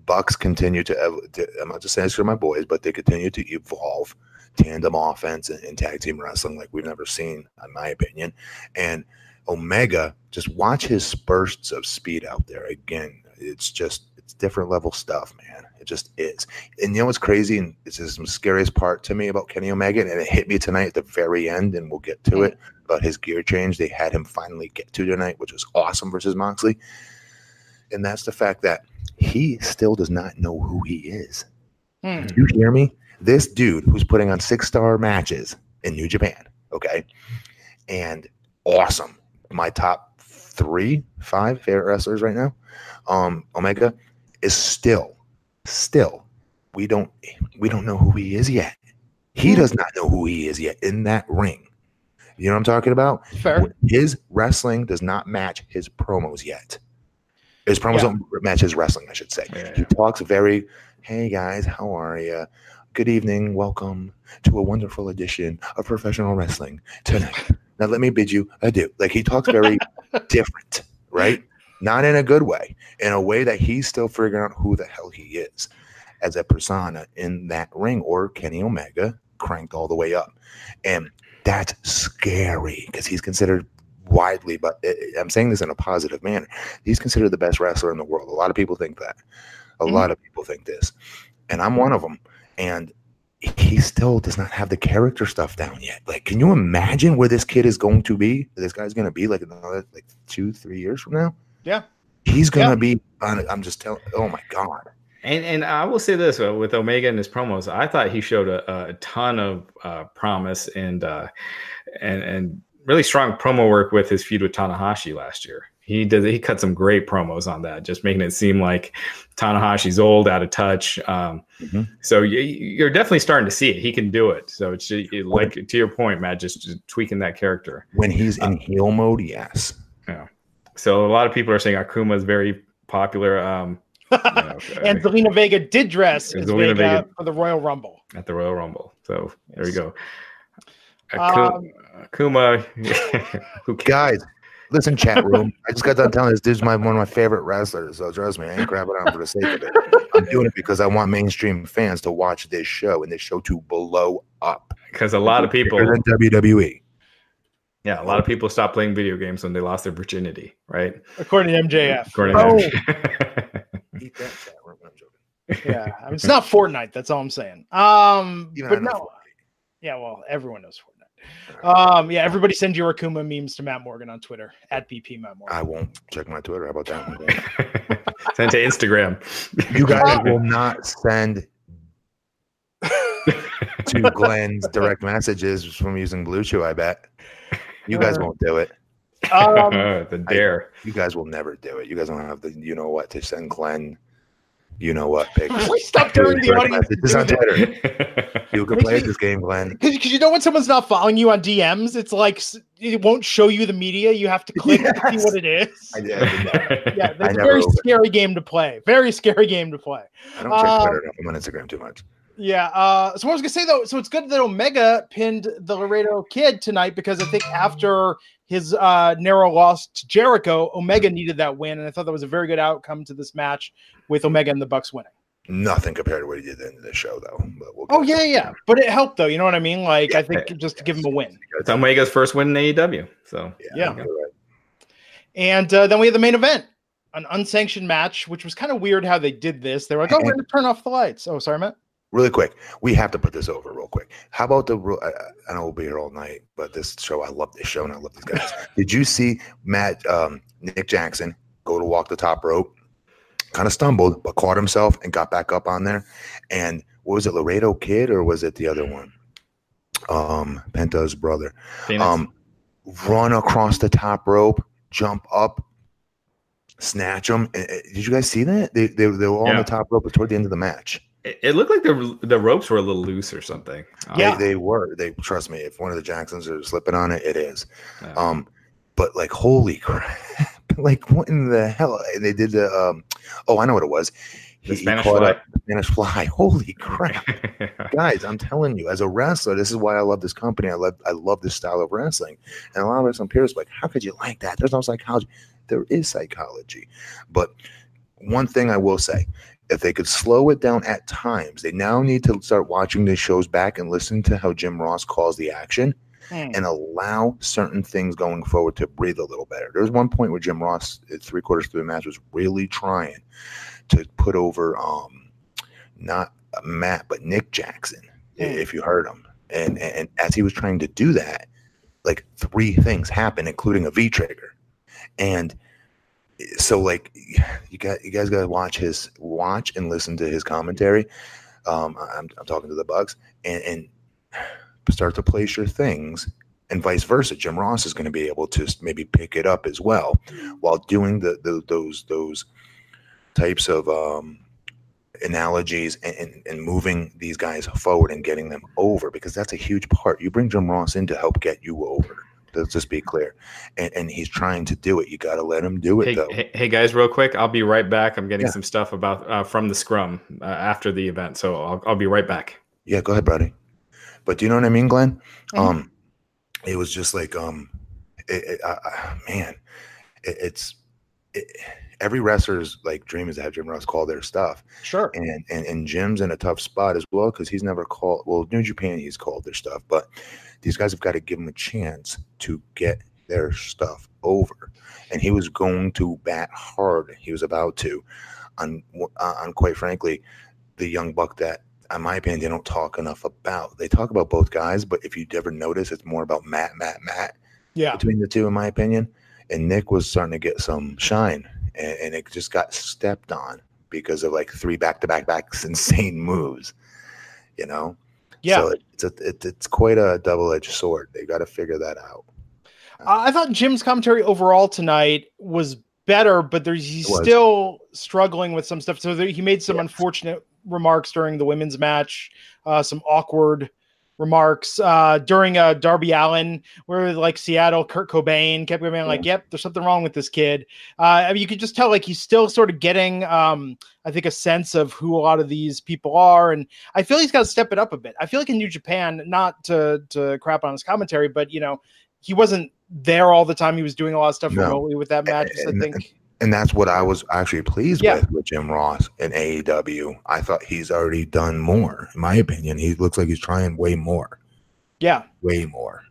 [SPEAKER 2] Bucks continue to, ev- to I'm not just saying this for my boys, but they continue to evolve tandem offense and, and tag team wrestling like we've never seen, in my opinion. And Omega, just watch his bursts of speed out there. Again, it's just it's different level stuff, man. It just is. And you know what's crazy? And it's the scariest part to me about Kenny Omega, and it hit me tonight at the very end, and we'll get to it about his gear change. They had him finally get to tonight, which was awesome versus Moxley. And that's the fact that he still does not know who he is.
[SPEAKER 1] Hmm.
[SPEAKER 2] You hear me? This dude who's putting on six star matches in New Japan, okay, and awesome. My top three, five favorite wrestlers right now. Um, Omega is still, still, we don't we don't know who he is yet. He hmm. does not know who he is yet in that ring. You know what I'm talking about?
[SPEAKER 1] Fair.
[SPEAKER 2] His wrestling does not match his promos yet. His promos
[SPEAKER 1] Yeah.
[SPEAKER 2] don't match his wrestling, I should say.
[SPEAKER 3] Yeah.
[SPEAKER 2] He talks very, hey guys, how are you? Good evening. Welcome to a wonderful edition of professional wrestling tonight. (laughs) now let me bid you adieu. Like he talks very (laughs) different, right? Not in a good way, in a way that he's still figuring out who the hell he is as a persona in that ring, or Kenny Omega cranked all the way up. And that's scary because he's considered widely, but i- I'm saying this in a positive manner. He's considered the best wrestler in the world. A lot of people think that. A
[SPEAKER 1] Mhm.
[SPEAKER 2] lot of people think this. And I'm one of them. And he still does not have the character stuff down yet. Like, can you imagine where this kid is going to be? This guy's going to be like another like two, three years from now.
[SPEAKER 1] Yeah.
[SPEAKER 2] He's going to
[SPEAKER 1] Yeah.
[SPEAKER 2] be on. I'm just telling. Oh my god.
[SPEAKER 3] And and I will say this uh, with Omega and his promos, I thought he showed a, a ton of uh, promise and uh, and and really strong promo work with his feud with Tanahashi last year. He did he cut some great promos on that, just making it seem like Tanahashi's old, out of touch. Um,
[SPEAKER 2] Mhm.
[SPEAKER 3] So you, you're definitely starting to see it. He can do it. So it's just, it- like to your point, Matt, just, just tweaking that character.
[SPEAKER 2] When he's in heel mode, yes.
[SPEAKER 3] So a lot of people are saying Akuma is very popular. Um, (laughs) you know,
[SPEAKER 1] and Zelina Vega did dress as
[SPEAKER 3] Zelina
[SPEAKER 1] Vega,
[SPEAKER 3] Vega-
[SPEAKER 1] for the Royal Rumble.
[SPEAKER 3] at the Royal Rumble. So there you go. Aku-
[SPEAKER 1] Um,
[SPEAKER 3] Akuma, (laughs) who cares?
[SPEAKER 2] Guys, listen, chat room. I just got done telling this dude's my one of my favorite wrestlers. So trust me, I ain't grabbing on for the sake of it. I'm doing it because I want mainstream fans to watch this show and this show to blow up.
[SPEAKER 3] Because a lot of people,
[SPEAKER 2] Bigger than E. WWE.
[SPEAKER 3] Yeah, a lot of people stopped playing video games when they lost their virginity, right?
[SPEAKER 1] according to MJF.
[SPEAKER 3] According
[SPEAKER 1] oh,
[SPEAKER 3] to (laughs)
[SPEAKER 2] Eat that chat room. I'm joking.
[SPEAKER 1] yeah. I mean, it's not Fortnite. That's all I'm saying. Um,
[SPEAKER 2] Even
[SPEAKER 1] but
[SPEAKER 2] I know
[SPEAKER 1] no, yeah. Well, everyone knows Fortnite. Um, yeah. Everybody send your Akuma memes to Matt Morgan on Twitter at BP Matt Morgan.
[SPEAKER 2] I won't check my Twitter. How about that? (laughs)
[SPEAKER 3] Send to Instagram.
[SPEAKER 2] You guys (laughs) will not send to Glenn's direct messages from using BlueChew, I bet. You guys won't do it.
[SPEAKER 1] um, (laughs)
[SPEAKER 3] the dare.
[SPEAKER 2] You guys will never do it. You guys don't have the you know what to send Glenn. You know what pics.
[SPEAKER 1] Please stop telling the audience.
[SPEAKER 2] messages on Twitter. You can play this game, Glenn. (laughs)
[SPEAKER 1] Because you know when someone's not following you on DMs, it's like it won't show you the media. You have to click to see what it is.
[SPEAKER 2] I did. I did that. (laughs)
[SPEAKER 1] Yeah, that's a very
[SPEAKER 2] open-
[SPEAKER 1] scary game to play. Very scary game to play.
[SPEAKER 2] I don't check
[SPEAKER 1] Um,
[SPEAKER 2] Twitter enough. I'm on Instagram too much.
[SPEAKER 1] Yeah. Uh, so what I was gonna say though, so it's good that Omega pinned the Laredo Kid tonight because I think after his uh, narrow loss to Jericho, Omega needed that win, and I thought that was a very good outcome to this match with Omega and the Bucks winning.
[SPEAKER 2] Nothing compared to what he did at the end of the show, though. But we'll
[SPEAKER 1] Oh
[SPEAKER 2] get
[SPEAKER 1] yeah, yeah, but it helped though. You know what I mean? Like I
[SPEAKER 2] Yeah.
[SPEAKER 1] think just to give him a win.
[SPEAKER 3] it's Omega's first win in AEW. So
[SPEAKER 1] Yeah.
[SPEAKER 2] you're right.
[SPEAKER 1] And uh, then we had the main event, an unsanctioned match, which was kind of weird how they did this. They were like, "Oh, we're gonna turn off the lights." Oh, sorry, Matt.
[SPEAKER 2] Really quick, we have to put this over real quick. How about the? I, I know we'll be here all night, but this show, I love this show and I love these guys. (laughs) Did you see Matt um, Nick Jackson go to walk the top rope? Kind of stumbled, but caught himself and got back up on there. And what was it, Laredo Kid or was it the other one? Um, Penta's brother.
[SPEAKER 3] Fenix.
[SPEAKER 2] Um, run across the top rope, jump up, snatch them. Did you guys see that? They they, they were all on the top rope toward the end of the match.
[SPEAKER 3] It, it looked like the the ropes were a little loose or something.
[SPEAKER 1] Yeah.
[SPEAKER 2] They, they were. They trust me. If one of the Jacksons are slipping on it, it is.
[SPEAKER 3] yeah.
[SPEAKER 2] Um, but like, holy (laughs) crap! like, what in the hell? And they did the. Um, oh, I know what it was.
[SPEAKER 3] The
[SPEAKER 2] He- he
[SPEAKER 3] Spanish
[SPEAKER 2] caught
[SPEAKER 3] fly.
[SPEAKER 2] a Spanish fly. (laughs) Holy crap! (laughs) Guys, I'm telling you, as a wrestler, this is why I love this company. I love I love this style of wrestling. And a lot of wrestling peers are like, how could you like that? There's no psychology. There is psychology. But one thing I will say, if they could slow it down at times, they now need to start watching the shows back and listen to how Jim Ross calls the action
[SPEAKER 1] Hmm.
[SPEAKER 2] and allow certain things going forward to breathe a little better. There was one point where Jim Ross, at three quarters through the match, was really trying to put over um not Matt but Nick Jackson,
[SPEAKER 1] Hmm.
[SPEAKER 2] if you heard him. And, and and as he was trying to do that, like three things happened, including a V trigger. And so like you got you guys gotta watch his watch and listen to his commentary. Um, I'm, I'm talking to the Bucks and, and start to place your things and vice versa. Jim Ross is going to be able to maybe pick it up as well while doing the, the those those types of um, analogies and, and, and, moving these guys forward and getting them over because that's a huge part. You bring Jim Ross in to help get you over. Let's just be clear, and, and he's trying to do it. You got to let him do it,
[SPEAKER 3] hey,
[SPEAKER 2] though.
[SPEAKER 3] Hey, hey, guys, real quick, I'll be right back. I'm getting yeah. some stuff about uh, from the scrum uh, after the event, so I'll, I'll be right back.
[SPEAKER 2] Yeah, go ahead, buddy. But do you know what I mean, Glenn? Mm-hmm. Um, it was just like, um, it, it, uh, man, it, it's every wrestler's like dream is to have Jim Ross call their stuff.
[SPEAKER 1] Sure.
[SPEAKER 2] And and, and Jim's in a tough spot as well because he's never called. Well, New Japan he's called their stuff, but these guys have got to give him a chance to get their stuff over. And he was going to bat hard. He was about to, on uh, on quite frankly, the young buck that. In my opinion, they don't talk enough about. They talk about both guys, but if you ever notice, it's more about Matt, Matt, Matt.
[SPEAKER 1] Yeah.
[SPEAKER 2] Between the two, in my opinion, and Nick was starting to get some shine and, and it just got stepped on because of like three back to back backs (laughs) insane moves, you know?
[SPEAKER 1] Yeah.
[SPEAKER 2] So it's, a, it, it's quite a double edged sword. They got to figure that out.
[SPEAKER 1] I thought Jim's commentary overall tonight was better, but there's he's still struggling with some stuff. So there, he made some yeah. unfortunate remarks during the women's match, uh, some awkward remarks uh, during uh, Darby Allin, where like Seattle, Kurt Cobain kept going like, "Yep, there's something wrong with this kid." Uh, I mean, you could just tell like he's still sort of getting, um, I think, a sense of who a lot of these people are, and I feel he's got to step it up a bit. I feel like in New Japan, not to to crap on his commentary, but you know, he wasn't there all the time. He was doing a lot of stuff no. remotely with that match. I think
[SPEAKER 2] and that's what I was actually pleased yeah. with with Jim Ross in AEW. I thought he's already done more, in my opinion. He looks like he's trying way more.
[SPEAKER 1] Yeah,
[SPEAKER 2] way more.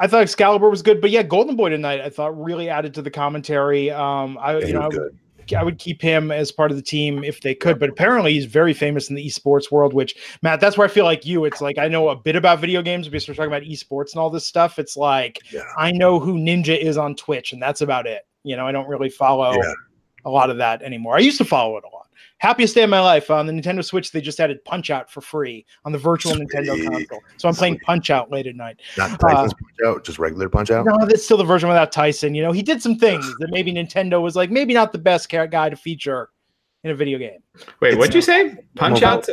[SPEAKER 1] I thought Excalibur was good, but yeah, Golden Boy tonight I thought really added to the commentary. Um, I yeah, you know I would, I would, keep him as part of the team if they could, but apparently he's very famous in the esports world. Which Matt, that's where I feel like you. It's like I know a bit about video games because we're talking about esports and all this stuff. It's like yeah. I know who Ninja is on Twitch, and that's about it. You know, I don't really follow yeah. a lot of that anymore. I used to follow it a lot. Happiest day of my life on the Nintendo Switch. They just added Punch Out for free on the virtual Sweet. Nintendo console. So I'm playing Punch Out late at night.
[SPEAKER 2] Not Tyson's uh, Punch Out, just regular Punch Out.
[SPEAKER 1] No, that's still the version without Tyson. You know, he did some things that maybe Nintendo was like, maybe not the best guy to feature in a video game.
[SPEAKER 3] Wait, it's, what'd you say? Punch Out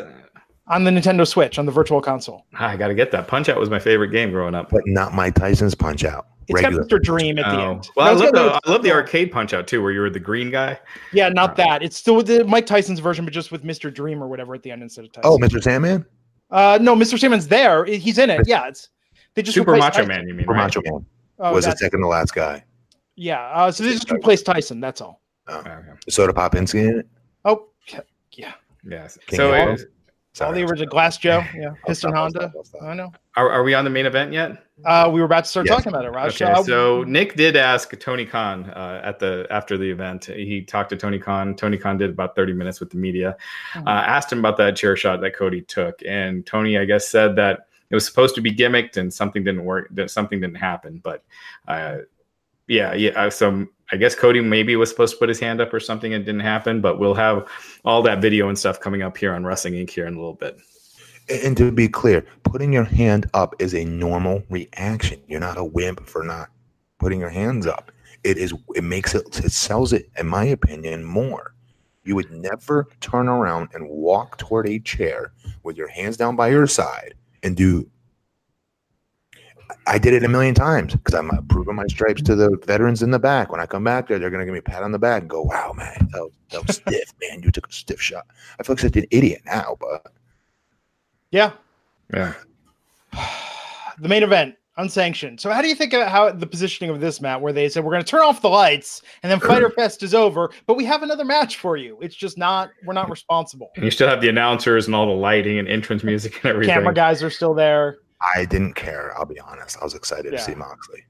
[SPEAKER 1] on the Nintendo Switch on the virtual console.
[SPEAKER 3] I got to get that. Punch Out was my favorite game growing up,
[SPEAKER 2] but not Mike Tyson's Punch Out.
[SPEAKER 1] It's got Mr. Dream at the oh. end.
[SPEAKER 3] Well, I love the, I love the arcade punch out too, where you were the green guy.
[SPEAKER 1] Yeah, not uh, that. It's still the Mike Tyson's version, but just with Mr. Dream or whatever at the end instead of Tyson.
[SPEAKER 2] Oh, Mr. Sandman.
[SPEAKER 1] Uh, no, Mr. Sandman's there. He's in it. Yeah, it's
[SPEAKER 3] they just Super Macho Tyson. Man. You mean
[SPEAKER 2] Super right? Macho Man oh, was the second to last guy.
[SPEAKER 1] Yeah, uh, so they just replaced Tyson. That's all.
[SPEAKER 2] Oh. Okay. Soda Popinski in it.
[SPEAKER 1] Oh, yeah.
[SPEAKER 3] Yes. so
[SPEAKER 1] Sorry, all the original Glass Joe, (laughs) yeah, Piston Honda. I know.
[SPEAKER 3] Are, are we on the main event yet?
[SPEAKER 1] Uh, we were about to start yes. talking about it, Raj.
[SPEAKER 3] Okay, so Nick did ask Tony Khan uh, at the after the event. He talked to Tony Khan. Tony Khan did about thirty minutes with the media. Mm-hmm. Uh, asked him about that chair shot that Cody took, and Tony, I guess, said that it was supposed to be gimmicked and something didn't work. That something didn't happen, but uh, yeah, yeah. Uh, so I guess Cody maybe was supposed to put his hand up or something. It didn't happen, but we'll have all that video and stuff coming up here on Wrestling Inc. here in a little bit.
[SPEAKER 2] And to be clear, putting your hand up is a normal reaction. You're not a wimp for not putting your hands up. It is. It makes it. It sells it, in my opinion, more. You would never turn around and walk toward a chair with your hands down by your side and do I did it a million times because I'm uh, proving my stripes to the veterans in the back. When I come back there, they're going to give me a pat on the back and go, wow, man, that was, that was (laughs) stiff, man. You took a stiff shot. I feel like such an idiot now, but.
[SPEAKER 1] Yeah.
[SPEAKER 3] Yeah. (sighs)
[SPEAKER 1] the main event, unsanctioned. So, how do you think about how the positioning of this, Matt, where they said, we're going to turn off the lights and then Fyter (clears throat) Fest is over, but we have another match for you? It's just not, we're not responsible.
[SPEAKER 3] And you still have the announcers and all the lighting and entrance music and everything.
[SPEAKER 1] Camera guys are still there.
[SPEAKER 2] I didn't care. I'll be honest. I was excited yeah. to see Moxley.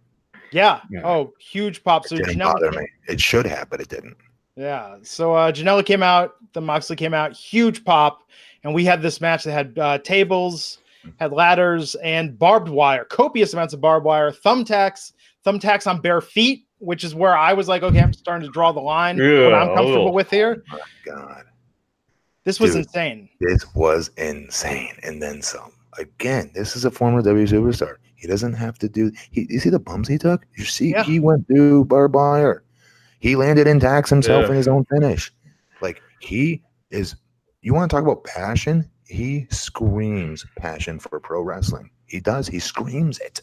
[SPEAKER 1] Yeah. yeah. Oh, huge pop.
[SPEAKER 2] So it didn't Janela bother me. It should have, but it didn't.
[SPEAKER 1] Yeah. So uh, Janela came out. The Moxley came out. Huge pop, and we had this match that had uh, tables, had ladders, and barbed wire. Copious amounts of barbed wire. Thumbtacks. Thumbtacks on bare feet, which is where I was like, okay, I'm starting to draw the line. Yeah, what I'm comfortable oh. with here.
[SPEAKER 2] Oh God.
[SPEAKER 1] This was
[SPEAKER 2] Dude.
[SPEAKER 1] insane.
[SPEAKER 2] This was insane, and then some. Again, this is a former W superstar. He doesn't have to do. He, you see the bumps he took. You see,
[SPEAKER 1] Yeah.
[SPEAKER 2] he went through barbed wire. He landed in tacks himself
[SPEAKER 3] Yeah.
[SPEAKER 2] in his own finish. Like he is. You want to talk about passion? He screams passion for pro wrestling. He does. He screams it.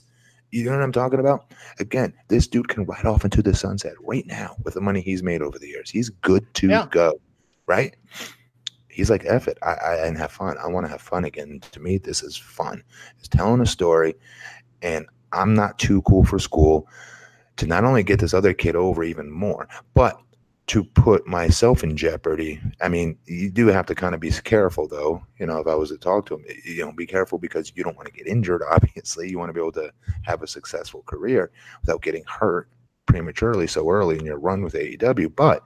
[SPEAKER 2] You know what I'm talking about? Again, this dude can ride off into the sunset right now with the money he's made over the years. He's good to
[SPEAKER 1] Yeah.
[SPEAKER 2] go, right? He's like, F it, I, I and have fun. I want to have fun again. To me, this is fun. It's telling a story, and I'm not too cool for school to not only get this other kid over even more, but to put myself in jeopardy. I mean, you do have to kind of be careful, though. You know, if I was to talk to him, you know, be careful because you don't want to get injured. (laughs) Obviously, you want to be able to have a successful career without getting hurt prematurely so early in your run with AEW. But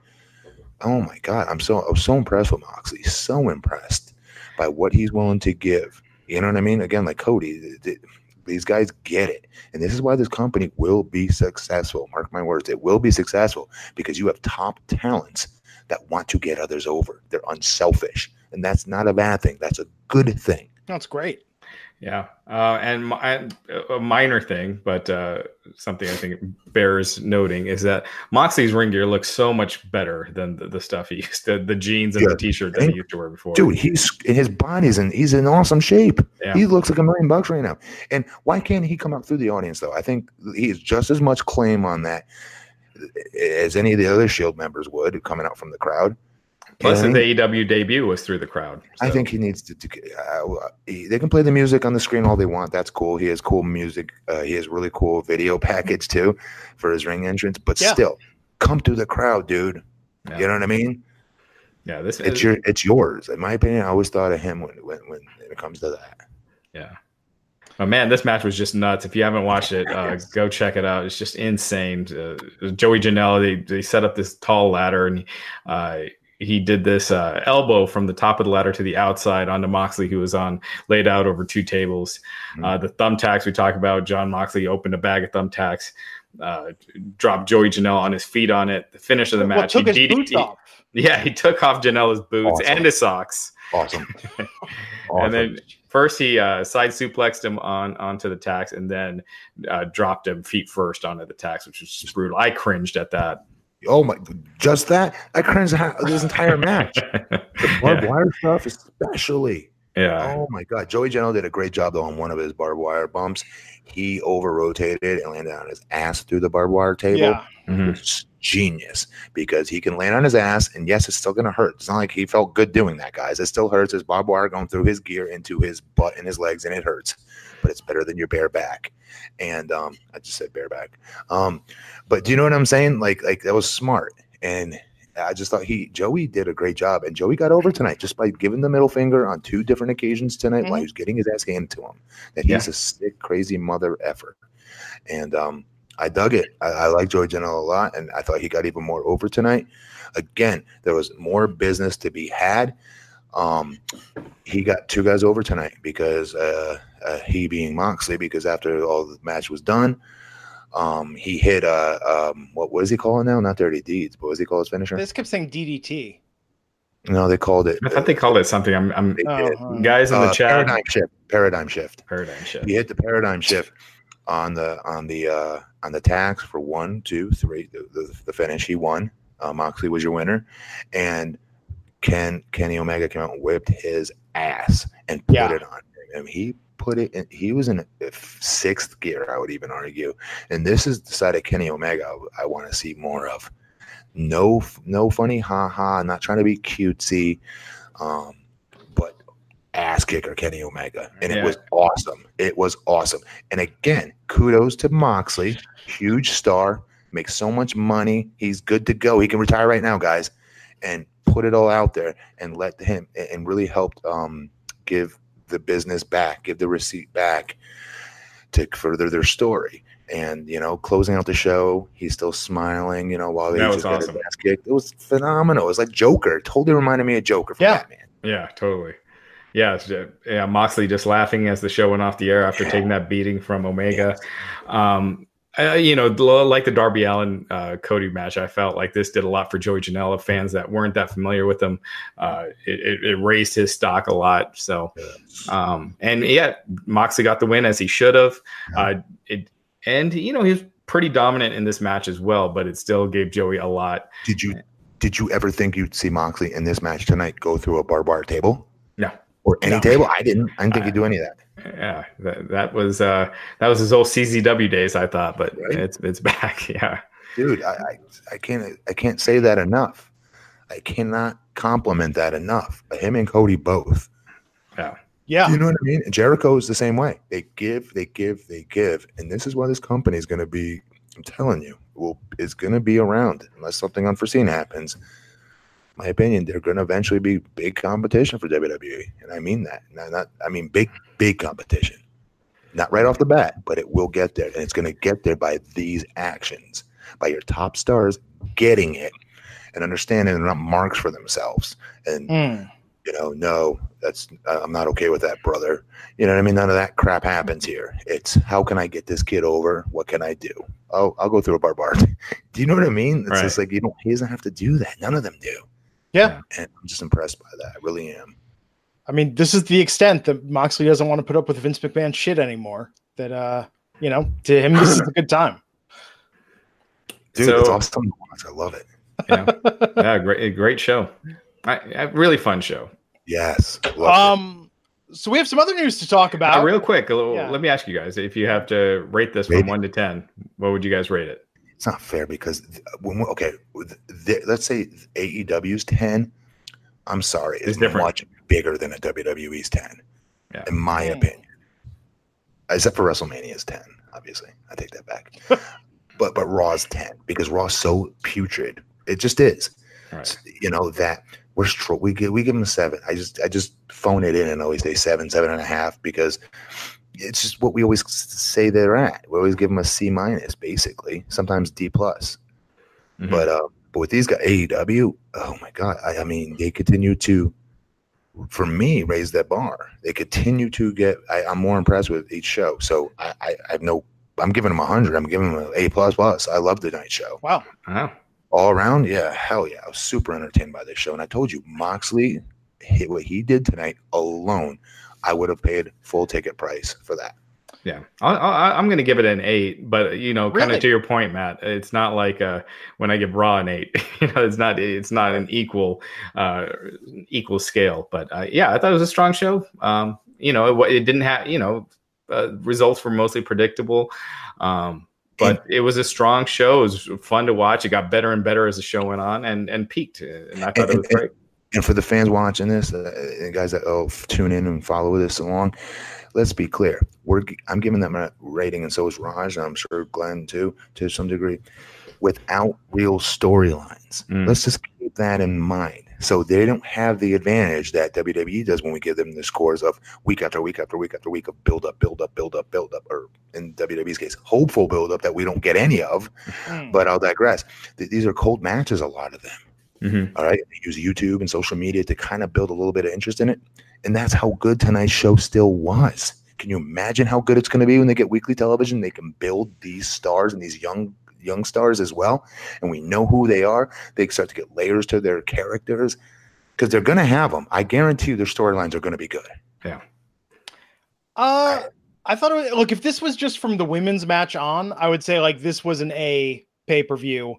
[SPEAKER 2] oh my god, I'm so I was so impressed with Moxley. So impressed by what he's willing to give. You know what I mean? Again, like Cody, th- th- these guys get it, and this is why this company will be successful. Mark my words, it will be successful because you have top talents that want to get others over. They're unselfish, and that's not a bad thing. That's a good thing.
[SPEAKER 1] That's great.
[SPEAKER 3] Yeah, uh, and mi- and a minor thing, but uh, something I think bears noting is that Moxley's ring gear looks so much better than the, the stuff he (laughs) used to, the jeans and
[SPEAKER 2] Yeah.
[SPEAKER 3] the t-shirt that he used to wear before.
[SPEAKER 2] Dude, he's his body's in he's in awesome shape.
[SPEAKER 3] Yeah.
[SPEAKER 2] He looks like a million bucks right now. And why can't he come up through the audience though? I think he has just as much claim on that as any of the other Shield members would coming out from the crowd.
[SPEAKER 3] Plus,
[SPEAKER 2] You know what I mean?
[SPEAKER 3] the AEW debut was through the crowd.
[SPEAKER 2] I think he needs to. to uh, he- they can play the music on the screen all they want. That's cool. He has cool music. Uh, he has really cool video (laughs) package too for his ring entrance. But
[SPEAKER 1] Yeah.
[SPEAKER 2] still, come through the crowd, dude.
[SPEAKER 3] Yeah.
[SPEAKER 2] You know what I mean?
[SPEAKER 3] yeah, this
[SPEAKER 2] It's your. It's yours. In my opinion, I always thought of him when when when it comes to that.
[SPEAKER 3] Yeah. Oh man, this match was just nuts. If you haven't watched it, uh, go check it out. It's just insane. Uh, Joey Janela, they, they set up this tall ladder and uh, he did this uh, elbow from the top of the ladder to the outside onto Moxley, who was on laid out over two tables. Uh, the thumbtacks we talk about, Jon Moxley opened a bag of thumbtacks, uh, dropped Joey Janela on his feet on it. The finish of the
[SPEAKER 1] Well,
[SPEAKER 3] match,
[SPEAKER 1] took
[SPEAKER 3] he
[SPEAKER 1] his boots
[SPEAKER 3] DDT
[SPEAKER 1] off.
[SPEAKER 3] Yeah, he took off Janela's boots
[SPEAKER 2] Awesome.
[SPEAKER 3] and his socks.
[SPEAKER 2] Awesome. awesome. (laughs)
[SPEAKER 3] And then first he uh, side suplexed him on onto the tacks, and then uh, dropped him feet first onto the tacks, which was just brutal. I cringed at that.
[SPEAKER 2] Oh my, just that I cringed at this entire (laughs) match. The barbed
[SPEAKER 3] yeah.
[SPEAKER 2] wire stuff, especially.
[SPEAKER 3] yeah.
[SPEAKER 2] Oh my god, Joey Janela did a great job though on one of his barbed wire bumps. He over rotated and landed on his ass through the barbed wire table.
[SPEAKER 1] Yeah.
[SPEAKER 3] Mhm.
[SPEAKER 2] which genius because he can land on his ass, and yes, it's still going to hurt. It's not like he felt good doing that, guys. It still hurts. His barbed wire going through his gear into his butt and his legs, and it hurts. But it's better than your bare back. And um, I just said bare back. Um, but do you know what I'm saying? Like, like that was smart, and I just thought he Joey did a great job, and Joey got over tonight just by giving the middle finger on two different occasions tonight while
[SPEAKER 1] Mhm.
[SPEAKER 2] he was getting his ass handed to him. That he's
[SPEAKER 3] Yeah.
[SPEAKER 2] a sick, crazy mother effer, and um, I dug it. I, I like Joey Janela a lot, and I thought he got even more over tonight. Again, there was more business to be had. Um, he got two guys over tonight because uh, uh, he being Moxley, because after all the match was done, um, he hit uh, um, what what is he calling now? Not Dirty Deeds, but what does he called his finisher?
[SPEAKER 1] They just kept saying DDT.
[SPEAKER 2] No, they called it.
[SPEAKER 3] I thought they called it something. I'm, I'm
[SPEAKER 1] Oh,
[SPEAKER 3] guys in the
[SPEAKER 2] Uh,
[SPEAKER 3] chat.
[SPEAKER 2] paradigm shift. Paradigm shift.
[SPEAKER 3] Paradigm shift.
[SPEAKER 2] He hit the paradigm shift on the on the uh, on the tacks for one, two, three. The, the, the finish, he won. Uh, Moxley was your winner, and Ken Kenny Omega came out and whipped his ass and put
[SPEAKER 1] Yeah.
[SPEAKER 2] it on him. He put it. in He was in a sixth gear, I would even argue. And this is the side of Kenny Omega I, want to see more of. No, no funny, ha ha. Not trying to be cutesy, um, but ass kicker Kenny Omega, and it was awesome. It was awesome. And again, kudos to Moxley, huge star, makes so much money. He's good to go. He can retire right now, guys, and put it all out there and let him and really helped um, give the business back, give the receipt back to further their story. And you know, closing out the show, he's still smiling. You know, while
[SPEAKER 3] That was
[SPEAKER 2] just got
[SPEAKER 3] awesome.
[SPEAKER 2] his ass kicked. It was phenomenal. It was like Joker. Totally reminded me of Joker from
[SPEAKER 1] Yeah.
[SPEAKER 2] Batman.
[SPEAKER 3] Yeah, totally. Yeah, yeah. Moxley just laughing as the show went off the air after
[SPEAKER 2] Yeah.
[SPEAKER 3] taking that beating from Omega. Um, Uh, you know, like the Darby Allin uh, Cody match, I felt like this did a lot for Joey Janela fans that weren't that familiar with him. Uh, it, it, raised his stock a lot. So, um, and yeah, Moxley got the win as he should have. Uh, it, and you know, he was pretty dominant in this match as well, but it still gave Joey a lot.
[SPEAKER 2] Did you did you ever think you'd see Moxley in this match tonight go through a barbed wire table?
[SPEAKER 3] No.
[SPEAKER 2] Or any no. table? I didn't. I didn't think he'd do any of that
[SPEAKER 3] yeah, that, that was uh, that was his old CZW days, I thought, but right? it's it's (laughs) back. Yeah,
[SPEAKER 2] dude, I, I, I can't I can't say that enough. I cannot compliment that enough. Him and Cody both.
[SPEAKER 3] Yeah.
[SPEAKER 1] Yeah.
[SPEAKER 2] You know what I mean? Jericho is the same way. They give, they give, they give. And this is why this company is going to be, I'm telling you, will is going to be around unless something unforeseen happens my opinion, they're going to eventually be big competition for WWE, and I mean that. Not, not, I mean big, big competition. Not right off the bat, but it will get there, and it's going to get there by these actions, by your top stars getting it and understanding they're not marks for themselves. And mm. you know, no, that's I'm not okay with that, brother. You know what I mean? None of that crap happens here. It's how can I get this kid over? What can I do? Oh, I'll go through a barbed. (laughs) do you know what I mean? It's right. just like you don't. He doesn't have to do that. None of them do.
[SPEAKER 1] Yeah.
[SPEAKER 2] And I'm just impressed by that. I really am.
[SPEAKER 1] I mean, this is the extent that Moxley doesn't want to put up with Vince McMahon shit anymore. That uh, you know, to him this is a good time.
[SPEAKER 2] Dude, so, it's awesome. I love it.
[SPEAKER 3] Yeah, yeah, great, great show. I, I, really fun show.
[SPEAKER 2] Yes.
[SPEAKER 1] Um, it. so we have some other news to talk about.
[SPEAKER 3] Uh, real quick, little, yeah. let me ask you guys: if you have to rate this from one to ten, what would you guys rate it?
[SPEAKER 2] It's not fair because when okay, the, let's say AEW's ten. I'm sorry, it's, it's much bigger than a WWE's ten, yeah. in my opinion. Except for WrestleMania's ten, obviously, I take that back. (laughs) but but Raw's ten because Raw's so putrid. It just is. Right. You know that we're we give we give them a seven. I just I just phone it in and always say seven, seven and a half because it's just what we always say they're at. We always give them a C minus, basically, sometimes D plus. Mm-hmm. But uh, but with these guys, AEW, oh my god, I, I, mean, they continue to, for me, raise that bar. They continue to get. I, am more impressed with each show. So I, I, I have no. I'm giving them a hundred. I'm giving them an A plus plus. I love the night show.
[SPEAKER 1] Wow.
[SPEAKER 3] Wow.
[SPEAKER 2] All around, yeah, hell yeah. I was super entertained by this show, and I told you, Moxley hit what he did tonight alone I would have paid full ticket price for that.
[SPEAKER 3] Yeah, I, am going to give it an eight, but you know, kind of to your point, Matt, it's not like uh, when I give Raw an eight. (laughs) you know, it's not it's not an equal uh, equal scale. But uh, yeah, I thought it was a strong show. Um, you know, it, it didn't have you know uh, results were mostly predictable. Um, but it was a strong show. It was fun to watch. It got better and better as the show went on, and and peaked. And I thought it was great
[SPEAKER 2] and for the fans watching this, uh, guys that oh tune in and follow this along, let's be clear. We're I'm giving them a rating, and so is Raj, and I'm sure Glenn too, to some degree, without real storylines. Mm. Let's just keep that in mind. So they don't have the advantage that WWE does when we give them the scores of week after week after week after week of build up, build up, build up, build up, or in WWE's case, hopeful build up that we don't get any of. Mm. But I'll digress. These are cold matches, a lot of them. Mm-hmm. All right. They use YouTube and social media to kind of build a little bit of interest in it. And that's how good tonight's show still was. Can you imagine how good it's going to be when they get weekly television? They can build these stars and these young young stars as well. And we know who they are. They start to get layers to their characters because they're going to have them. I guarantee you their storylines are going to be good.
[SPEAKER 3] Yeah.
[SPEAKER 1] Uh, I thought, it was, look, if this was just from the women's match on, I would say like this was an A pay per view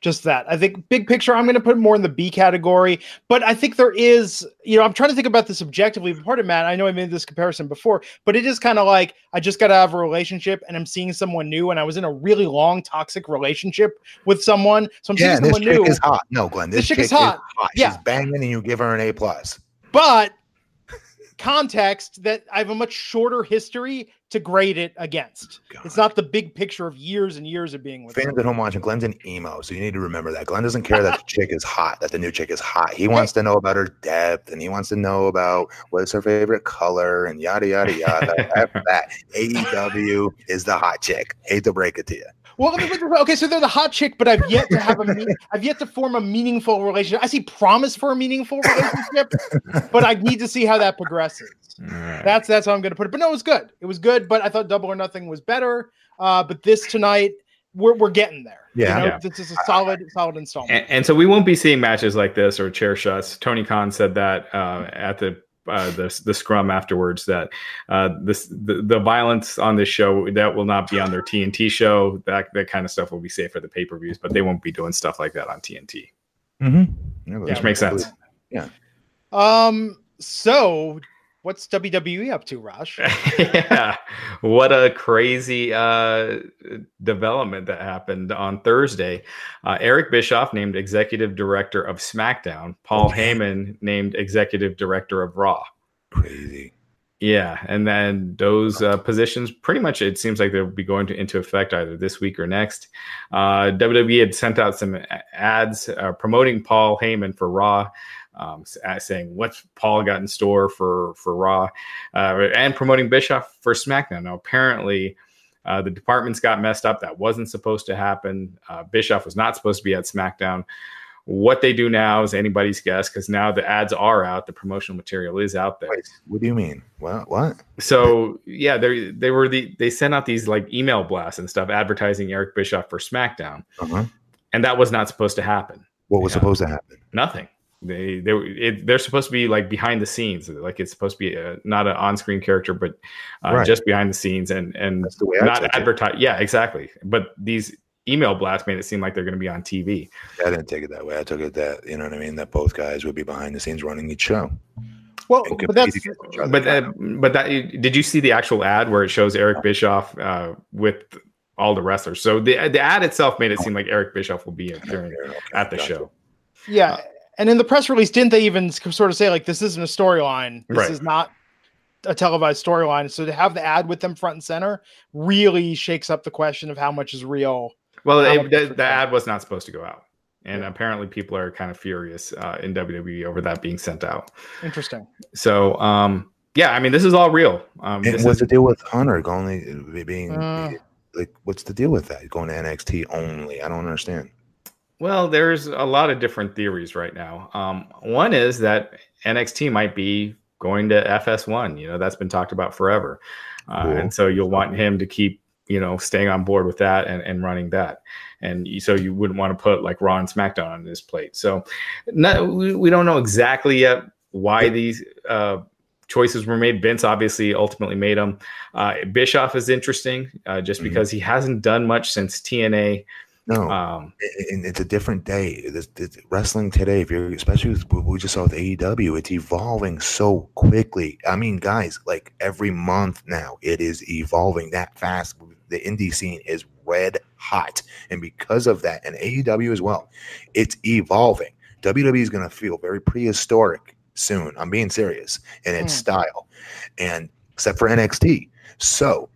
[SPEAKER 1] just that. I think big picture, I'm going to put more in the B category, but I think there is, you know, I'm trying to think about this objectively. Part of Matt, I know I made this comparison before, but it is kind of like I just got to have a relationship and I'm seeing someone new, and I was in a really long toxic relationship with someone, so I'm
[SPEAKER 2] yeah,
[SPEAKER 1] seeing someone
[SPEAKER 2] this chick
[SPEAKER 1] new.
[SPEAKER 2] is hot. No, Glenn, this, this chick, chick, is hot. Is hot. Yeah. She's banging, and you give her an A plus.
[SPEAKER 1] But context that I have a much shorter history to grade it against. Oh, God. It's not the big picture of years and years of being with
[SPEAKER 2] fans at home watching. Glenn's an emo, so you need to remember that. Glenn doesn't care that the (laughs) chick is hot, that the new chick is hot. He wants to know about her depth, and he wants to know about what's her favorite color, and yada yada yada. (laughs) After that, AEW is the hot chick. Hate to break it to you.
[SPEAKER 1] Well, okay, so they're the hot chick, but I've yet to have a, me- (laughs) I've yet to form a meaningful relationship. I see promise for a meaningful relationship, but I need to see how that progresses. Right. That's that's how I'm going to put it. But no, it was good. It was good, but I thought Double or Nothing was better. Uh, but this tonight, we're we're getting there.
[SPEAKER 2] Yeah,
[SPEAKER 1] you know,
[SPEAKER 3] yeah.
[SPEAKER 1] this is a solid solid installment.
[SPEAKER 3] And, and, so we won't be seeing matches like this or chair shots. Tony Khan said that uh, at the uh, the the scrum afterwards that uh, this the, the violence on this show that will not be on their TNT show. That that kind of stuff will be safe for the pay per views, but they won't be doing stuff like that on TNT.
[SPEAKER 2] Mm-hmm.
[SPEAKER 3] Yeah, which makes sense.
[SPEAKER 2] Yeah.
[SPEAKER 1] Um. So what's WWE up to, Raj? (laughs)
[SPEAKER 3] yeah, what a crazy uh, development that happened on Thursday. Uh, Eric Bischoff named executive director of SmackDown. Paul okay. Heyman named executive director of Raw.
[SPEAKER 2] Crazy.
[SPEAKER 3] Yeah, and then those uh, positions pretty much it seems like they'll be going to, into effect either this week or next. Uh, WWE had sent out some ads uh, promoting Paul Heyman for Raw um, saying what's Paul got in store for for Raw, uh, and promoting Bischoff for SmackDown. Now, apparently, uh, the departments got messed up. That wasn't supposed to happen. Uh, Bischoff was not supposed to be at SmackDown. What they do now is anybody's guess because now the ads are out, the promotional material is out there.
[SPEAKER 2] Wait, what do you mean? What? What?
[SPEAKER 3] So yeah, they they were the they sent out these like email blasts and stuff advertising Eric Bischoff for SmackDown,
[SPEAKER 2] uh-huh.
[SPEAKER 3] and that was not supposed to happen.
[SPEAKER 2] What was supposed to happen?
[SPEAKER 3] Nothing they they it, they're supposed to be like behind the scenes. Like it's supposed to be a, not an on-screen character but uh, right. just behind the scenes and and not advertise yeah exactly. But these email blasts made it seem like they're going to be on tv
[SPEAKER 2] i didn't take it that way. I took it that you know what i mean that both guys would be behind the scenes running each show.
[SPEAKER 1] Well but that's
[SPEAKER 3] but that, but that did you see the actual ad where it shows eric bischoff uh, with all the wrestlers? So the the ad itself made it seem like eric bischoff will be appearing okay, at the gotcha. show.
[SPEAKER 1] Yeah uh, and in the press release, didn't they even sort of say like this isn't a storyline? This right. is not a televised storyline. So to have the ad with them front and center really shakes up the question of how much is real.
[SPEAKER 3] Well, it, the, the ad was not supposed to go out, and yeah. apparently people are kind of furious uh, in WWE over that being sent out.
[SPEAKER 1] Interesting.
[SPEAKER 3] So, um, yeah, I mean, this is all real. Um,
[SPEAKER 2] and what's is, the deal with Hunter going being uh, like? What's the deal with that going to NXT only? I don't understand.
[SPEAKER 3] Well, there's a lot of different theories right now. Um, one is that NXT might be going to FS1. You know, that's been talked about forever. Uh, cool. And so you'll want him to keep, you know, staying on board with that and, and running that. And so you wouldn't want to put like Raw and SmackDown on this plate. So not, we, we don't know exactly yet why these uh, choices were made. Vince obviously ultimately made them. Uh, Bischoff is interesting uh, just mm-hmm. because he hasn't done much since TNA.
[SPEAKER 2] No, um, and it's a different day. This, this, wrestling today, if you're especially with we just saw with AEW, it's evolving so quickly. I mean, guys, like every month now, it is evolving that fast. The indie scene is red hot, and because of that, and AEW as well, it's evolving. WWE is going to feel very prehistoric soon. I'm being serious in its mm. style, and except for NXT. So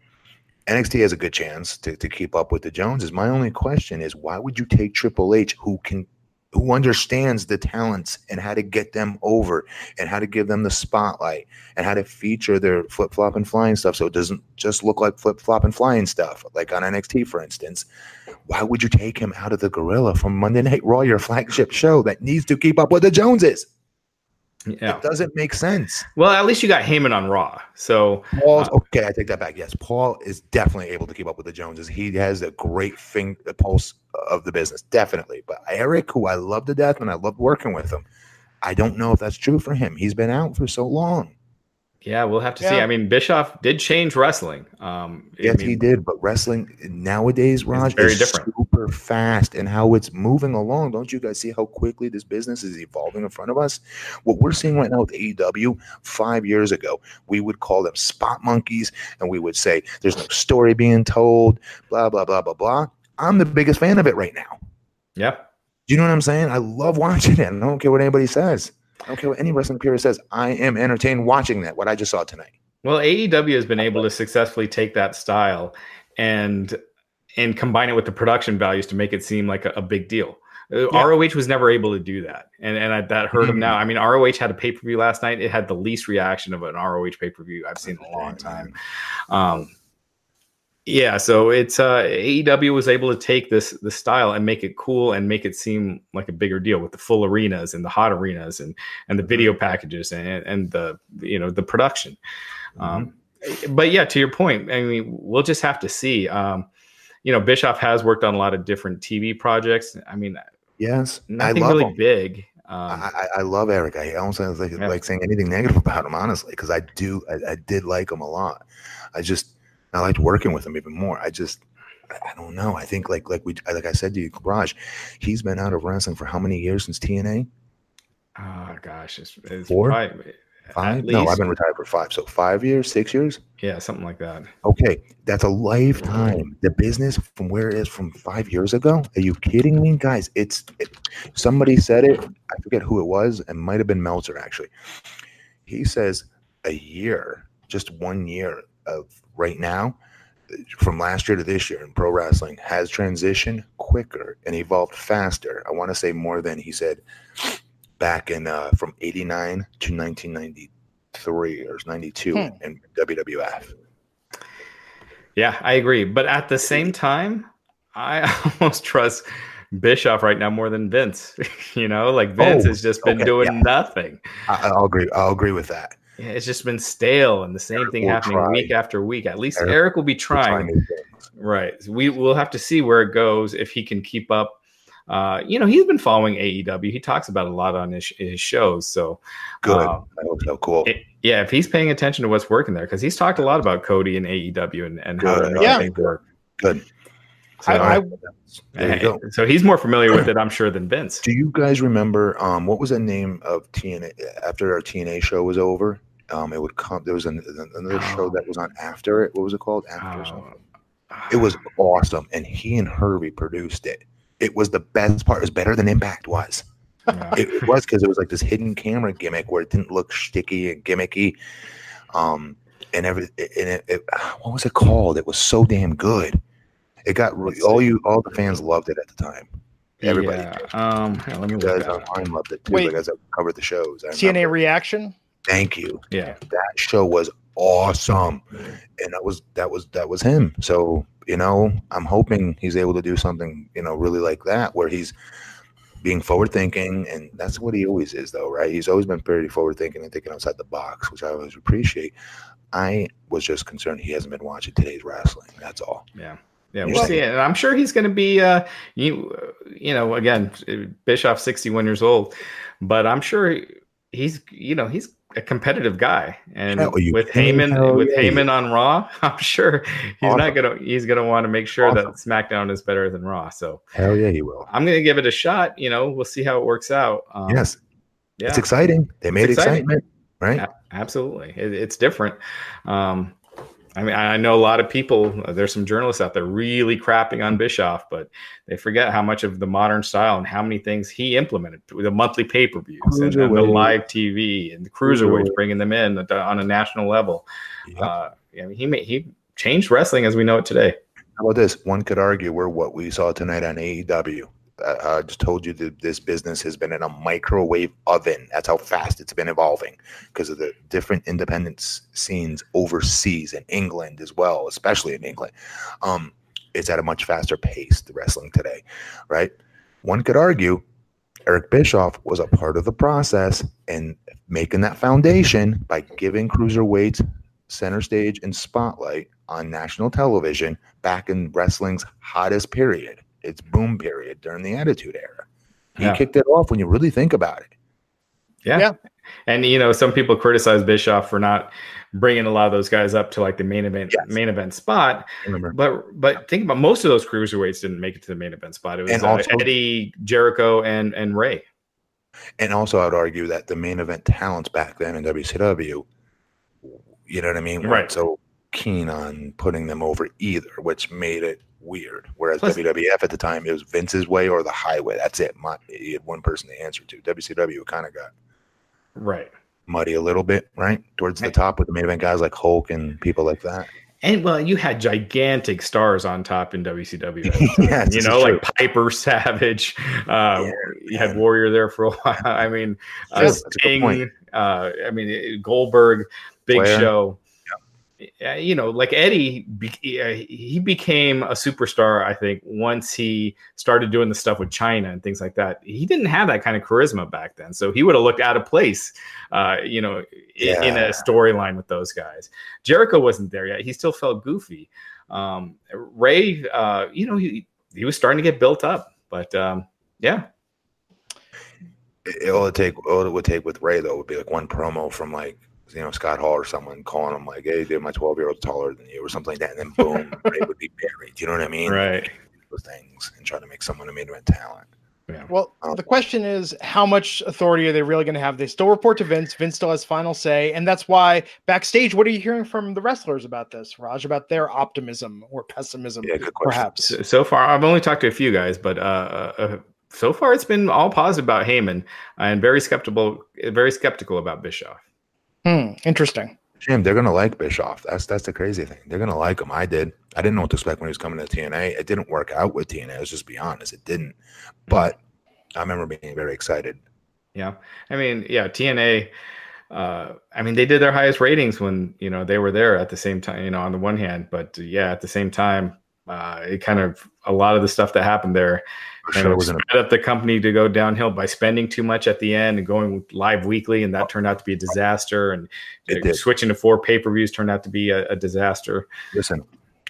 [SPEAKER 2] NXT has a good chance to, to keep up with the Joneses. My only question is why would you take Triple H who can who understands the talents and how to get them over and how to give them the spotlight and how to feature their flip flop and flying stuff so it doesn't just look like flip flop and flying stuff, like on NXT, for instance. Why would you take him out of the gorilla from Monday Night Raw, your flagship show that needs to keep up with the Joneses? Yeah. It doesn't make sense.
[SPEAKER 3] Well, at least you got Heyman on Raw. So
[SPEAKER 2] Paul's uh, okay. I take that back. Yes, Paul is definitely able to keep up with the Joneses. He has a great thing, the pulse of the business, definitely. But Eric, who I love to death and I love working with him, I don't know if that's true for him. He's been out for so long.
[SPEAKER 3] Yeah, we'll have to yeah. see. I mean, Bischoff did change wrestling. Um,
[SPEAKER 2] yes,
[SPEAKER 3] I mean,
[SPEAKER 2] he did. But wrestling nowadays, Raj, very is different. super fast and how it's moving along. Don't you guys see how quickly this business is evolving in front of us? What we're seeing right now with AEW, five years ago, we would call them spot monkeys, and we would say there's no story being told, blah blah blah blah blah. I'm the biggest fan of it right now.
[SPEAKER 3] Yep.
[SPEAKER 2] Do you know what I'm saying? I love watching it. I don't care what anybody says. I don't care what any wrestling purist says. I am entertained watching that. What I just saw tonight.
[SPEAKER 3] Well, AEW has been able to successfully take that style and and combine it with the production values to make it seem like a, a big deal. Uh, yeah. ROH was never able to do that, and and I, that hurt mm-hmm. them now. I mean, ROH had a pay per view last night. It had the least reaction of an ROH pay per view I've seen in a long time. Um, Yeah, so it's uh AEW was able to take this the style and make it cool and make it seem like a bigger deal with the full arenas and the hot arenas and and the video packages and and the you know the production. Um, but yeah, to your point, I mean, we'll just have to see. Um, you know, Bischoff has worked on a lot of different TV projects. I mean,
[SPEAKER 2] Yes, I
[SPEAKER 3] nothing
[SPEAKER 2] love
[SPEAKER 3] really
[SPEAKER 2] him.
[SPEAKER 3] big. Um,
[SPEAKER 2] I, I- love Eric. I don't sound like,
[SPEAKER 3] Yeah.
[SPEAKER 2] like saying anything negative (laughs) about him, honestly, because I do. I, I did like him a lot. I just I liked working with him even more. I just I, don't know. I think like like we like I said to you, Raj, he's been out of wrestling for how many years since TNA?
[SPEAKER 3] oh ah, gosh, it's, it's
[SPEAKER 2] Four?
[SPEAKER 3] probably-
[SPEAKER 2] Five? No, I've been retired for five. So five years, six years.
[SPEAKER 3] yeah, something like that.
[SPEAKER 2] Okay, that's a lifetime. The business from where it is from five years ago. Are you kidding me, guys? It's it, somebody said it. I forget who it was. It might have been Meltzer actually. He says a year, just one year of right now, from last year to this year in pro wrestling has transitioned quicker and evolved faster. I want to say more than he said back in uh, from '89 to 1993 or 92
[SPEAKER 1] Hmm.
[SPEAKER 2] in WWF.
[SPEAKER 3] Yeah, I agree. But at the same time, I (laughs) almost trust Bischoff right now more than Vince. (laughs) you know, like Vince
[SPEAKER 2] Oh,
[SPEAKER 3] has just been
[SPEAKER 2] okay,
[SPEAKER 3] doing
[SPEAKER 2] yeah.
[SPEAKER 3] nothing.
[SPEAKER 2] I, I'll agree. I'll agree with that.
[SPEAKER 3] Yeah, it's just been stale and the same
[SPEAKER 2] Eric
[SPEAKER 3] thing happening
[SPEAKER 2] try.
[SPEAKER 3] week after week. At least
[SPEAKER 2] Eric
[SPEAKER 3] Eric, will be
[SPEAKER 2] trying
[SPEAKER 3] trying. Right. So we will have to see where it goes if he can keep up. Uh, you know, he's been following AEW. He talks about it a lot on his, his shows. So
[SPEAKER 2] Good.
[SPEAKER 3] uh,
[SPEAKER 2] I hope so. Cool.
[SPEAKER 3] it- yeah, if he's paying attention to what's working there, because he's talked a lot about Cody and AEW and, and how they're
[SPEAKER 1] Yeah.
[SPEAKER 3] work.
[SPEAKER 2] Good.
[SPEAKER 3] So,
[SPEAKER 1] I- I-
[SPEAKER 2] there you go.
[SPEAKER 3] so he's more familiar with it, I'm sure, than Vince.
[SPEAKER 2] Do you guys remember um, what was the name of TNA after our TNA show was over? Um, it would come. There was an, another show
[SPEAKER 3] Oh.
[SPEAKER 2] that was on after it. What was it called? After something.
[SPEAKER 3] Oh,
[SPEAKER 2] It was awesome, and he and Hervey produced it. It was the best part. It was better than Impact was.
[SPEAKER 3] yeah.
[SPEAKER 2] It, it was because it was like this hidden camera gimmick where it didn't look sticky and gimmicky. Um, and every and it, it, what was it called? It was so damn good. It got re- all you all the fans loved it at the time. Everybody
[SPEAKER 3] Yeah.
[SPEAKER 2] did.
[SPEAKER 3] Um, here, let me
[SPEAKER 2] You guys
[SPEAKER 3] that up.
[SPEAKER 2] online loved it too.
[SPEAKER 1] Wait.
[SPEAKER 2] The guys that covered the shows. I
[SPEAKER 1] TNA
[SPEAKER 2] remember.
[SPEAKER 1] reaction.
[SPEAKER 2] Thank you.
[SPEAKER 3] Yeah.
[SPEAKER 2] That show was awesome, and that was that was that was him. So you know, I'm hoping he's able to do something you know really like that, where he's being forward thinking, and that's what he always is, though, right? He's always been pretty forward thinking and thinking outside the box, which I always appreciate. I was just concerned he hasn't been watching today's wrestling. That's all.
[SPEAKER 3] Yeah. Yeah, we'll see. And I'm sure he's going to be, uh, you, you know, again, Bischoff, 61 years old, but I'm sure he's, you know, he's a competitive guy. And
[SPEAKER 2] you
[SPEAKER 3] with? Heyman, with
[SPEAKER 2] yeah.
[SPEAKER 3] Heyman on Raw, (laughs) I'm sure he's not going to, he's going to want to make sure that SmackDown is better than Raw. So
[SPEAKER 2] Hell yeah, he will.
[SPEAKER 3] I'm going to give it a shot. You know, we'll see how it works out. Um,
[SPEAKER 2] yes,
[SPEAKER 3] Yeah.
[SPEAKER 2] it's exciting. They made
[SPEAKER 3] exciting.
[SPEAKER 2] excitement, right?
[SPEAKER 3] A- Absolutely, it, it's different. Um, I mean, I know a lot of people. There's some journalists out there really crapping on Bischoff, but they forget how much of the modern style and how many things he implemented with the monthly pay per views and, and the live TV and the cruiserweights,
[SPEAKER 2] Cruiserweight.
[SPEAKER 3] bringing them in on a national level.
[SPEAKER 2] Yep.
[SPEAKER 3] Uh, I mean, he made, he changed wrestling as we know it today.
[SPEAKER 2] How about this? One could argue we're what we saw tonight on AEW. I just told you that this business has been in a microwave oven. That's how fast it's been evolving because of the different independent scenes overseas in England as well, especially in England. Um, it's at a much faster pace, the wrestling today, right? One could argue Eric Bischoff was a part of the process and making that foundation by giving cruiserweights center stage and spotlight on national television back in wrestling's hottest period, its boom period during the Attitude Era. He
[SPEAKER 3] Yeah.
[SPEAKER 2] kicked it off when you really think about it.
[SPEAKER 3] Yeah.
[SPEAKER 1] Yeah.
[SPEAKER 3] And you know, some people criticize Bischoff for not bringing a lot of those guys up to like the main event
[SPEAKER 2] Yes.
[SPEAKER 3] main event spot. But but think about most of those cruiserweights didn't make it to the main event spot. It was
[SPEAKER 2] And
[SPEAKER 3] uh, Eddie, Jericho, and and Rey.
[SPEAKER 2] And also, I'd argue that the main event talents back then in WCW, you know what I mean, weren't
[SPEAKER 3] Right.
[SPEAKER 2] so keen on putting them over either, which made it weird. Whereas
[SPEAKER 3] Plus-
[SPEAKER 2] WWF at the time, it was Vince's way or the highway. That's it. My, you had one person to answer to. WCW kind of got
[SPEAKER 3] Right.
[SPEAKER 2] muddy a little bit, right? Towards the top with the main event guys like Hulk and people like that.
[SPEAKER 3] And well, you had gigantic stars on top in WCW. (laughs)
[SPEAKER 2] yes,
[SPEAKER 3] you know, like
[SPEAKER 2] true.
[SPEAKER 3] Piper Savage. (laughs) Uh,
[SPEAKER 2] Yeah,
[SPEAKER 3] you had. Warrior there for a (laughs) while. I mean, uh,
[SPEAKER 2] True, that's a good point.
[SPEAKER 3] Sting. Uh, I mean, Goldberg, Big
[SPEAKER 2] Flair.
[SPEAKER 3] Show. You know, like Eddie, he became a superstar. I think once he started doing the stuff with Chyna and things like that. He didn't have that kind of charisma back then, so he would have looked out of place, uh, you know, yeah. in, in, a storyline with those guys. Jericho wasn't there yet; he still felt goofy. Um, Rey, uh, you know, he he was starting to get built up, but um, yeah.
[SPEAKER 2] All it take, all it would take with Rey though would be like one promo from like you know Scott Hall or someone calling him like, "Hey, dude, my twelve year old's taller than you" or something like that, and then (laughs) boom, it would be buried. You know what I mean?
[SPEAKER 3] Right.
[SPEAKER 2] Those things and trying to make someone a main event talent.
[SPEAKER 1] Yeah. Well, um, the question is, how much authority are they really going to have? They still report to Vince. Vince still has final say, and that's why backstage. What are you hearing from the wrestlers about this, Raj? About their optimism or pessimism, yeah, perhaps?
[SPEAKER 3] So far, I've only talked to a few guys, but uh, uh, so far it's been all positive about Heyman and very skeptical, very skeptical about Bischoff.
[SPEAKER 1] Hmm, interesting.
[SPEAKER 2] Jim, they're gonna like Bischoff. That's that's the crazy thing. They're gonna like him. I did. I didn't know what to expect when he was coming to TNA. It didn't work out with TNA. Let's just be honest. It didn't. But I remember being very excited.
[SPEAKER 3] Yeah, I mean, yeah, TNA. Uh, I mean, they did their highest ratings when you know they were there at the same time. You know, on the one hand, but yeah, at the same time, uh, it kind of a lot of the stuff that happened there kind sure of sped up the company to go downhill by spending too much at the end and going live weekly, and that turned out to be a disaster. And switching to four pay per views turned out to be a, a, disaster.
[SPEAKER 2] Listen,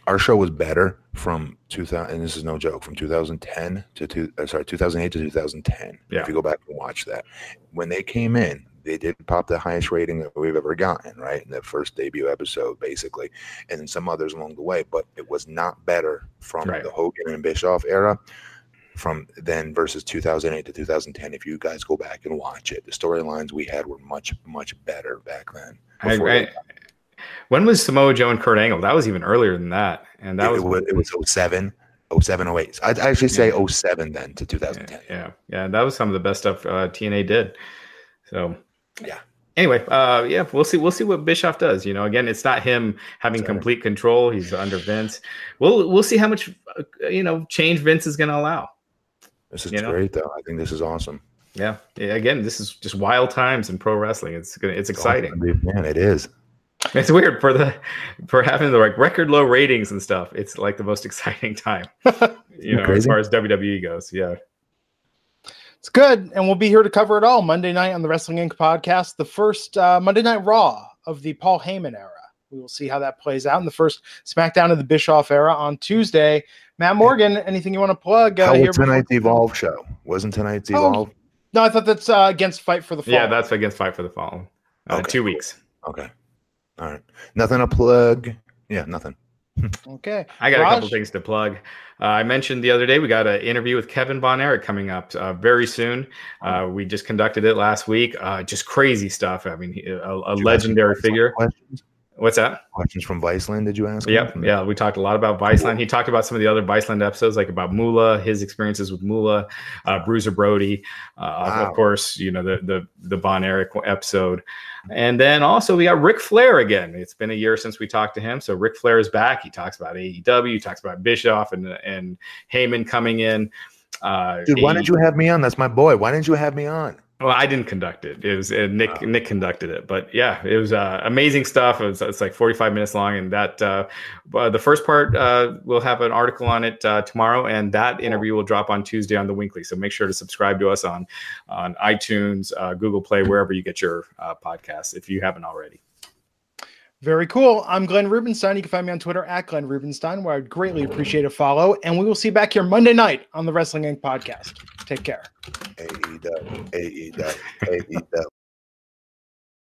[SPEAKER 2] our show was better from 2000, and this is no joke, from 2010 to two, uh, sorry 2008 to 2010. Yeah. If you go back and watch that, when they came in, they did pop the highest rating that we've ever gotten, right? In the first debut episode, basically, and then some others along the way, but it was not better from right. the Hogan and Bischoff era from then versus 2008 to 2010. If you guys go back and watch it, the storylines we had were much, much better back then.
[SPEAKER 3] I, I, when was Samoa Joe and Kurt Angle? That was even earlier than that. And that
[SPEAKER 2] it,
[SPEAKER 3] was,
[SPEAKER 2] it was 07. 07, 08. I'd actually say yeah. 07 then to 2010.
[SPEAKER 3] Yeah, yeah, yeah. That was some of the best stuff uh, TNA did. So
[SPEAKER 2] yeah.
[SPEAKER 3] Anyway, uh, yeah, we'll see. We'll see what Bischoff does. You know, again, it's not him having Sorry. complete control. He's under Vince. We'll we'll see how much uh, you know change Vince is going to allow.
[SPEAKER 2] This is you great, know? though. I think this is awesome.
[SPEAKER 3] Yeah. yeah. Again, this is just wild times in pro wrestling. It's gonna, it's exciting.
[SPEAKER 2] Man, it is. (laughs)
[SPEAKER 3] It's weird for the for having the like record low ratings and stuff. It's like the most (laughs) exciting time, (laughs) you know, crazy? as far as WWE goes. Yeah.
[SPEAKER 1] It's good, and we'll be here to cover it all Monday night on the Wrestling Inc. podcast, the first uh, Monday Night Raw of the Paul Heyman era. We will see how that plays out in the first SmackDown of the Bischoff era on Tuesday. Matt Morgan, anything you want to plug?
[SPEAKER 2] Uh, here tonight's Evolve show? Wasn't tonight's oh, Evolve?
[SPEAKER 1] No, I thought that's uh, against Fight for the Fall.
[SPEAKER 3] Yeah, that's against Fight for the Fall. Uh, okay. Two weeks.
[SPEAKER 2] Okay. All right. Nothing to plug. Yeah, nothing.
[SPEAKER 1] Okay.
[SPEAKER 3] I got Raj? a couple things to plug. Uh, I mentioned the other day we got an interview with Kevin Von Erich coming up uh, very soon. Uh, we just conducted it last week. Uh, just crazy stuff. I mean, a, a legendary figure. What's that?
[SPEAKER 2] Questions from Viceland, did you ask?
[SPEAKER 3] Yep. Yeah. We talked a lot about Viceland. He talked about some of the other Viceland episodes, like about Moolah, his experiences with Moolah, uh, Bruiser Brody, uh, wow. of course, you know, the, the, the Von Erich episode. And then also we got Ric Flair again. It's been a year since we talked to him. So Ric Flair is back. He talks about AEW, he talks about Bischoff and, and Heyman coming in.
[SPEAKER 2] Uh, Dude, why didn't you have me on? That's my boy. Why didn't you have me on?
[SPEAKER 3] Well, I didn't conduct it. It was uh, Nick. Wow. Nick conducted it, but yeah, it was uh, amazing stuff. It was, it's like forty five minutes long, and that uh, uh, the first part uh, we'll have an article on it uh, tomorrow, and that interview will drop on Tuesday on the Weekly. So make sure to subscribe to us on on iTunes, Google Play, wherever you get your podcasts, if you haven't already.
[SPEAKER 1] Very cool. I'm Glenn Rubenstein. You can find me on Twitter at Glenn Rubenstein, where I'd greatly appreciate a follow. And we will see you back here Monday night on the Wrestling Inc. podcast. Take care.
[SPEAKER 2] AEW, AEW, AEW.